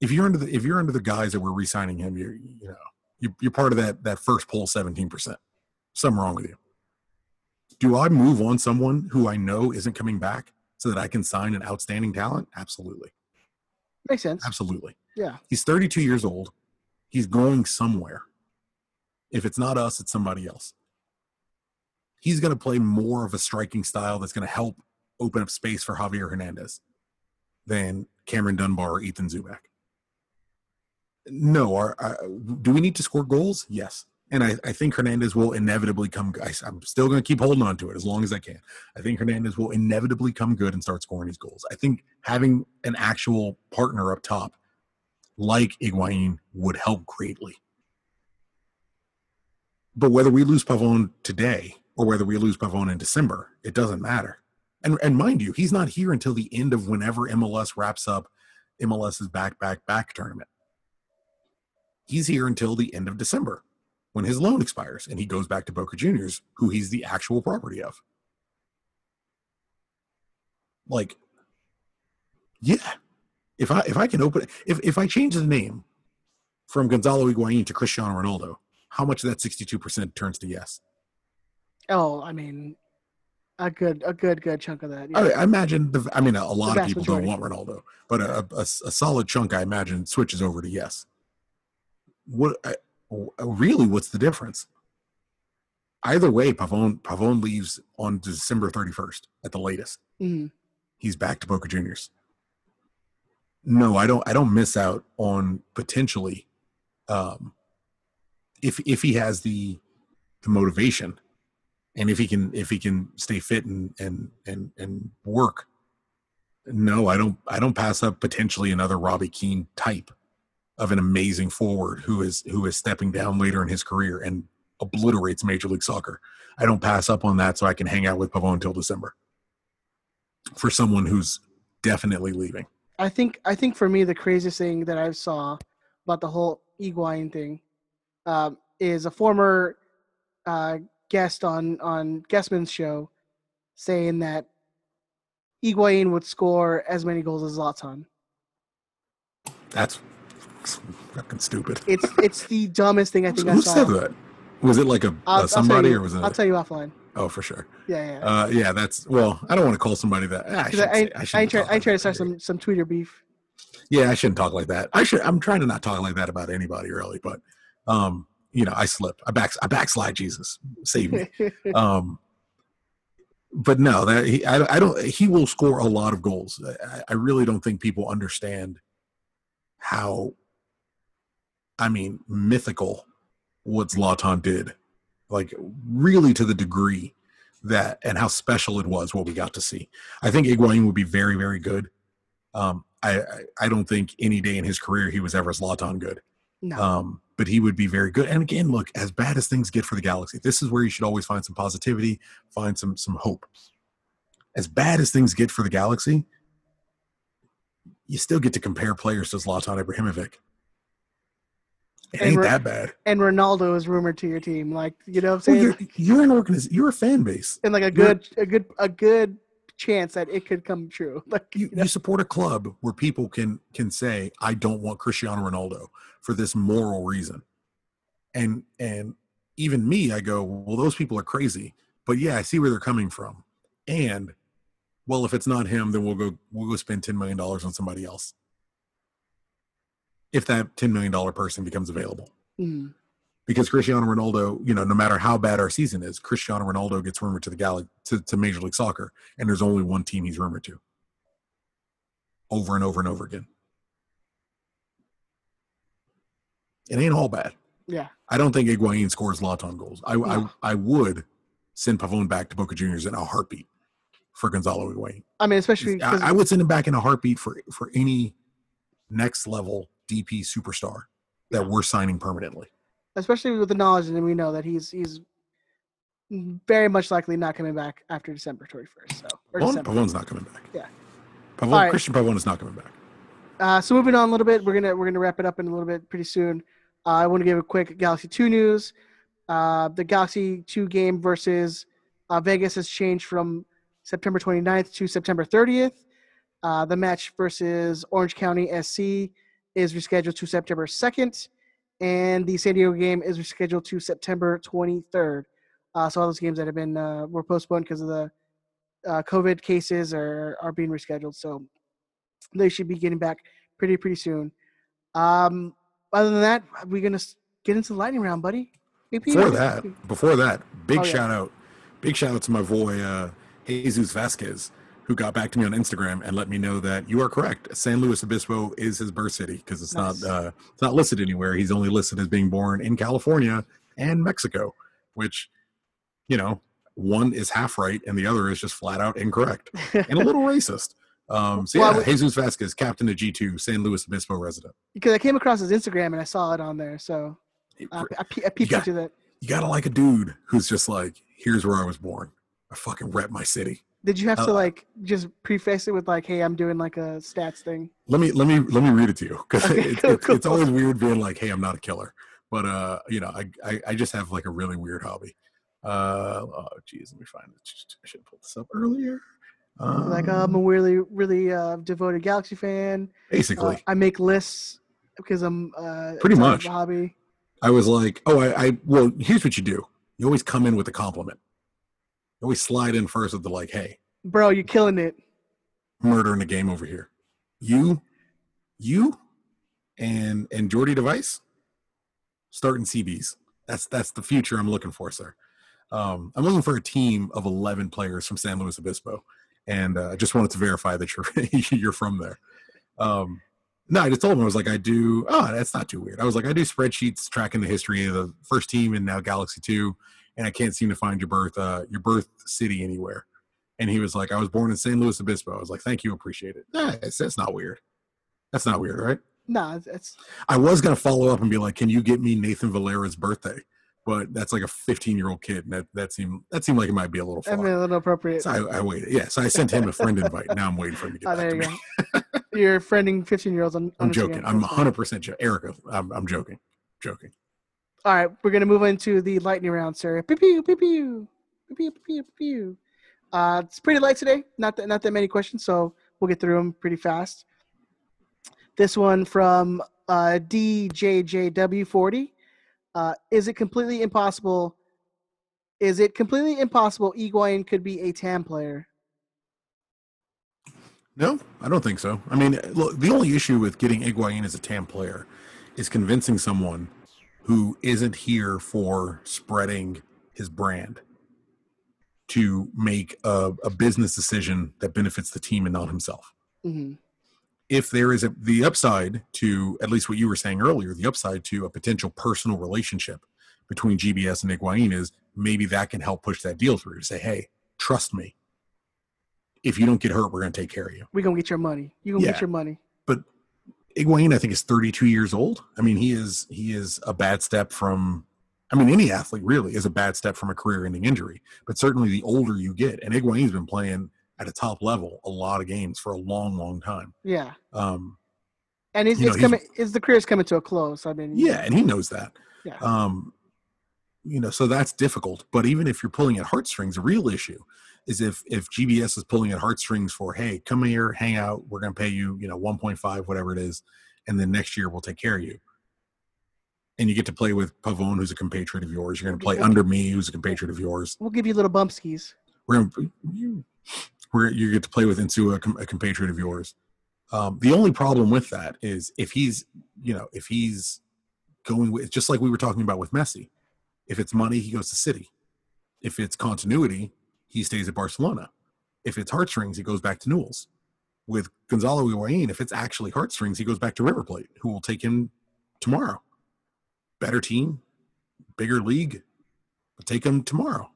If you're under the if you're under the guys that were re-signing him, you're you know you're, you're part of that that first poll 17 percent. Something wrong with you. Do I move on someone who I know isn't coming back so that I can sign an outstanding talent? Absolutely. Makes sense. Absolutely. Yeah. He's 32 years old. He's going somewhere. If it's not us, it's somebody else. He's going to play more of a striking style that's going to help open up space for Javier Hernandez than Cameron Dunbar or Ethan Zubak. No, are, uh, do we need to score goals? Yes. And I, I think Hernandez will inevitably come. I, I'm still going to keep holding on to it as long as I can. I think Hernandez will inevitably come good and start scoring his goals. I think having an actual partner up top like Higuain would help greatly. But whether we lose Pavone today or whether we lose Pavone in December, it doesn't matter. And and mind you, he's not here until the end of whenever MLS wraps up MLS's back back back tournament. He's here until the end of December when his loan expires and he goes back to Boca Juniors, who he's the actual property of. Like, yeah, if I if I can open if if I change the name from Gonzalo Higuain to Cristiano Ronaldo, how much of that sixty two percent turns to yes? Oh, I mean, a good, a good, good chunk of that. Yeah. I, I imagine the I mean a, a lot of people majority. don't want Ronaldo, but a, a, a solid chunk I imagine switches over to yes. What I, really? What's the difference? Either way, Pavone Pavone leaves on December thirty first at the latest. Mhm. he's back to Boca Juniors. No, I don't. I don't miss out on potentially um, if if he has the the motivation, and if he can if he can stay fit and and and and work, no, I don't I don't pass up potentially another Robbie Keane type of an amazing forward who is who is stepping down later in his career and obliterates Major League Soccer. I don't pass up on that so I can hang out with Pavon until December. For someone who's definitely leaving. I think I think for me the craziest thing that I saw about the whole Higuain thing um, is a former uh, guest on on Guesman's show saying that Higuain would score as many goals as Zlatan. That's fucking stupid. It's it's the dumbest thing I think Who I said that? Was it like a, I'll- a I'll somebody you, or was it? I'll tell you offline. oh, for sure. Yeah, yeah. Uh, yeah, that's well. I don't want to call somebody that. ah, I, shouldn't I, I, I, I, try, I trying to start some some Twitter beef. Yeah, I shouldn't talk like that. I should. I'm trying to not talk like that about anybody really, but um, you know, I slip. I back. I backslide. Jesus, save me. um, but no, that he, I, I don't. He will score a lot of goals. I, I really don't think people understand how. I mean, mythical what Zlatan did, like really to the degree that, and how special it was what we got to see. I think Higuain would be very, very good. Um, I, I, I don't think any day in his career he was ever Zlatan good. no, Um, but he would be very good. And again, look, as bad as things get for the Galaxy, this is where you should always find some positivity, find some some hope. As bad as things get for the Galaxy, you still get to compare players to Zlatan Ibrahimovic. It And ain't that bad. and Ronaldo is rumored to your team. Like you know what I'm Well, saying? you're, you're an organization. You're a fan base. and like a you're- good a good a good chance that it could come true. Like You, you know? you support a club where people can can say, "I don't want Cristiano Ronaldo for this moral reason," and and even me, I go, "Well, those people are crazy." But yeah, I see where they're coming from, and well, if it's not him, then we'll go we'll go spend ten million dollars on somebody else. If that ten million dollar person becomes available, Mm. because Cristiano Ronaldo, you know, no matter how bad our season is, Cristiano Ronaldo gets rumored to the Gal to, to Major League Soccer, and there's only one team he's rumored to. Over and over and over again. It ain't all bad. yeah. I don't think Higuain scores Zlatan goals. I, No. I I would send Pavone back to Boca Juniors in a heartbeat for Gonzalo Higuain. I mean, especially I, I would send him back in a heartbeat for for any next level DP superstar that we're signing permanently. especially with the knowledge that we know that he's he's very much likely not coming back after December 21st. So Pavone. Pavone's not coming back. Yeah. Pavone, right. Cristian Pavone is not coming back. Uh, so moving on a little bit, we're gonna we're gonna wrap it up in a little bit pretty soon. Uh, I want to give a quick Galaxy Two news. Uh, the Galaxy Two game versus uh, Vegas has changed from September 29th to September 30th. Uh, the match versus Orange County SC is rescheduled to September 2nd, and the San Diego game is rescheduled to September 23rd. Uh, so all those games that have been uh, were postponed because of the uh, COVID cases are are being rescheduled. So they should be getting back pretty pretty soon. Um, other than that, we're gonna get into the lightning round, buddy. Before that, before that, big Oh, yeah. shout out, big shout out to my boy uh, Jesus Vasquez, who got back to me on Instagram and let me know that you are correct. San Luis Obispo is his birth city because it's Nice. not uh, it's not listed anywhere. He's only listed as being born in California and Mexico, which you know one is half right and the other is just flat out incorrect and a little racist. Um, so yeah, we- Jesus Vasquez, captain of G two, San Luis Obispo resident. because I came across his Instagram and I saw it on there, so uh, I, pe- I peeped got- into that. you gotta like a dude who's just like, here's where I was born. I fucking rep my city. Did you have to uh, like just preface it with like, "Hey, I'm doing like a stats thing"? Let me let me let me read it to you because Okay, it, cool, it, cool. it's always weird being like, hey, I'm not a killer, but uh, you know, I I, I just have like a really weird hobby. Uh, oh, geez, let me find it. I should have pulled this up earlier. Um, like, I'm a really really uh, devoted Galaxy fan. Uh, basically, I make lists because I'm uh, Pretty much. hobby. I was like, oh, I, I well, here's what you do. You always come in with a compliment. Always slide in first with the like, hey, Bro, you're killing it. murder in the game over here. You, you, and and Jordy de Wijs starting CBs. That's that's the future I'm looking for, sir. Um, I'm looking for a team of 11 players from San Luis Obispo, and uh, I just wanted to verify that you're you're from there. Um, No, I just told him I was like, I do. Oh, that's not too weird. I was like, I do spreadsheets tracking the history of the first team and now Galaxy Two, and I can't seem to find your birth, uh, your birth city anywhere. And he was like, I was born in San Luis Obispo. I was like, thank you, appreciate it. Nah, it's, that's not weird. That's not weird, right? No, it's, it's I was gonna follow up and be like, can you get me Nathan Valera's birthday? But that's like a 15 year old kid, and that that seemed that seemed like it might be a little I far. mean, a little appropriate. So I, I waited. Yeah, so I sent him a friend invite. Now I'm waiting for him to get Oh, back there to you me. go. You're friending 15 year olds on. I'm joking. I'm 100 percent joking. Erica, I'm, I'm joking. Joking. All right, we're gonna move into the lightning round, sir. Pew pew pew pew pew pew pew. Uh, it's pretty light today. Not that not that many questions, so we'll get through them pretty fast. This one from uh, DJJW40. Uh, is it completely impossible? Is it completely impossible Higuain could be a TAM player? No, I don't think so. I mean, look, the only issue with getting Higuain as a TAM player is convincing someone who isn't here for spreading his brand to make a, a business decision that benefits the team and not himself. hmm If there is a, the upside to, at least what you were saying earlier, the upside to a potential personal relationship between GBS and Higuain is maybe that can help push that deal through to say, hey, trust me. If you don't get hurt, we're going to take care of you. We're gonna get your money. You're gonna Yeah. get your money. Higuain, I think, is 32 years old. I mean, he is he is a bad step from. I mean, any athlete really is a bad step from a career-ending injury. But certainly, the older you get, and Higuain's been playing at a top level a lot of games for a long, long time. Yeah, Um, and it's, You know, it's coming. Is the career's coming to a close? I mean, yeah, and he knows that. Yeah. Um, you know, so that's difficult. But even if you're pulling at heartstrings, the real issue is if if GBS is pulling at heartstrings for, hey, come here, hang out, we're going to pay you, you know, 1.5, whatever it is, and then next year we'll take care of you. And you get to play with Pavone, who's a compatriot of yours. You're going to play under me, who's a compatriot of yours. we'll give you little bump skis. We're going to, we're, you get to play with Insua, a, a compatriot of yours. Um, the only problem with that is if he's, you know, if he's going with, just like we were talking about with Messi, if it's money, he goes to City. If it's continuity, he stays at Barcelona. If it's heartstrings, he goes back to Newell's. With Gonzalo Higuain, if it's actually heartstrings, he goes back to River Plate, who will take him tomorrow. Better team, bigger league, take him tomorrow.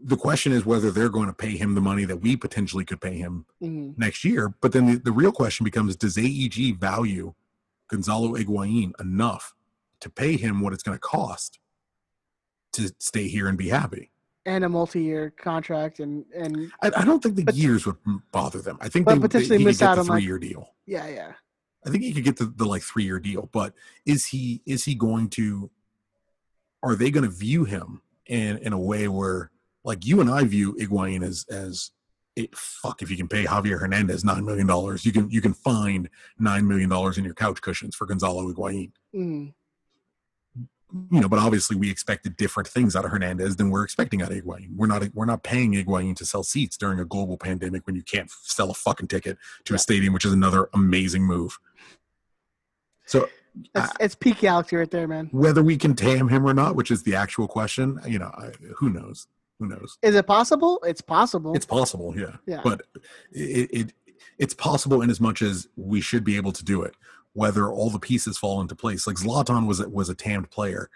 The question is whether they're going to pay him the money that we potentially could pay him hmm next year. But then the, the real question becomes does AEG value Gonzalo Higuain enough to pay him what it's going to cost to stay here and be happy? And a multi-year contract, and and I, I don't think the But- years would bother them. I think But they, potentially they, he miss could get out on, like- three year deal. yeah, yeah. I think he could get the, the like three year deal. But is he is he going to? Are they going to view him in in a way where like you and I view Higuain as as it, fuck if you can pay Javier Hernandez nine million dollars, you can you can find nine million dollars in your couch cushions for Gonzalo Higuain. Mm. You know, but obviously we expected different things out of Hernandez than we're expecting out of Higuain. We're not we're not paying Higuain to sell seats during a global pandemic when you can't sell a fucking ticket to Yeah. a stadium, which is another amazing move. So It's, it's peak galaxy right there, man. whether we can tam him or not, which is the actual question, you know, I, who knows? Who knows? Is it possible? It's possible. It's possible, yeah. Yeah. But it, it it's possible in as much as we should be able to do it. Whether all the pieces fall into place, like Zlatan was was a tammed player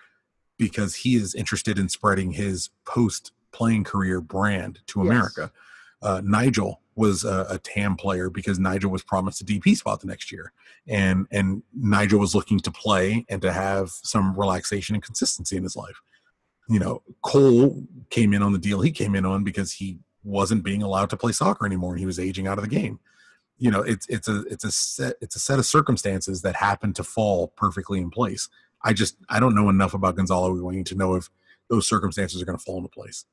because he is interested in spreading his post playing career brand to Yes. America. Uh, Nigel was a, a TAM player because Nigel was promised a DP spot the next year, and and Nigel was looking to play and to have some relaxation and consistency in his life. You know, Cole came in on the deal he came in on because he wasn't being allowed to play soccer anymore and he was aging out of the game. You know, it's it's a it's a set it's a set of circumstances that happen to fall perfectly in place. I just I don't know enough about Gonzalo Higuain to know if those circumstances are going to fall into place.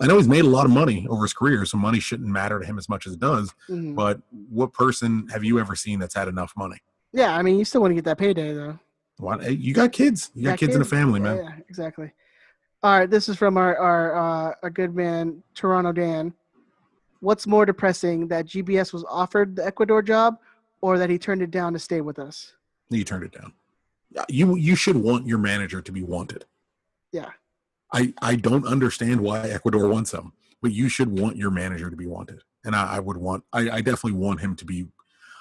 I know he's made a lot of money over his career, so money shouldn't matter to him as much as it does. Mhm. But what person have you ever seen that's had enough money? yeah, I mean, you still want to get that payday though. What eh, you got kids? You got, kids, in a family, Yeah, man. Yeah, exactly. All right, this is from our our uh, our good man Toronto Dan. What's more depressing, that GBS was offered the Ecuador job, or that he turned it down to stay with us? You turned it down. You you should want your manager to be wanted. Yeah. I I don't understand why Ecuador wants him, but you should want your manager to be wanted. And I, I would want I, I definitely want him to be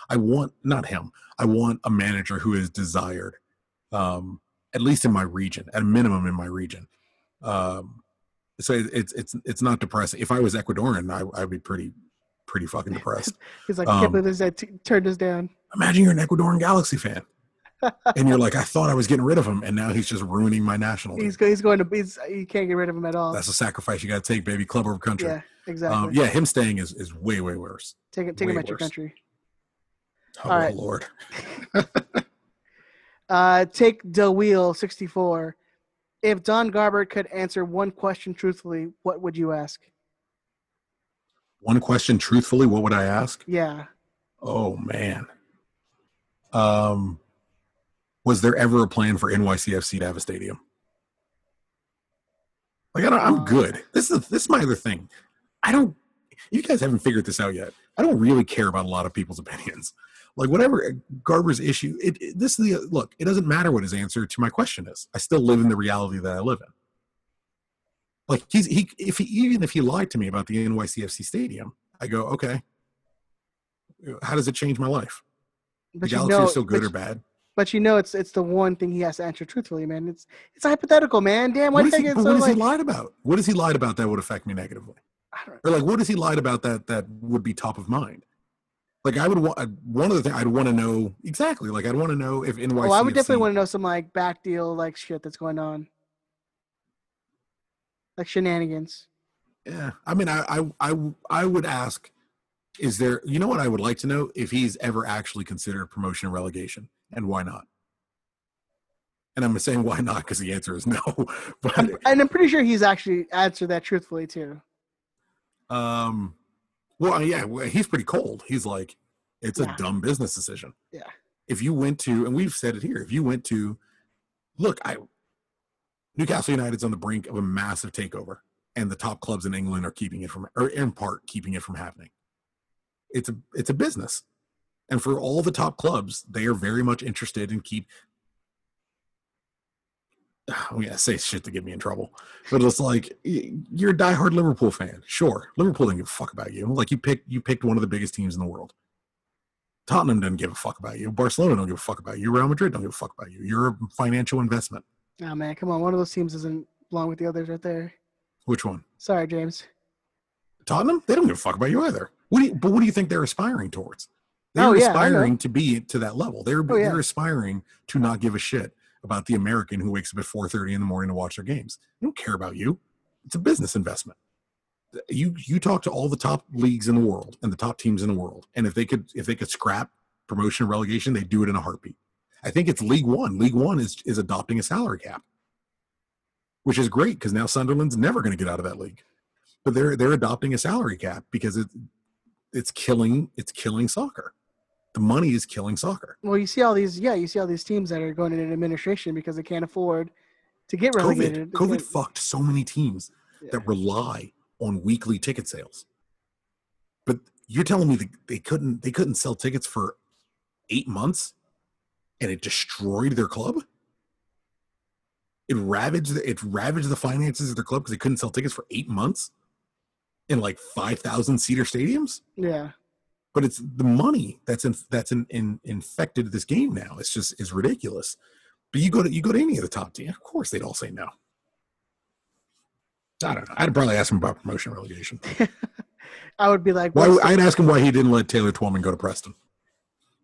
I want not him. I want a manager who is desired, um, at least in my region, at a minimum in my region. Um, so it, it's it's it's not depressing. If I was Ecuadorian, I, I'd be pretty pretty fucking depressed. He's like, I can't Um, believe this t- turned this down. Imagine you're an Ecuadorian Galaxy fan, and you're like, I thought I was getting rid of him, and now he's just ruining my national. He's go- he's going to he's you can't get rid of him at all. That's a sacrifice you got to take, baby. Club over country. yeah, exactly. Um, yeah, him staying is is way way worse. take it, take him way at your country. Oh All right. lord. Uh, take Del Wheel sixty four. If Don Garber could answer one question truthfully, what would you ask? One question, truthfully, what would I ask? Yeah. Oh man. Um, was there ever a plan for NYCFC to have a stadium? Like I don't, I'm Uh, good. This is this is my other thing. I don't. You guys haven't figured this out yet. I don't really care about a lot of people's opinions. Like whatever eh, Garber's issue, it, it this is the look. It doesn't matter what his answer to my question is. I still live in the reality that I live in. Like he's he if he even if he lied to me about the NYCFC stadium, I go okay. How does it change my life? The But you Galaxy know, are still good or bad? but you know, it's it's the one thing he has to answer truthfully, man. It's it's hypothetical, man. Damn, why What, is he, so what has like? he lied about? What has he lied about that would affect me negatively? I don't, Or like, what has he lied about that that would be top of mind? Like, I would want one of the things I'd want to know exactly. Like, I'd want to know if NYCFC. oh, I would definitely want to know some like back deal like shit that's going on, like shenanigans. Yeah, I mean, I, I I I would ask, is there? You know what I would like to know if he's ever actually considered promotion and relegation, and why not? And I'm saying why not because the answer is no. But I'm, and I'm pretty sure he's actually answered that truthfully too. Um, well, yeah, he's pretty cold. He's like, it's Yeah. a dumb business decision. Yeah. If you went to, and we've said it here, if you went to, look, I, Newcastle United's on the brink of a massive takeover, and the top clubs in England are keeping it from, or in part keeping it from happening. It's a, it's a business, and for all the top clubs, they are very much interested in keep. Oh, I'm gonna say shit to get me in trouble, but it's like you're a diehard Liverpool fan. Sure, Liverpool doesn't give a fuck about you. Like you picked you picked one of the biggest teams in the world. Tottenham doesn't give a fuck about you. Barcelona don't give a fuck about you. Real Madrid don't give a fuck about you. You're a financial investment. Oh man, come on, one of those teams isn't belong with the others right there. Which one? Sorry, James. Tottenham? They don't give a fuck about you either. What do you, but what do you think they're aspiring towards? They're Oh, yeah, aspiring to be to that level. They're Oh, yeah. they're aspiring to not give a shit about the American who wakes up at 4:30 in the morning to watch their games. They don't care about you. It's a business investment. You you talk to all the top leagues in the world and the top teams in the world, and if they could if they could scrap promotion and relegation, they do it in a heartbeat. I think it's League One. League One is is adopting a salary cap, which is great because now Sunderland's never going to get out of that league. But they're they're adopting a salary cap because it it's killing it's killing soccer. The money is killing soccer. Well, you see all these, yeah, you see all these teams that are going into administration because they can't afford to get COVID relegated. They COVID fucked so many teams Yeah. that rely on weekly ticket sales. But you're telling me that they couldn't they couldn't sell tickets for eight months, and it destroyed their club. It ravaged the- it ravaged the finances of their club because they couldn't sell tickets for eight months in like five thousand seater stadiums. yeah, But it's the money that's in, that's in, in, infected this game now. It's just is ridiculous. But you go to you go to any of the top teams, of course they'd all say no. I don't know. I'd probably ask him about promotion relegation. I would be like, Why, the- I'd ask him why he didn't let Taylor Twellman go to Preston.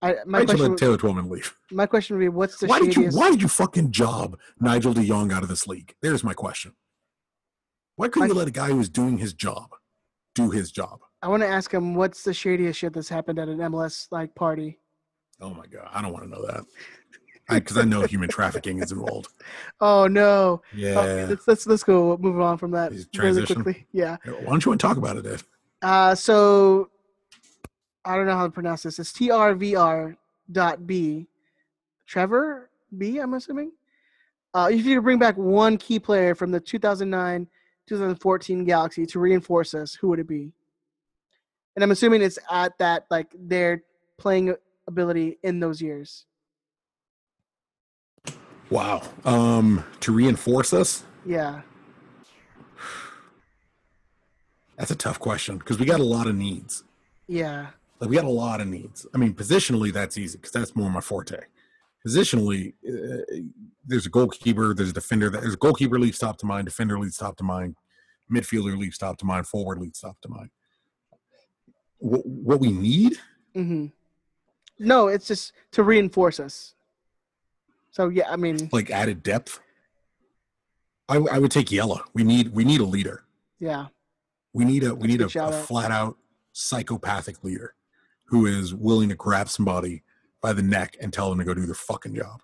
I, my Why question, let Taylor Twellman leave? my question would be, what's the Why did you? Why did you fucking job Nigel De Jong out of this league? There's my question. Why couldn't you let a guy who was doing his job do his job? I want to ask him, what's the shadiest shit that's happened at an MLS like party? Oh my god, I don't want to know that because I, know human trafficking is involved. Oh no! Yeah. Okay, let's let's let's go move on from that really quickly. Yeah. Why don't you want to talk about it, Ed? Uh, so I don't know how to pronounce this. It's TRVR dot B. Trevor B. I'm assuming. Uh, if you could bring back one key player from the 2009 2014 Galaxy to reinforce us, who would it be? And I'm assuming it's at that like their playing ability in those years. Wow. Um, to reinforce us, Yeah. that's a tough question because we got a lot of needs. Yeah. Like we got a lot of needs. I mean, positionally that's easy because that's more my forte. Positionally, uh, there's a goalkeeper, there's a defender. There's a goalkeeper leads top to mind, defender leads top to mind, midfielder leads top to mind, forward leads top to mind. What, what we need? hmm No, it's just to reinforce us. So yeah, I mean, like added depth. I, I would take Jelle. We need we need a leader. yeah, We need a we need a, a flat out psychopathic leader who is willing to grab somebody by the neck and tell them to go do their fucking job.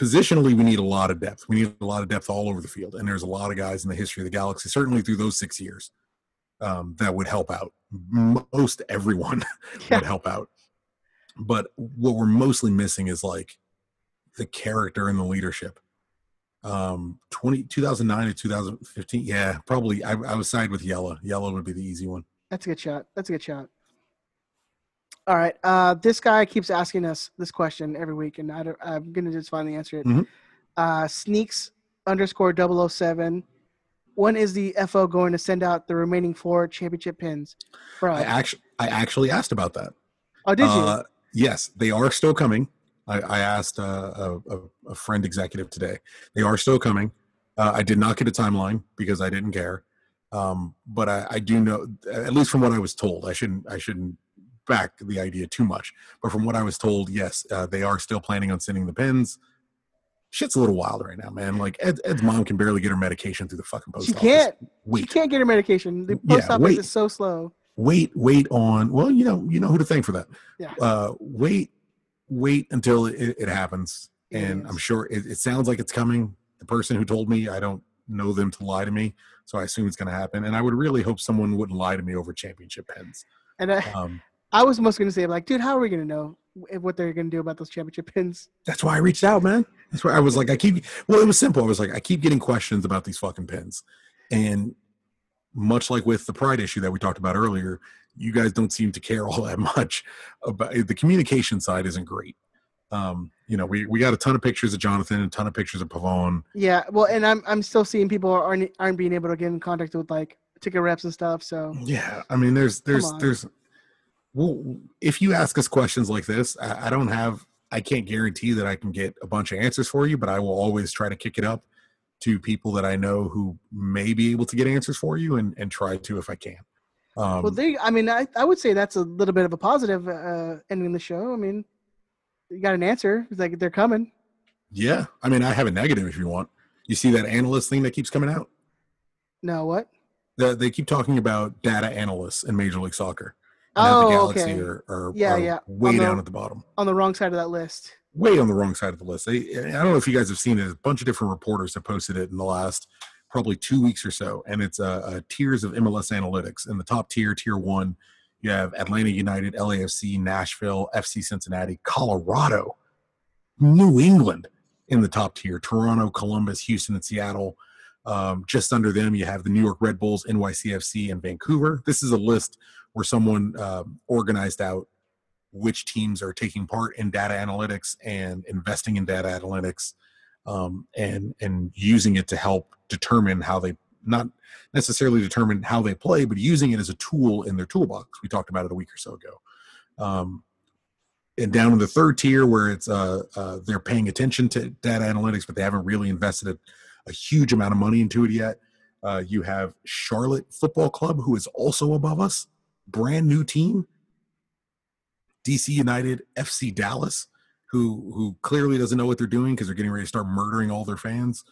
Positionally, we need a lot of depth. We need a lot of depth all over the field, and there's a lot of guys in the history of the galaxy, certainly through those six years, um, that would help out. Most everyone yeah, would help out. But what we're mostly missing is like the character and the leadership. Um, 20, 2009 to 2015. Yeah, probably. I, I was side with Jelle. Jelle would be the easy one. that's a good shot. That's a good shot. All right, uh, this guy keeps asking us this question every week, and I don't, I'm gonna just finally answer it. Mhm. Uh, sneaks underscore 007. When is the FO going to send out the remaining four championship pins? Bro, I actually, I actually asked about that. oh, did you? Uh, yes, they are still coming. I, I asked uh, a, a, friend executive today. They are still coming. Uh, I did not get a timeline because I didn't care. Um, but I, I do know, at least from what I was told, I shouldn't, I shouldn't back the idea too much. But from what I was told, yes, uh, they are still planning on sending the pins. Shit's a little wild right now, man. Like Ed, Ed's mom can barely get her medication through the fucking post she office. can't. She can't get her medication. The Yeah, post office wait. is so slow. wait, wait on. Well, you know, you know who to thank for that. Yeah. Uh, wait, wait until it, it happens, and Yes. I'm sure it, it sounds like it's coming. The person who told me, I don't know them to lie to me, so I assume it's going to happen. And I would really hope someone wouldn't lie to me over championship pens. And I, Um, I was most going to say, like, dude, how are we going to know what they're going to do about those championship pins? that's why I reached out, man. That's why I was like, I keep. Well, it was simple. I was like, I keep getting questions about these fucking pins, and much like with the pride issue that we talked about earlier, you guys don't seem to care all that much about the communication side. Isn't great. Um, you know, we we got a ton of pictures of Jonathan and a ton of pictures of Pavon. Yeah, well, and I'm I'm still seeing people aren't aren't being able to get in contact with like ticket reps and stuff. So Yeah, I mean, there's there's there's. Well, if you ask us questions like this, I, I don't have. I can't guarantee that I can get a bunch of answers for you, but I will always try to kick it up to people that I know who may be able to get answers for you, and and try to if I can. Um, well, they I mean I I would say that's a little bit of a positive uh, ending the show. I mean, you got an answer. It's like they're coming. yeah, I mean, I have a negative if you want. You see that analyst thing that keeps coming out? No, what? The, they keep talking about data analysts in Major League Soccer. Oh, the Galaxy okay. are, are, Yeah, are yeah. way the- down at the bottom. On the wrong side of that list. way on the wrong side of the list. They, I don't know if you guys have seen it. A bunch of different reporters have posted it in the last probably two weeks or so, and it's uh, uh, tiers of MLS analytics. In the top tier, tier one, you have Atlanta United, LAFC, Nashville, FC Cincinnati, Colorado, New England in the top tier. Toronto, Columbus, Houston, and Seattle. Um, just under them, you have the New York Red Bulls, NYCFC, and Vancouver. This is a list where someone um, organized out which teams are taking part in data analytics and investing in data analytics um, and and using it to help determine how they not necessarily determine how they play but using it as a tool in their toolbox. We talked about it a week or so ago. Um, and down in the third tier where it's uh, uh, they're paying attention to data analytics but they haven't really invested a, a huge amount of money into it yet uh, you have charlotte football club who is also above us brand new team DC United, FC Dallas, who who clearly doesn't know what they're doing because they're getting ready to start murdering all their fans.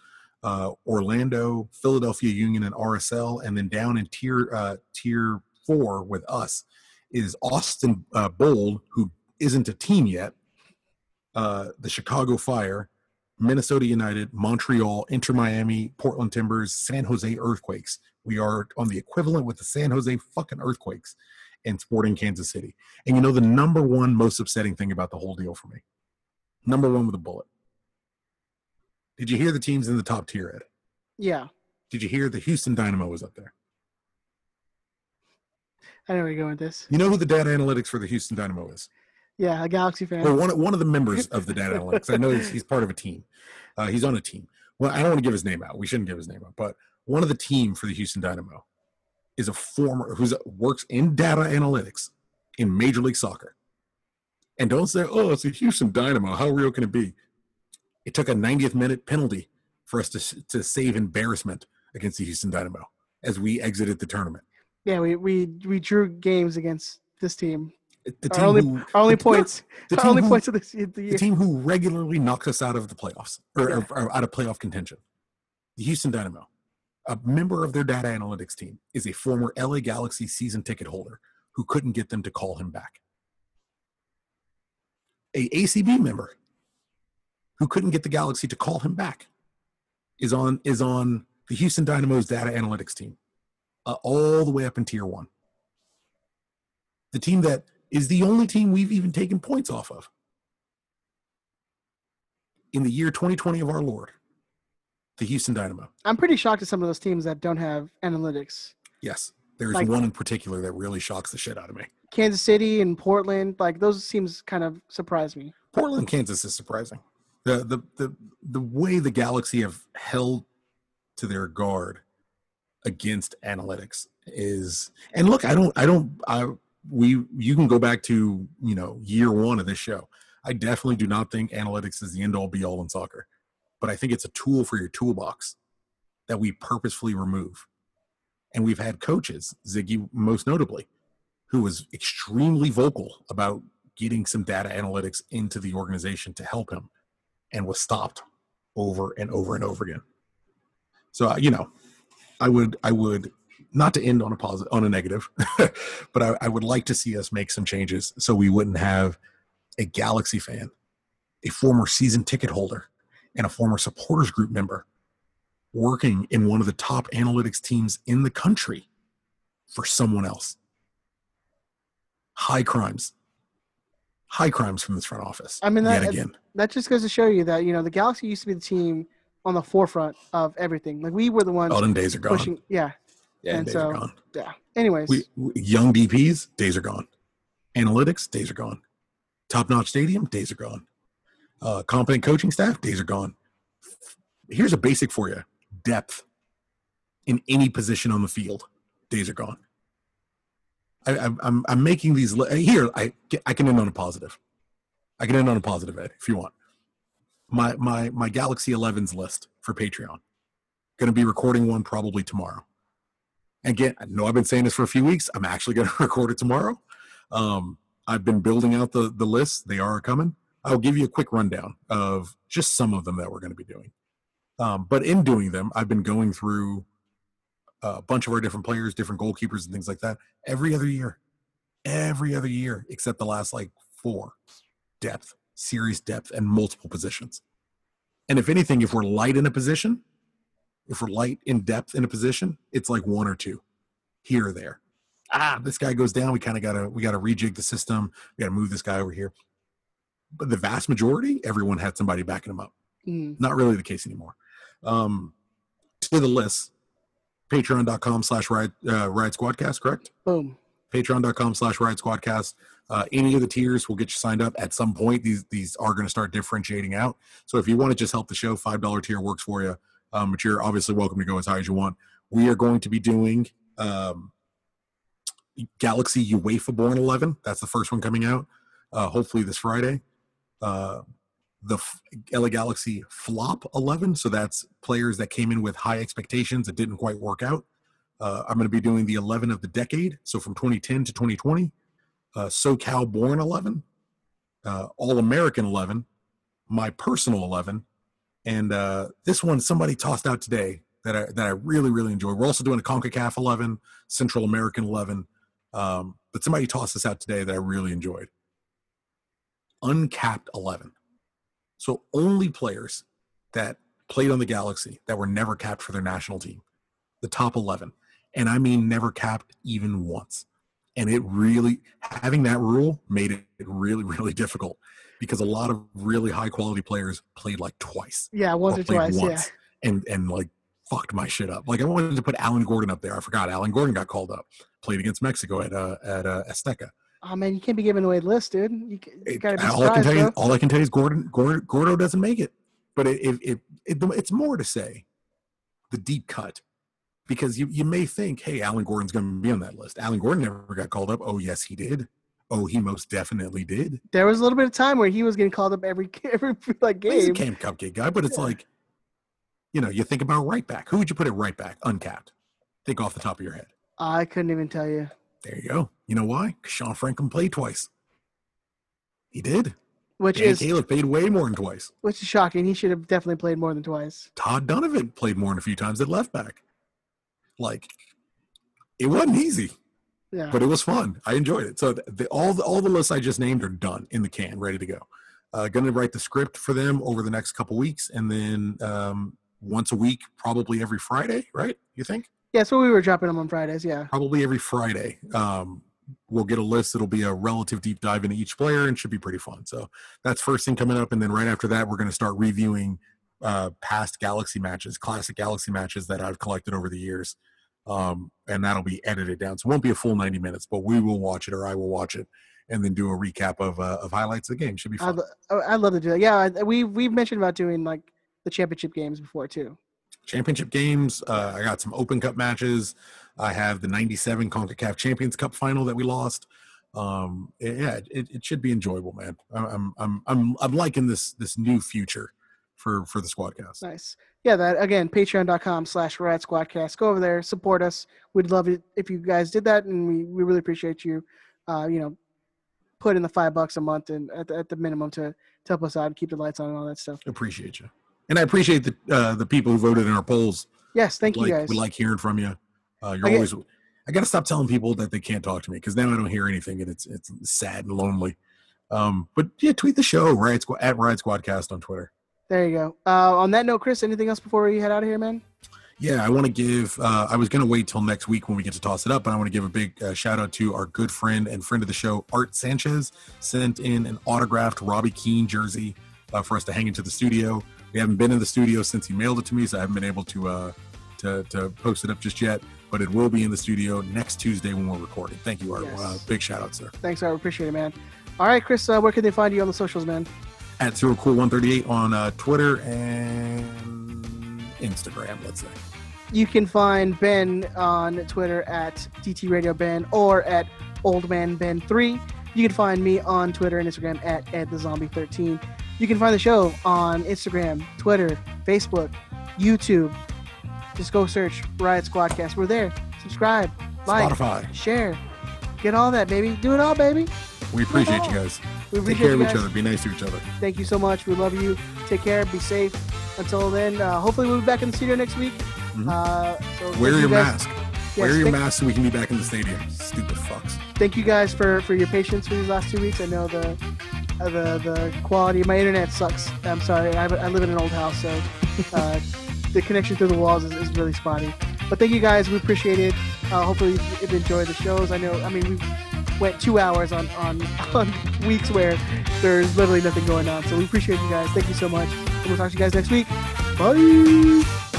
Uh, Orlando, Philadelphia Union, and RSL, and then down in tier uh, tier four with us is Austin uh, Bold, who isn't a team yet. Uh, the Chicago Fire, Minnesota United, Montreal, Inter Miami, Portland Timbers, San Jose Earthquakes. We are on the equivalent with the San Jose fucking Earthquakes and Sporting Kansas City. And you know the number one most upsetting thing about the whole deal for me? Number one with a bullet. Did you hear the teams in the top tier, Ed? Yeah, Did you hear the Houston Dynamo was up there? I know where you're going with this. You know who the data analytics for the Houston Dynamo is? Yeah, a Galaxy fan. Or one, one of the members of the data analytics. I know he's, he's part of a team. Uh, he's on a team. Well, I don't want to give his name out. We shouldn't give his name out. But one of the team for the Houston Dynamo is a former who works in data analytics in Major League Soccer. And don't say, oh, it's a Houston Dynamo. How real can it be? It took a 90th minute penalty for us to, to save embarrassment against the Houston Dynamo as we exited the tournament. Yeah, we we we drew games against this team. The Our only, who- our only the- points. the our only who- points of this the the team who regularly knocks us out of the playoffs or, Yeah. or- or out of playoff contention. The Houston Dynamo, a member of their data analytics team, is a former LA Galaxy season ticket holder who couldn't get them to call him back. A ACB member who couldn't get the Galaxy to call him back is on is on the Houston Dynamo's data analytics team, uh, all the way up in tier one. The team that is the only team we've even taken points off of in the year 2020 of our Lord, the Houston Dynamo. I'm pretty shocked at some of those teams that don't have analytics. Yes, there's Like- one in particular that really shocks the shit out of me. Kansas City and Portland, like those teams, kind of surprise me. Portland, Kansas is surprising. The the the the way the Galaxy have held to their guard against analytics is and look, I don't I don't I we you can go back to, you know, year 1 of this show. I definitely do not think analytics is the end all be all in soccer. But I think it's a tool for your toolbox that we purposefully remove. And we've had coaches, Sigi most notably, who was extremely vocal about getting some data analytics into the organization to help him and was stopped over and over and over again so uh, you know i would i would not to end on a positive on a negative but I, I would like to see us make some changes so we wouldn't have a galaxy fan a former season ticket holder and a former supporters group member working in one of the top analytics teams in the country for someone else. High crimes. High crimes from this front office. I mean, that- again. That just goes to show you that you know the Galaxy used to be the team on the forefront of everything. Like we were the ones olden days are gone. pushing. Yeah, yeah and days so- are gone. yeah. Anyways, we, we- young dps days are gone. Analytics days are gone. Top notch stadium days are gone uh, competent coaching staff days are gone. Here's a basic for you. Depth in any position on the field days are gone. I, I, I'm, I'm making these here I, I can end on a positive. I can end on a positive ed if you want. My my my galaxy 11s list for patreon. Going to be recording one probably tomorrow. Again i know i've been saying this for a few weeks. I'm actually going to record it tomorrow. Um, i've been building out the the lists they are coming i'll give you a quick rundown of just some of them that we're going to be doing um, but in doing them i've been going through a bunch of our different players different goalkeepers and things like that every other year every other year except the last like four depth serious depth and multiple positions and if anything if we're light in a position if we're light in depth in a position, it's like one or two here or there. Ah, this guy goes down. We kind of gotta we gotta rejig the system. We gotta move this guy over here. But the vast majority, everyone had somebody backing them up. mm, Not really the case anymore. Um, to the list, patreon.com slash ride uh, riot squadcast, correct? boom. patreon.com slash riot squadcast uh, any of the tiers will get you signed up at some point these these are going to start differentiating out so if you want to just help the show five dollar tier works for you um, but you're obviously welcome to go as high as you want we are going to be doing um, galaxy uefa born 11 that's the first one coming out uh, hopefully this friday uh, the LA Galaxy flop 11 so that's players that came in with high expectations that didn't quite work out uh, I'm going to be doing the 11 of the decade, so from 2010 to 2020. Uh, SoCal Born 11, uh, All American 11, my personal 11, and uh, this one somebody tossed out today that I that I really really enjoy. We're also doing a Concacaf 11, Central American 11, um, but somebody tossed this out today that I really enjoyed. Uncapped 11, so only players that played on the Galaxy that were never capped for their national team, the top 11 and I mean never capped even once. And it really having that rule made it really really difficult because a lot of really high quality players played like twice Yeah, once or or twice. Yeah. and and like fucked my shit up. Like I wanted to put Alan Gordon up there. I forgot Alan Gordon got called up. Played against Mexico at uh, at uh, Azteca. Oh man, you can't be giving away the list, dude. You, you gotta be all I can tell you, bro. all I can tell you is Gordon, Gordon Gordo doesn't make it. But it, it, it, it it's more to say the deep cut because you you may think, hey, Alan Gordon's going to be on that list. Alan Gordon never got called up. Oh yes, he did. Oh, he most definitely did. There was a little bit of time where he was getting called up every every like game. He's a. Camp Cupcake guy, but it's Yeah. like, you know, you think about right back. Who would you put at right back, uncapped? Think off the top of your head. I couldn't even tell you. There you go. You know why? 'Cause Sean Franklin played twice. He did. Which Dan is Caleb played way more than twice. which is shocking. He should have definitely played more than twice. Todd Dunivant played more than a few times at left back. Like, it wasn't easy, Yeah. but it was fun. I enjoyed it. So the, the, all the all the lists I just named are done in the can, ready to go. Uh, going to write the script for them over the next couple weeks, and then um, once a week, probably every Friday. Right? You think? Yeah, so we were dropping them on Fridays. Yeah. Probably every Friday. Um, we'll get a list. It'll be a relative deep dive into each player, and should be pretty fun. So that's first thing coming up, and then right after that, we're going to start reviewing uh, past Galaxy matches, classic Galaxy matches that I've collected over the years. Um, and that'll be edited down. So it won't be a full 90 minutes, but we will watch it or I will watch it and then do a recap of, uh, of highlights of the game. Should be I'd, fun. I'd love to do that. Yeah, we we've mentioned about doing like the championship games before too. Championship games. Uh, I got some Open Cup matches. I have the 97 CONCACAF Champions Cup final that we lost. Um, yeah, it, it should be enjoyable, man. I'm, I'm, I'm, I'm liking this, this new future for, for the squadcast. Nice. Yeah, that again, patreon.com slash Riot Squadcast. Go over there, support us. We'd love it if you guys did that, and we, we really appreciate you, uh, you know, put in the five bucks a month and at the, at the minimum to, to help us out and keep the lights on and all that stuff. Appreciate you. And I appreciate the, uh, the people who voted in our polls. Yes, thank like, you guys. We like hearing from you. Uh, you're I always. I got to stop telling people that they can't talk to me because now I don't hear anything and it's it's sad and lonely. Um, but yeah, tweet the show Riot Squad at Riot Squadcast on Twitter. there you go. Uh, on that note, Chris, anything else before we head out of here, man? Yeah, I want to give. Uh, I was going to wait till next week when we get to toss it up, but I want to give a big uh, shout out to our good friend and friend of the show, Art Sanchez, sent in an autographed Robbie Keane jersey uh, for us to hang into the studio. We haven't been in the studio since he mailed it to me, so I haven't been able to uh, to, to post it up just yet. But it will be in the studio next Tuesday when we're recording. Thank you, Art. Yes. Uh, big shout out, sir. Thanks, I appreciate it, man. All right, Chris, uh, where can they find you on the socials, man? At Zero Cool One Thirty Eight on uh, Twitter and Instagram. Let's say. You can find Ben on Twitter at DT Radio Ben or at Old Man Ben 3 You can find me on Twitter and Instagram at the Zombie 13 You can find the show on Instagram, Twitter, Facebook, YouTube. Just go search Riot Squadcast. We're there. Subscribe, like, Spotify. share. Get all that, baby. Do it all, baby. We appreciate you guys. We Take appreciate care of each other. Be nice to each other. Thank you so much. We love you. Take care. Be safe. Until then, uh, hopefully we'll be back in the studio next week. Mhm. Uh, so Wear your guys- mask. yes, Wear your mask so we can be back in the stadium. Stupid fucks. thank you guys for for your patience for these last two weeks. I know the the the quality of my internet sucks. I'm sorry. I, I live in an old house, so uh, the connection through the walls is, is really spotty. But thank you guys. We appreciate it. Uh, hopefully you've enjoyed the shows. I know. I mean, we went two hours on on on weeks where there's literally nothing going on. So we appreciate you guys. Thank you so much. And we'll talk to you guys next week. Bye.